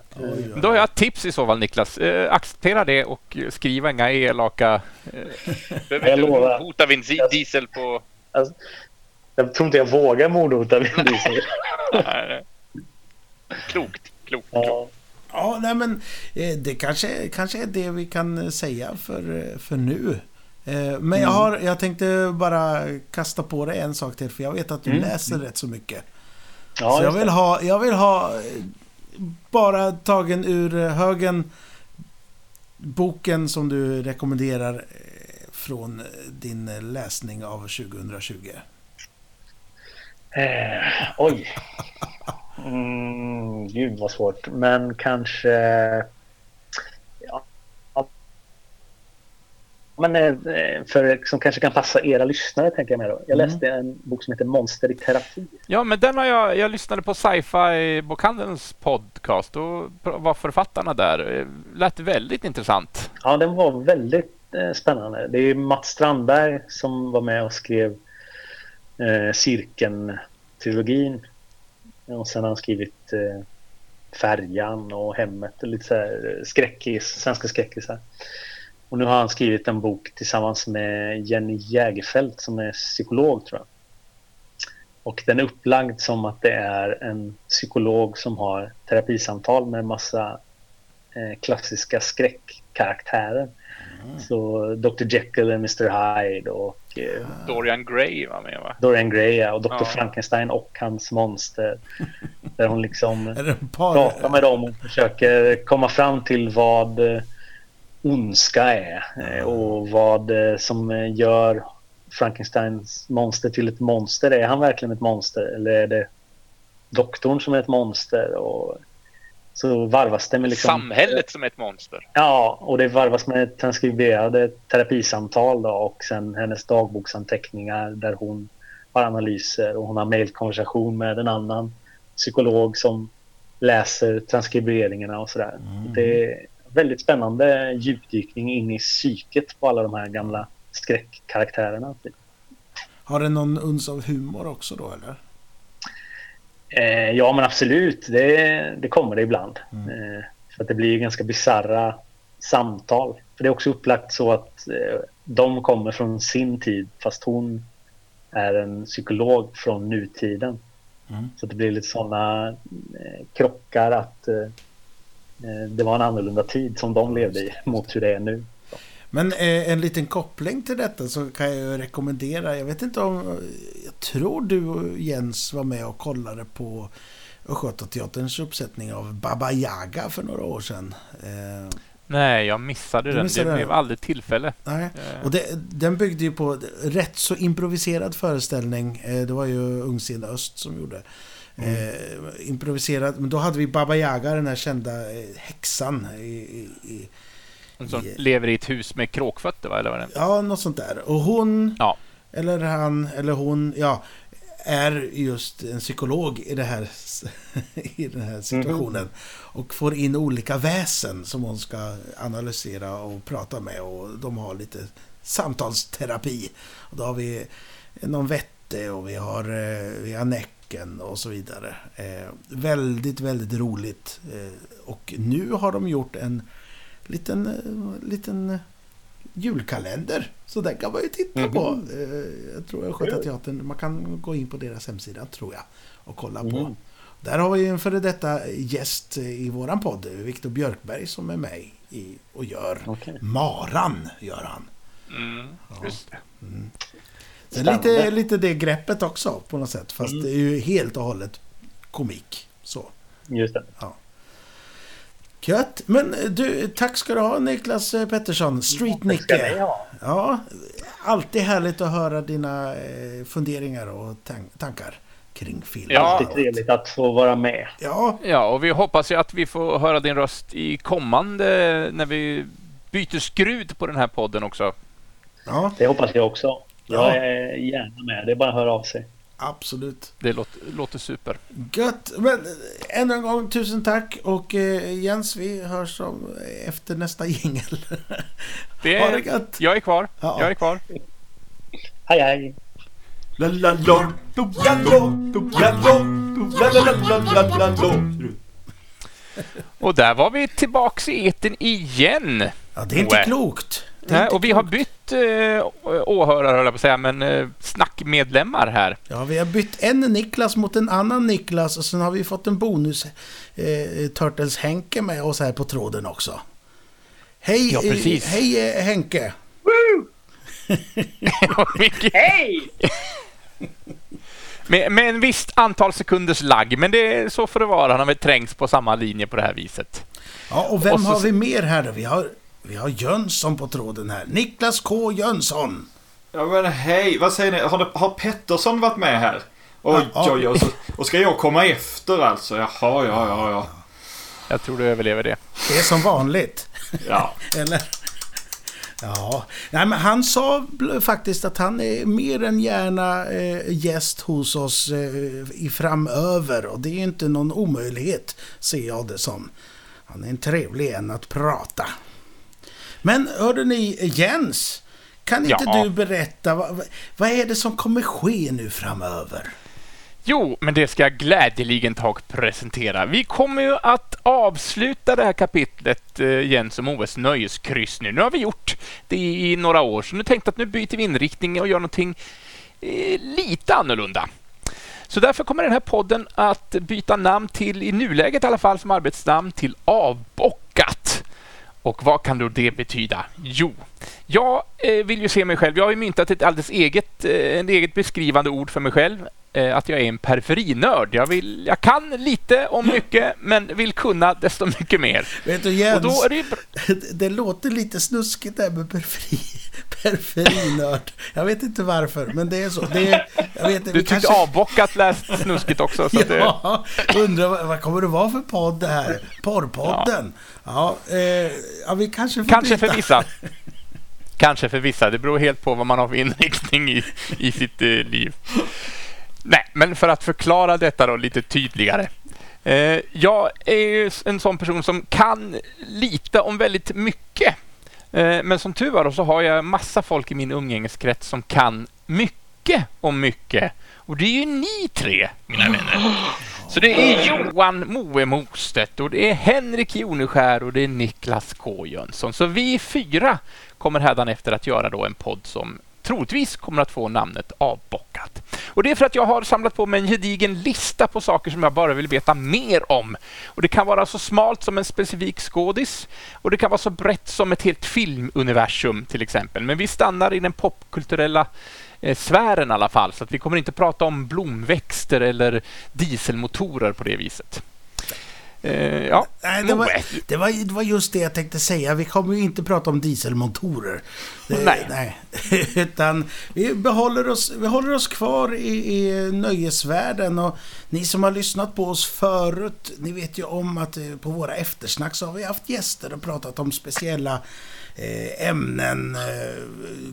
Då har jag ett tips i så fall Niklas. Eh, acceptera det och skriva inga elaka... Behöver Jag lovar. hota Vin Diesel på... Alltså, jag tror inte jag vågar mordhota Vin Diesel. Nej, Klokt. Klokt. klokt. Ja. Ja, nej men eh, det kanske, kanske är det vi kan eh, säga för, eh, för nu. Men jag, har, jag tänkte bara kasta på dig en sak till, för jag vet att du Mm. läser rätt så mycket. Ja, så jag vill ha, jag vill ha bara tagen ur högen boken som du rekommenderar från din läsning av 2020. Eh, oj. Mm, gud vad svårt. Men kanske... Ja. Men eh, för, som kanske kan passa era lyssnare tänker jag med då. Jag Mm. läste en bok som heter Monster i terapi. Ja, men den har jag... Jag lyssnade på Sci-Fi Bokhandelns podcast och var författarna där. Eh, Lät väldigt intressant. Ja, den var väldigt eh, spännande. Det är Mats Strandberg som var med och skrev eh, Cirkeln-trilogin. Och sen har han skrivit eh, Färjan och Hemmet och lite så här eh, skräckis, svenska skräckisar. Och nu har han skrivit en bok tillsammans med Jenny Jägerfeld som är psykolog tror jag. Och den är upplagd som att det är en psykolog som har terapisamtal med massa eh, klassiska skräckkaraktärer. Så Dr Jekyll och Mr Hyde och eh, Dorian Gray var med va? Dorian Gray ja, och Dr Ja. Frankenstein och hans monster. Där hon liksom pratar med dem och försöker komma fram till vad eh, ondska är eh, och vad som gör Frankensteins monster till ett monster. Är han verkligen ett monster eller är det doktorn som är ett monster? Och så varvas det med liksom... Samhället som ett monster. Ja, och det varvas med transkriberade terapisamtal då, och sen hennes dagboksanteckningar där hon har analyser och hon har mejlkonversation med en annan psykolog som läser transkriberingarna och sådär. Mm. Det är väldigt spännande djupdykning in i psyket på alla de här gamla skräckkaraktärerna. Har det någon uns av humor också då eller? Eh, ja men absolut, det, det kommer det ibland. Mm. Eh, för att det blir ganska bizarra samtal. För det är också upplagt så att eh, de kommer från sin tid fast hon är en psykolog från nutiden. Mm. Så det blir lite sådana eh, krockar att eh, eh, det var en annorlunda tid som de levde i mot hur det är nu. Men eh, en liten koppling till detta så kan jag rekommendera. Jag vet inte om... Jag tror du och Jens var med och kollade på Östgötateaterns uppsättning av Baba Yaga för några år sedan. Eh, Nej, jag missade Du den. missade det den. blev aldrig tillfälle. nej. Eh, Och det, den byggde ju på rätt så improviserad föreställning. Eh, det var ju Ungscen Öst som gjorde. Eh, improviserad, men då hade vi Baba Yaga, den här kända eh, häxan. I, i, i, som i- lever i ett hus med kråkfötter, va? Eller vad det är. ja, något sånt där. Och hon, Ja. eller han, eller hon, ja, är just en psykolog i, det här, i den här situationen. Och får in olika väsen som hon ska analysera och prata med. Och de har lite samtalsterapi. Och då har vi någon vette och vi har, eh, vi har Näcken och så vidare. Eh, väldigt, väldigt roligt. Eh, och nu har de gjort en liten, eh, liten julkalender. Så den kan man ju titta Mhm. på. Eh, jag tror Östgötateatern, man kan gå in på deras hemsida tror jag och kolla på. Mhm. Där har vi en före detta gäst i våran podd, Viktor Björkberg som är med i, och gör Okej. Maran. Gör han. Mm, just det. Det är lite, lite det greppet också på något sätt. Fast Mm. det är ju helt och hållet komik. Så. Just det. Gött. Men du, tack ska du ha Niklas eh, Pettersson. Street Det ska ni Nicke. ha. Ja, alltid härligt att höra dina eh, funderingar och tan- tankar kring film. Ja. Alltid trevligt att få vara med. Ja, Ja, och vi hoppas ju att vi får höra din röst i kommande när vi byter skrud på den här podden också. ja, Det hoppas jag också. Ja. Jag är gärna med. Det är bara att höra av sig. Absolut. Det låter, låter super. Gött. Men eh, ännu en gång tusen tack. Och eh, Jens, vi hörs om, efter nästa jingel. Det Ha det gött. jag är kvar. Ja. Jag är kvar. Hej hej! La la la, la la la. Och där var vi tillbaks i eten igen. Ja, det är inte klokt. Nej, och vi har bytt eh, åhörare, höll jag på att säga, men eh, snackmedlemmar här. Ja, vi har bytt en Niklas mot en annan Niklas och sen har vi fått en bonus eh, Turtles Henke med oss här på tråden också. Hej, Ja, precis. eh, hej eh, Henke! Hej! med, med en visst antal sekunders lagg, men det är så får det vara när vi trängs på samma linje på det här viset. Ja, och vem Och så- har vi mer här då? Vi har, vi har Jönsson på tråden här. Niklas K Jönsson. Ja men hej, vad säger ni? Har, det, har Pettersson varit med här? Oj, Ja, oj, oj. Och ska jag komma efter alltså? Jaha, ja, ja, ja. Jag tror du överlever det. Det är som vanligt. Ja, Eller? Ja, nej men han sa faktiskt att han är mer än gärna eh, gäst hos oss eh, i framöver och det är ju inte någon omöjlighet ser jag det som. Han är en trevlig en att prata. Men hörde ni Jens, kan inte Ja. du berätta vad, vad är det som kommer ske nu framöver? Jo, men det ska jag glädjeligen ta och presentera. Vi kommer ju att avsluta det här kapitlet, eh, Jens och Moes nöjeskryss nu. Nu har vi gjort det i några år, så nu tänkte att nu byter vi inriktning och gör någonting eh, lite annorlunda. Så därför kommer den här podden att byta namn till, i nuläget i alla fall som arbetsnamn, till Avbockat. Och vad kan då det betyda? Jo, jag eh, vill ju se mig själv. Jag har ju myntat ett alldeles eget, eh, en eget beskrivande ord för mig själv. Eh, att jag är en periferinörd. Jag, vill, jag kan lite om mycket, men vill kunna desto mycket mer. Vet du Och Jens, då är det det låter lite snuskigt där med periferi, periferinörd. Jag vet inte varför, men det är så. Det är, jag vet, Du tyckte avbockat lät snuskigt också. Så att det, Ja, undrar vad, kommer det vara för podd det här? Porrpodden? Ja, eh, ja vi kanske får kanske byta. för vissa. Kanske för vissa. Det beror helt på vad man har för inriktning i, i sitt eh, liv. Nej, men för att förklara detta då lite tydligare. Eh, jag är ju en sån person som kan lite om väldigt mycket. Eh, men som tur var så har jag massa folk i min umgängeskrets som kan mycket om mycket. Och det är ju ni tre, mina vänner. Så det är Johan Moe Mostedt och det är Henrik Joneskär och det är Niklas K Jönsson. Så vi fyra kommer hädanefter att göra då en podd som troligtvis kommer att få namnet avbockat. Och det är för att jag har samlat på mig en gedigen lista på saker som jag bara vill veta mer om. Och Det kan vara så smalt som en specifik skådis och det kan vara så brett som ett helt filmuniversum till exempel. Men vi stannar i den popkulturella eh, sfären i alla fall, så att vi kommer inte prata om blomväxter eller dieselmotorer på det viset. Eh, ja. Nej, det, var, det, var, det var just det jag tänkte säga. Vi kommer ju inte prata om dieselmotorer. Det, nej. nej. Utan vi, behåller oss, vi håller oss kvar i, i nöjesvärlden. Och ni som har lyssnat på oss förut, ni vet ju om att eh, på våra eftersnack så har vi haft gäster och pratat om speciella eh, ämnen,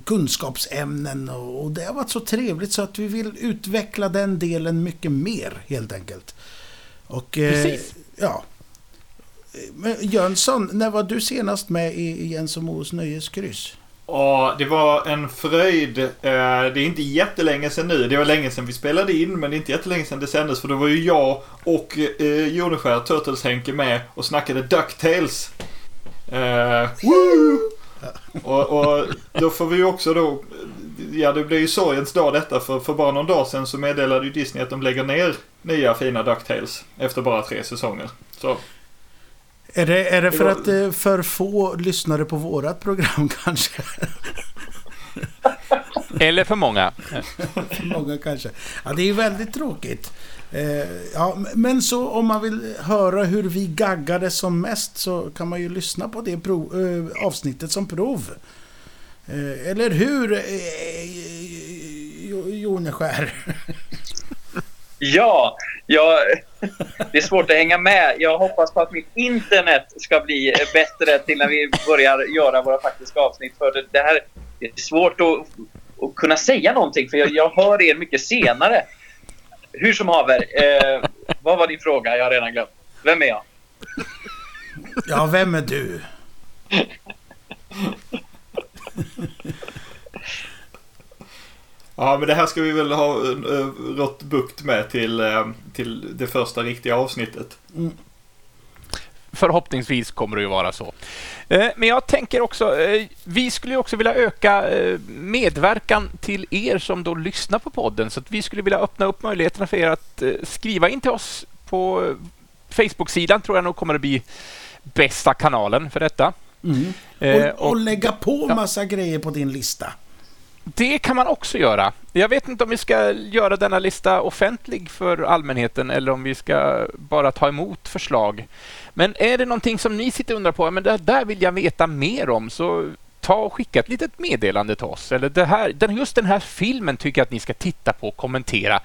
kunskapsämnen och det har varit så trevligt så att vi vill utveckla den delen mycket mer helt enkelt. Och, Precis. Ja. Men Jönsson, när var du senast med i Jens och Moos nöjeskryss? Ja, det var en fröjd. Eh, det är inte jättelänge sedan nu. Det var länge sedan vi spelade in, men det är inte jättelänge sedan det sändes. För då var ju jag och eh, Joneskär, Turtles-Henke med och snackade Ducktails. Eh, och, och då får vi ju också då... Ja, det blir ju sorgens dag detta. För, för bara någon dag sedan så meddelade ju Disney att de lägger ner nya fina Ducktails. Efter bara tre säsonger. Så. Är det, är det för att det är för få lyssnare på vårat program kanske? Eller för många. för många kanske. Ja, det är väldigt tråkigt. Eh, ja, men så om man vill höra hur vi gaggade som mest så kan man ju lyssna på det prov, eh, avsnittet som prov. Eh, eller hur, eh, Joneskär? Ja, jag, det är svårt att hänga med. Jag hoppas på att mitt internet ska bli bättre till när vi börjar göra våra faktiska avsnitt. För det, det här det är svårt att, att kunna säga någonting för jag, jag hör er mycket senare. Hur som haver, eh, vad var din fråga? Jag har redan glömt. Vem är jag? Ja, vem är du? Ja, men det här ska vi väl ha uh, rått bukt med till, uh, till det första riktiga avsnittet. Mm. Förhoppningsvis kommer det ju vara så. Uh, men jag tänker också, vi skulle också vilja öka medverkan till er som då lyssnar på podden. Så att vi skulle vilja öppna upp möjligheterna för er att skriva in till oss på Facebook-sidan tror jag nog kommer att bli bästa kanalen för detta. Mm. Och, och, lägga på massa ja. grejer på din lista. Det kan man också göra. Jag vet inte om vi ska göra denna lista offentlig för allmänheten eller om vi ska bara ta emot förslag. Men är det någonting som ni sitter och undrar på, men det där vill jag veta mer om, så ta och skicka ett litet meddelande till oss. Eller det här, just den här filmen tycker jag att ni ska titta på och kommentera.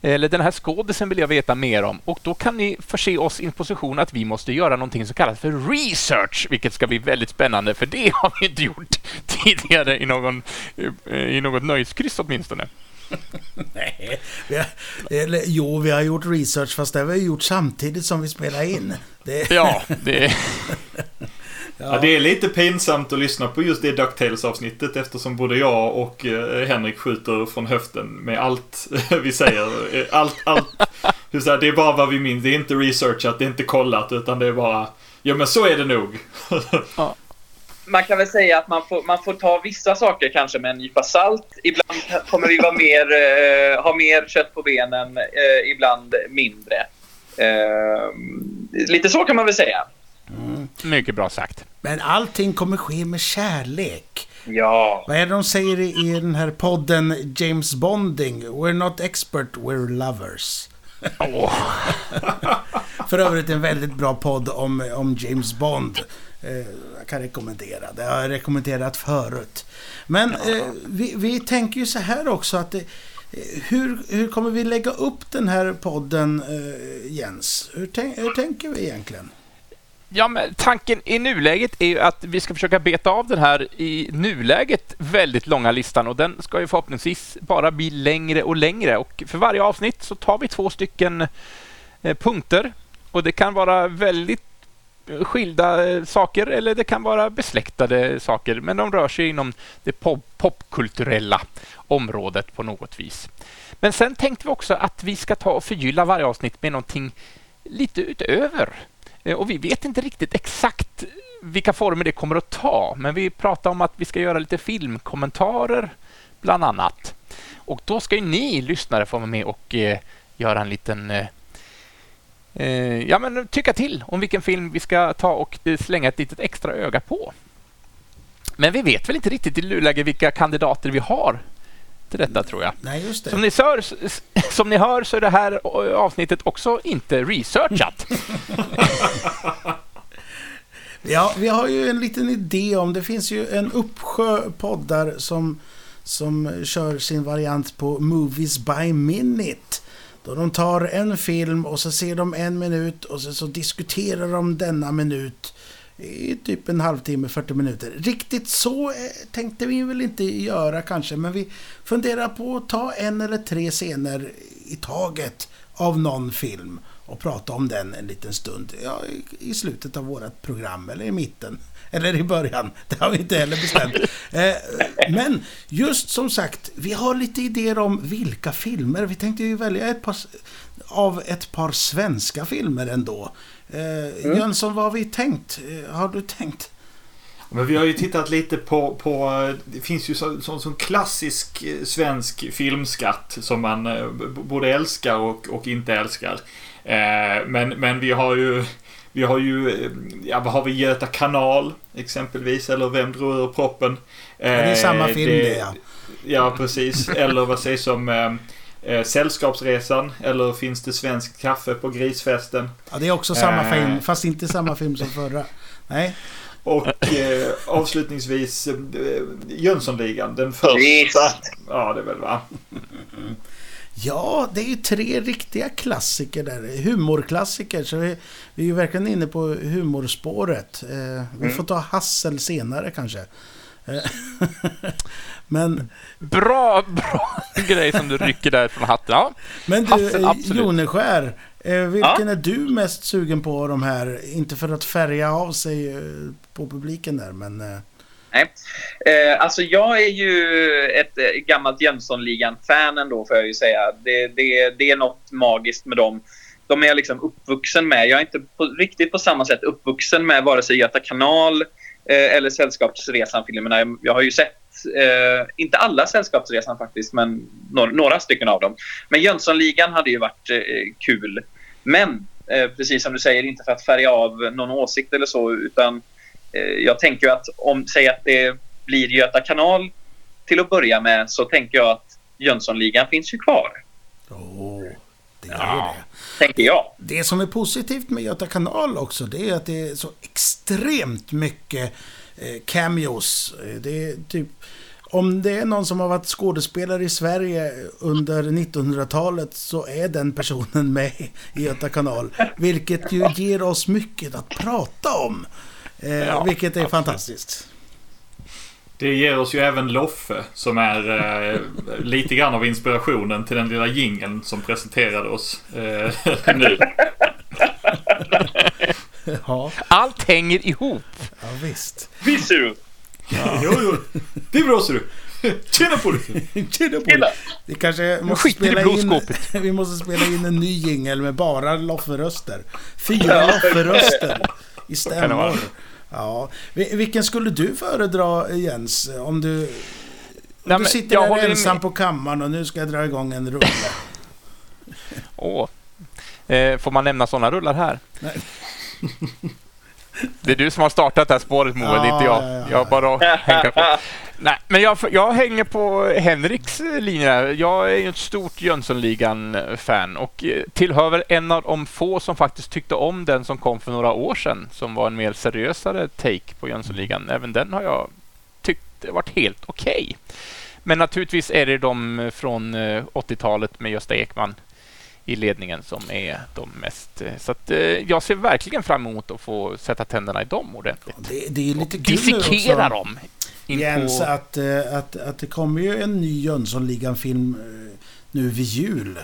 Eller den här skådisen vill jag veta mer om. Och då kan ni förse oss i en position att vi måste göra någonting som kallas för research, vilket ska bli väldigt spännande, för det har vi inte gjort tidigare i, någon, i något nöjeskryss åtminstone. Nej, vi har, eller, jo, vi har gjort research fast det har vi gjort samtidigt som vi spelar in. Det... Ja, det... Ja. ja. det är lite pinsamt att lyssna på just det Ducktails-avsnittet eftersom både jag och eh, Henrik skjuter från höften med allt vi säger. Allt, allt. Det är bara vad vi minns. Det är inte researchat, det är inte kollat, utan det är bara Ja men så är det nog. Ja. Man kan väl säga att man får, man får ta vissa saker kanske med en nypa salt. Ibland kommer vi vara mer, eh, ha mer kött på benen, eh, ibland mindre. Eh, lite så kan man väl säga. Mm. Mycket bra sagt. Men allting kommer ske med kärlek. Ja. Vad är det de säger i den här podden James Bonding? We're not expert, we're lovers. Oh. För övrigt en väldigt bra podd om, om James Bond. Eh, jag kan rekommendera. Det har jag rekommenderat förut. Men eh, vi, vi tänker ju så här också att eh, hur, hur kommer vi lägga upp den här podden, eh, Jens? Hur, hur tänker vi egentligen? Ja, men tanken i nuläget är ju att vi ska försöka beta av den här i nuläget väldigt långa listan. Och den ska ju förhoppningsvis bara bli längre och längre. Och för varje avsnitt så tar vi två stycken eh, punkter. Och det kan vara väldigt eh, skilda eh, saker eller det kan vara besläktade saker. Men de rör sig inom det pop popkulturella området på något vis. Men sen tänkte vi också att vi ska ta och förgylla varje avsnitt med någonting lite utöver Eh, och vi vet inte riktigt exakt vilka former det kommer att ta, men vi pratar om att vi ska göra lite filmkommentarer bland annat. Och då ska ju ni lyssnare få vara med och eh, göra en liten eh, eh, ja, men tycka till om vilken film vi ska ta och eh, slänga ett litet extra öga på. Men vi vet väl inte riktigt i nuläget vilka kandidater vi har till detta tror jag. Nej, det. Som ni, hör, som ni hör så är det här avsnittet också inte researchat. ja, vi har ju en liten idé om, det finns ju en uppsjö poddar som, som kör sin variant på Movies by Minute. Då de tar en film och så ser de en minut och så, så diskuterar de denna minut i typ en halvtimme, 40 minuter. Riktigt så eh, tänkte vi väl inte göra kanske, men vi funderar på att ta en eller tre scener i taget av någon film och prata om den en liten stund. Ja, i slutet av vårt program eller i mitten. Eller i början. Det har vi inte heller bestämt. Eh, men just som sagt, vi har lite idéer om vilka filmer. Vi tänkte ju välja ett par, av ett par svenska filmer ändå. Eh, mm. Jönsson, vad har vi tänkt? Eh, har du tänkt? Men vi har ju tittat lite på, på det finns ju sån så, så klassisk eh, svensk filmskatt som man eh, både älskar och, och inte älskar. Eh, men, men vi har ju vi har ju, ja vad har vi, Göta kanal exempelvis, eller Vem drog ur proppen? Ja, det är samma film det, det ja. Ja, precis. Eller vad sägs om Eh, Sällskapsresan eller Finns det svenskt kaffe på grisfesten? Ja, det är också samma eh. film, fast inte samma film som förra. Nej. Och eh, avslutningsvis eh, Jönssonligan, den första. Ja, det är väl va? Ja, det är ju tre riktiga klassiker där. Humorklassiker. Så vi, vi är ju verkligen inne på humorspåret. Eh, vi mm. får ta Hassel senare kanske. Eh, men... Bra, bra grej som du rycker där från hatten. Ja. Men du, Hassel, Joneskär. Eh, vilken ja. är du mest sugen på av de här? Inte för att färga av sig eh, på publiken där, men... Nej. Eh, alltså jag är ju ett gammalt Jönssonligan-fan ändå, får jag ju säga. Det, det, det är något magiskt med dem. De är jag liksom uppvuxen med. Jag är inte på, riktigt på samma sätt uppvuxen med vare sig Göta kanal eh, eller Sällskapsresan-filmerna. Jag, har ju sett, eh, inte alla Sällskapsresan faktiskt, men några, några stycken av dem. Men Jönssonligan hade ju varit eh, kul. Men eh, precis som du säger, inte för att färga av någon åsikt eller så, utan eh, jag tänker att om, säg att det blir Göta kanal till att börja med, så tänker jag att Jönssonligan finns ju kvar. Oh, det gör ja. det tänker jag. Det som är positivt med Göta kanal också, det är att det är så extremt mycket eh, cameos. Det är typ... Om det är någon som har varit skådespelare i Sverige under 1900-talet så är den personen med i Göta kanal. Vilket ju ger oss mycket att prata om. Eh, ja, vilket är absolut. fantastiskt. Det ger oss ju även Loffe som är eh, lite grann av inspirationen till den lilla jingeln som presenterade oss eh, nu. ja. Allt hänger ihop. Ja, visst. Visst ser du. Ja. jo, jo. Det är bra ser du. Tjena på dig! Tjena på dig! Vi kanske måste spela in, vi måste spela in en ny jingel med bara Loffe-röster. Fyra Loffe-röster i stämmor. Ja. Vilken skulle du föredra Jens? Om du... Nej, du sitter där ensam med. på kammaren och nu ska jag dra igång en rulle. Åh. Eh, får man nämna sådana rullar här? Nej. Det är du som har startat det här spåret Moe, ja, inte jag. Ja, ja, jag bara hänger på. Nej, men jag, jag hänger på Henriks linje. Jag är ju ett stort Jönssonligan-fan och eh, tillhör väl en av de få som faktiskt tyckte om den som kom för några år sedan, som var en mer seriösare take på Jönssonligan. Även den har jag tyckt varit helt okej. Okay. Men naturligtvis är det de från 80-talet eh, med Gösta Ekman i ledningen som är de mest... eh, Så att, jag ser verkligen fram emot att få sätta tänderna i dem ordentligt. Det, det är lite Och dissekera dem. In Jens, på- att, eh, att, att det kommer ju en ny Jönssonligan-film eh, nu vid jul.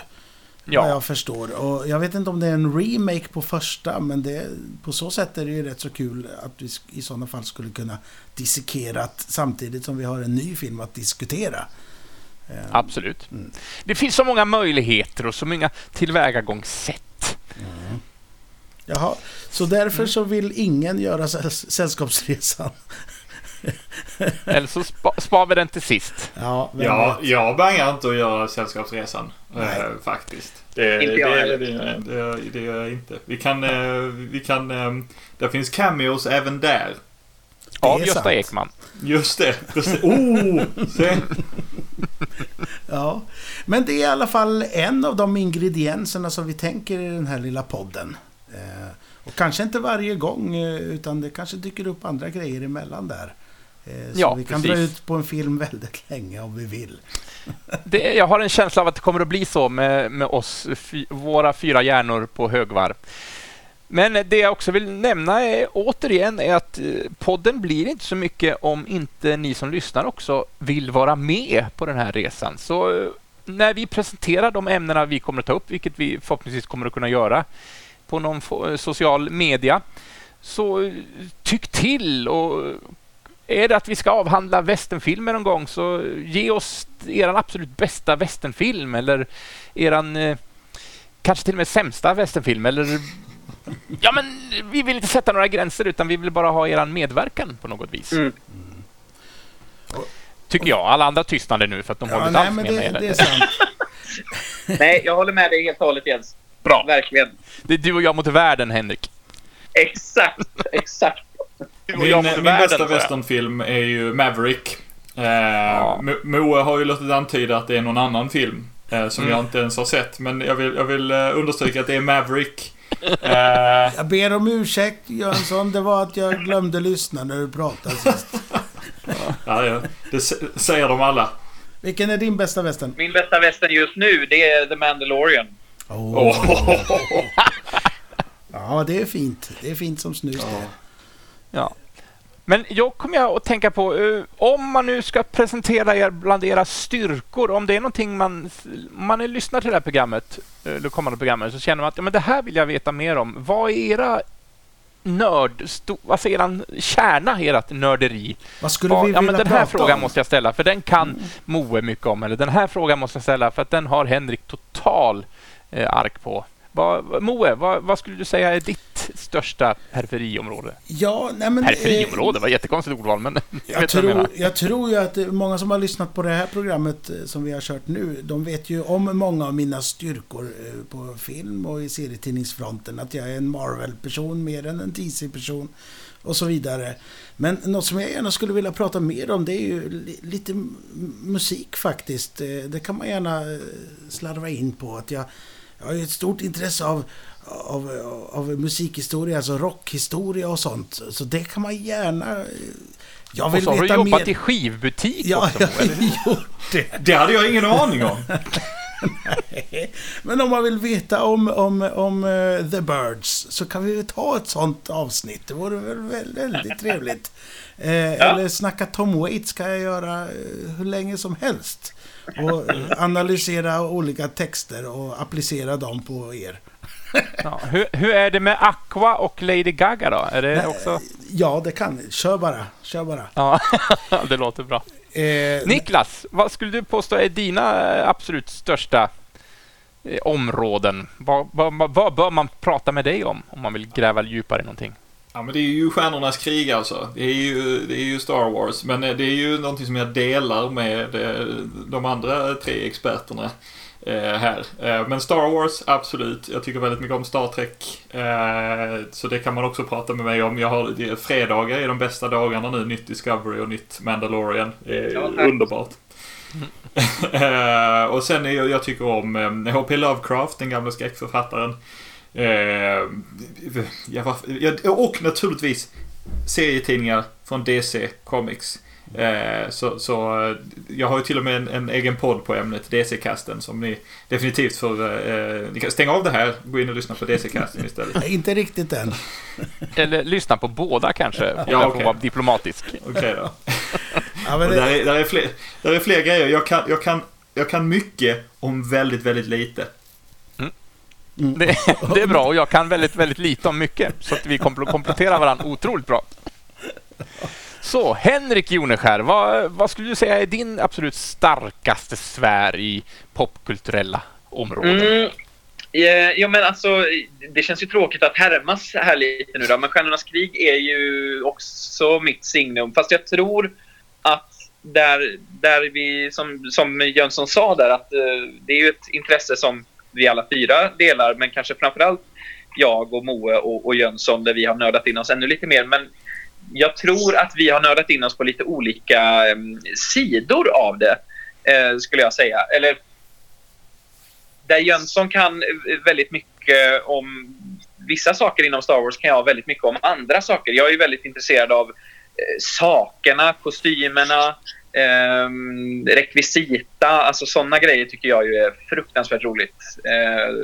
Vad Ja, jag förstår. Och jag vet inte om det är en remake på första, men det, på så sätt är det ju rätt så kul att vi i sådana fall skulle kunna dissekera samtidigt som vi har en ny film att diskutera. Eh, absolut. Mm. Det finns så många möjligheter och så många tillvägagångssätt. Jaha, så därför så vill ingen göra säll- Sällskapsresan. Eller så spa, spar vi den till sist. Ja, Ja, jag bangar inte att göra Sällskapsresan. Nej. Eh, faktiskt. Det, Inte jag det, det, det, det gör jag inte. Vi kan... eh, Vi kan eh, det finns cameos även där. Av Gösta sant. Ekman. Just det. Precis. Oh! Se. Ja, men det är i alla fall en av de ingredienserna som vi tänker i den här lilla podden. Eh, och kanske inte varje gång, eh, utan det kanske dyker upp andra grejer emellan där. Eh, så Ja, vi kan precis. dra ut på en film väldigt länge om vi vill. Det, jag har en känsla av att det kommer att bli så med, med oss, fy, våra fyra hjärnor på högvarv. Men det jag också vill nämna är, återigen är att eh, podden blir inte så mycket om inte ni som lyssnar också vill vara med på den här resan. Så eh, när vi presenterar de ämnena vi kommer att ta upp, vilket vi förhoppningsvis kommer att kunna göra på någon social media, så tyck till och är det att vi ska avhandla västernfilmer någon gång så ge oss er absolut bästa västernfilm eller eran eh, kanske till och med sämsta västernfilm eller Ja men vi vill inte sätta några gränser utan vi vill bara ha eran medverkan på något vis. Mm. Tycker jag. Alla andra tystnade nu för att de håller inte nej, alls med det, mig. det är sant. Nej, jag håller med dig helt och hållet Jens. Bra. Verkligen. Det är du och jag mot världen Henrik. Exakt, exakt. Min, min bästa westernfilm är ju Maverick. Eh, Ja. Mo- Moe har ju låtit antyda att det är någon annan film. Eh, som Mm. jag inte ens har sett. Men jag vill, jag vill eh, understryka att det är Maverick. Eh, Jag ber om ursäkt Jönsson, det var att jag glömde lyssna när du pratade sist. ja, ja, det säger de alla. Vilken är din bästa västern? Min bästa västern just nu, det är The Mandalorian. Oh. Åh. Ja, det är fint. Det är fint som snus det. Ja. Men jag kommer jag att tänka på, eh, om man nu ska presentera er bland era styrkor, om det är någonting man, om man lyssnar till det här programmet, eh, det kommande programmet, så känner man att ja, men det här vill jag veta mer om. Vad är era nörd, sto, vad säger han, kärna ert nörderi? Vad skulle vi ja, vilja men den här frågan om? måste jag ställa, för den kan Moe mycket om. Eller den här frågan måste jag ställa, för att den har Henrik total eh, ark på. Vad, Moe, vad, vad skulle du säga är ditt största periferiområde? Ja, nej men... Periferiområde var ett jättekonstigt ordval, men jag Jag jag tror, menar. jag tror ju att eh, många som har lyssnat på det här programmet eh, som vi har kört nu, de vet ju om många av mina styrkor eh, på film och i serietidningsfronten. Att jag är en Marvel-person mer än en DC-person och så vidare. Men något som jag gärna skulle vilja prata mer om det är ju li- lite musik faktiskt. Eh, Det kan man gärna eh, slarva in på. att jag jag har ju ett stort intresse av, av, av musikhistoria, alltså rockhistoria och sånt. Så det kan man gärna... Jag Och vill så har du veta jobbat mer. i skivbutik Ja, också, jag eller hur? har gjort det. Det hade jag ingen aning om. Men om man vill veta om, om, om eh, The Birds så kan vi väl ta ett sånt avsnitt. Det vore väl väl- väldigt trevligt. Eh, Eller snacka Tom Waits kan jag göra eh, hur länge som helst. Och eh, analysera olika texter och applicera dem på er. Ja, hur, hur är det med Aqua och Lady Gaga då? Är det Nej, också... Ja, det kan Kör bara. Kör bara. Ja, det låter bra. Eh, Niklas, vad skulle du påstå är dina eh, absolut största eh, områden? Vad, vad, vad- vad bör man prata med dig om, om man vill gräva djupare i någonting? Ja, men det är ju Stjärnornas krig alltså. Det är ju, det är ju Star Wars. Men eh, det är ju någonting som jag delar med eh, de andra tre experterna eh, här. Men Star Wars, absolut. Jag tycker väldigt mycket om Star Trek. Så det kan man också prata med mig om. Jag har, fredagar är de bästa dagarna nu. Nytt Discovery och nytt Mandalorian. Ja, underbart. Och sen är jag, jag tycker om H.P. Lovecraft, den gamla skräckförfattaren. Eh, och naturligtvis serietidningar från DC Comics. Eh, så, så eh, jag har ju till och med en, en egen podd på ämnet DC-kasten som ni definitivt får... Eh, ni kan stänga av det här gå in och lyssna på DC-kasten istället. Nej, inte riktigt än. Eller lyssna på båda kanske, om Ja, jag okej. får vara diplomatisk. Okej då. Ja, men Och där, det, är, där, är fler, där är fler grejer. Jag kan, jag, kan, jag kan mycket om väldigt, väldigt lite. Det, det är bra och jag kan väldigt, väldigt lite om mycket. Så att vi kompl- kompletterar varandra otroligt bra. Så, Henrik Joneskär, vad, vad skulle du säga är din absolut starkaste sfär i popkulturella områden? Mm. Eh, Ja, men alltså, det känns ju tråkigt att härmas här lite nu då, men Stjärnornas krig är ju också mitt signum. Fast jag tror att där, där vi, som, som Jönsson sa där, att eh, det är ju ett intresse som vi alla fyra delar, men kanske framförallt jag och Moe och, och Jönsson där vi har nördat in oss ännu lite mer. Men jag tror att vi har nördat in oss på lite olika eh, sidor av det, eh, skulle jag säga. Eller där Jönsson kan eh, väldigt mycket om vissa saker inom Star Wars kan jag väldigt mycket om andra saker. Jag är ju väldigt intresserad av eh, sakerna, kostymerna, eh, rekvisita, alltså sådana grejer tycker jag ju är fruktansvärt roligt. Eh,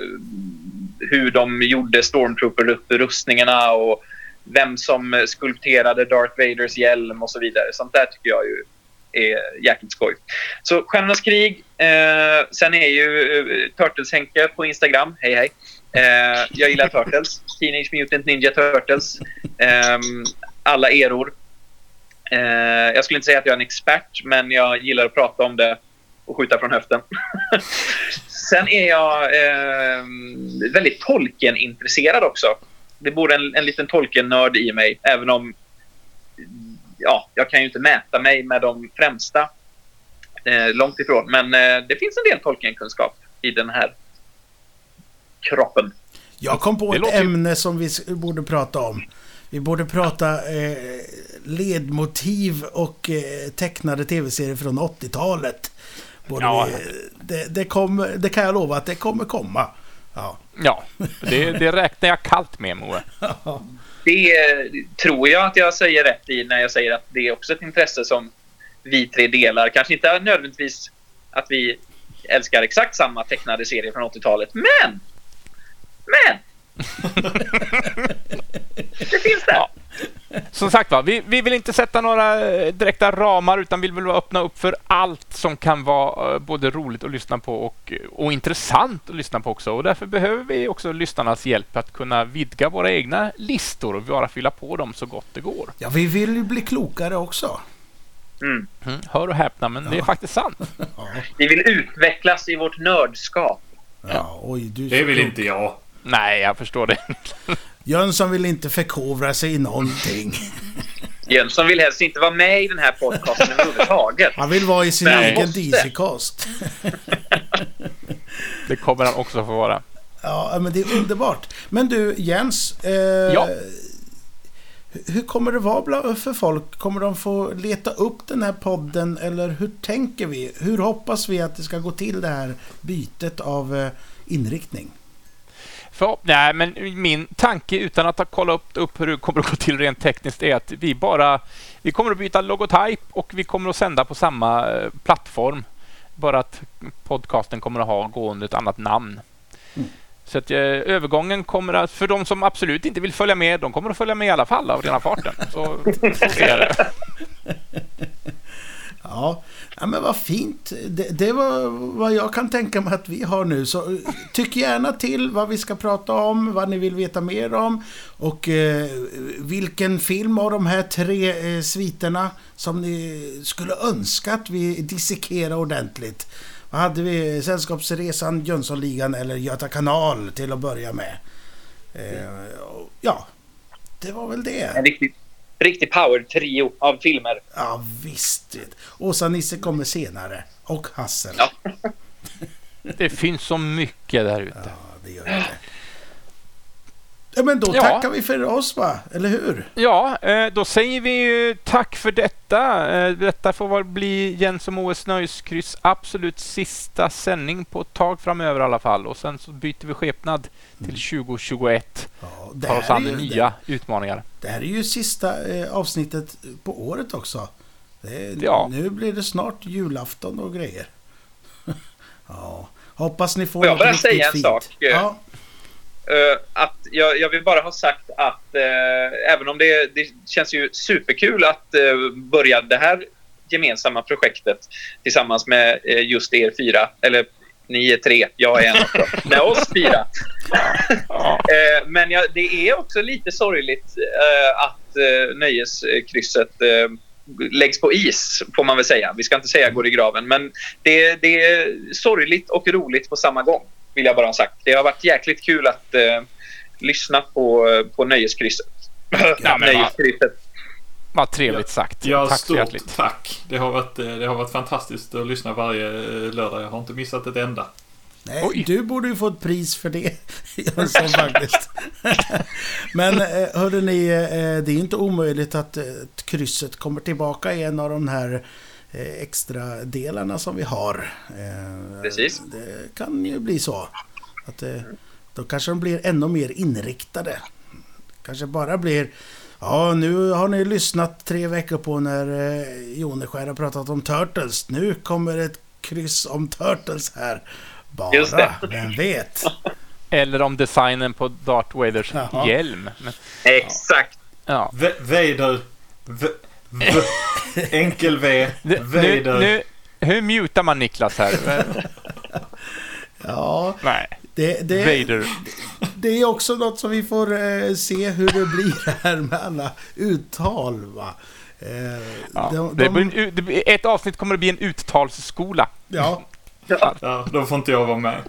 hur de gjorde Stormtrooper-rustningarna och vem som skulpterade Darth Vaders hjälm och så vidare. Sånt där tycker jag ju är jäkligt skoj. Så Stjärnornas krig. Eh, sen är ju eh, Turtles-Henke på Instagram. Hej hej. Eh, jag gillar Turtles. Teenage Mutant Ninja Turtles. Eh, alla eror. Eh, jag skulle inte säga att jag är en expert, men jag gillar att prata om det och skjuta från höften. sen är jag eh, väldigt Tolkien-intresserad också. Det bor en, en liten Tolkien-nörd i mig, även om ja, jag kan ju inte mäta mig med de främsta. Eh, långt ifrån. Men eh, det finns en del Tolkien-kunskap i den här kroppen. jag kom på Det ett låter ämne som vi borde prata om. Vi borde prata eh, ledmotiv och eh, tecknade tv-serier från 80-talet. Borde Ja. vi, det, det, kommer, det kan jag lova att det kommer komma. Ja. Ja, det, det räknar jag kallt med, Moe. Det eh, tror jag att jag säger rätt i när jag säger att det är också ett intresse som vi tre delar. Kanske inte nödvändigtvis att vi älskar exakt samma tecknade serier från 80-talet, men! Men! Det finns där. Ja. Som sagt va, vi, vi vill inte sätta några eh, direkta ramar utan vill väl öppna upp för allt som kan vara eh, både roligt att lyssna på och, och intressant att lyssna på också. Och därför behöver vi också lyssnarnas hjälp att kunna vidga våra egna listor och bara fylla på dem så gott det går. ja, vi vill ju bli klokare också. Mm. Mm, hör och häpna, men det är faktiskt sant. Vi vill utvecklas i vårt nördskap. Ja, oj, du är Det vill klok. inte jag. Nej, jag förstår det. Jönsson vill inte förkovra sig i någonting. Jönsson vill helst inte vara med i den här podcasten överhuvudtaget. Han vill vara i sin Men egen. DC-kost. Det kommer han också få vara. Ja, men det är underbart. Men du, Jens. Eh, Ja. Hur kommer det vara för folk? Kommer de få leta upp den här podden eller hur tänker vi? Hur hoppas vi att det ska gå till det här bytet av eh, inriktning? För, nej, men min tanke utan att ha kollat upp, upp hur det kommer att gå till rent tekniskt är att vi bara vi kommer att byta logotyp och vi kommer att sända på samma eh, plattform. Bara att podcasten kommer att ha gående ett annat namn. Så att eh, övergången kommer att, för de som absolut inte vill följa med, de kommer att följa med i alla fall av rena farten. Så, så är det. Ja, ja men vad fint. Det, det var vad jag kan tänka mig att vi har nu. Så tyck gärna till vad vi ska prata om, vad ni vill veta mer om och eh, vilken film av de här tre eh, sviterna som ni skulle önska att vi dissekerar ordentligt. Vad hade vi? Sällskapsresan, Jönssonligan eller Göta kanal till att börja med. Eh, ja, det var väl det. En riktigt riktig power-trio av filmer. Ja, visst. Åsa-Nisse kommer senare. Och Hassel. Ja. Det finns så mycket där ute. Ja, det gör det. Ja, men då Ja. tackar vi för oss va? Eller hur? Ja, eh, då säger vi ju tack för detta. Eh, Detta får väl bli Jens och Moes Nöjeskryss absolut sista sändning på ett tag framöver i alla fall. Och sen så byter vi skepnad till 2021. Ja, det, Tar oss an ju, nya det, utmaningar. det här är ju sista eh, avsnittet på året också. Det, Ja. Nu blir det snart julafton och grejer. ja. Hoppas ni får Får jag bara riktigt säga en fint. sak? Ja, att jag, jag vill bara ha sagt att eh, även om det, det känns ju superkul att eh, börja det här gemensamma projektet tillsammans med eh, just er fyra, eller ni är tre, jag är en också, med oss fyra. Ja. Eh, men jag, det är också lite sorgligt eh, att eh, nöjeskrysset eh, läggs på is, får man väl säga. Vi ska inte säga går i graven, men det, det är sorgligt och roligt på samma gång, vill jag bara ha sagt. Det har varit jäkligt kul att eh, lyssna på, på nöjeskrysset. nöjeskrysset. Vad trevligt sagt. Ja, Tack så stort hjärtligt. tack. Det har, varit, eh, det har varit fantastiskt att lyssna varje eh, lördag. Jag har inte missat ett enda. nej, Oj. du borde ju få ett pris för det. Jönsson faktiskt. Men eh, hörde ni, eh, det är inte omöjligt att eh, krysset kommer tillbaka i en av de här eh, extra delarna som vi har. Eh, Precis. Det kan ju bli så. Att, eh, då kanske de blir ännu mer inriktade. Kanske bara blir Ja, nu har ni lyssnat tre veckor på när eh, Joneskär har pratat om Turtles. Nu kommer ett kryss om Turtles här. Bara, vem vet? Eller om designen på Darth Vaders Jaha. hjälm. Men, Exakt. ja. V- Vader. V- v- enkel V. Nu, nu, Vader. nu, hur mutar man Niklas här? Ja, Nej, det, det, Vader. det är också något som vi får eh, se hur det blir här med alla uttal. Va? Eh, Ja. de, Det de, blir det ett avsnitt kommer att bli en uttalsskola. ja, Ja, då får inte jag vara med.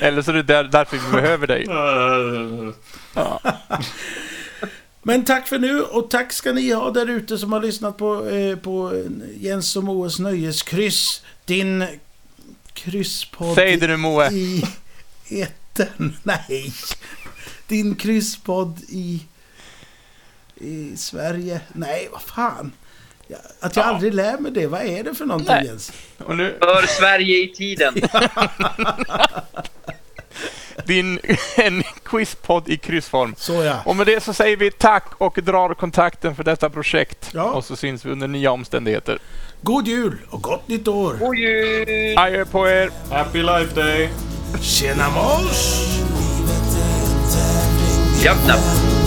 Eller så är det där, därför vi behöver dig. Ja. Men tack för nu och tack ska ni ha där ute som har lyssnat på, eh, på Jens och Moes nöjeskryss. Din krysspodd Säg det nu Moe. i etern. Nej. Din krysspodd i, i Sverige. Nej, vad fan. Att jag Ja. aldrig lär mig det. Vad är det för någonting Nej. Jens? Och nu, För Sverige i tiden. din en quizpodd i kryssform. Så ja. Och med det så säger vi tack och drar kontakten för detta projekt. Ja. Och så syns vi under nya omständigheter. God jul och gott nytt år. God jul! Adjö på er! Happy Life Day! Tjena mors! Japp, napp.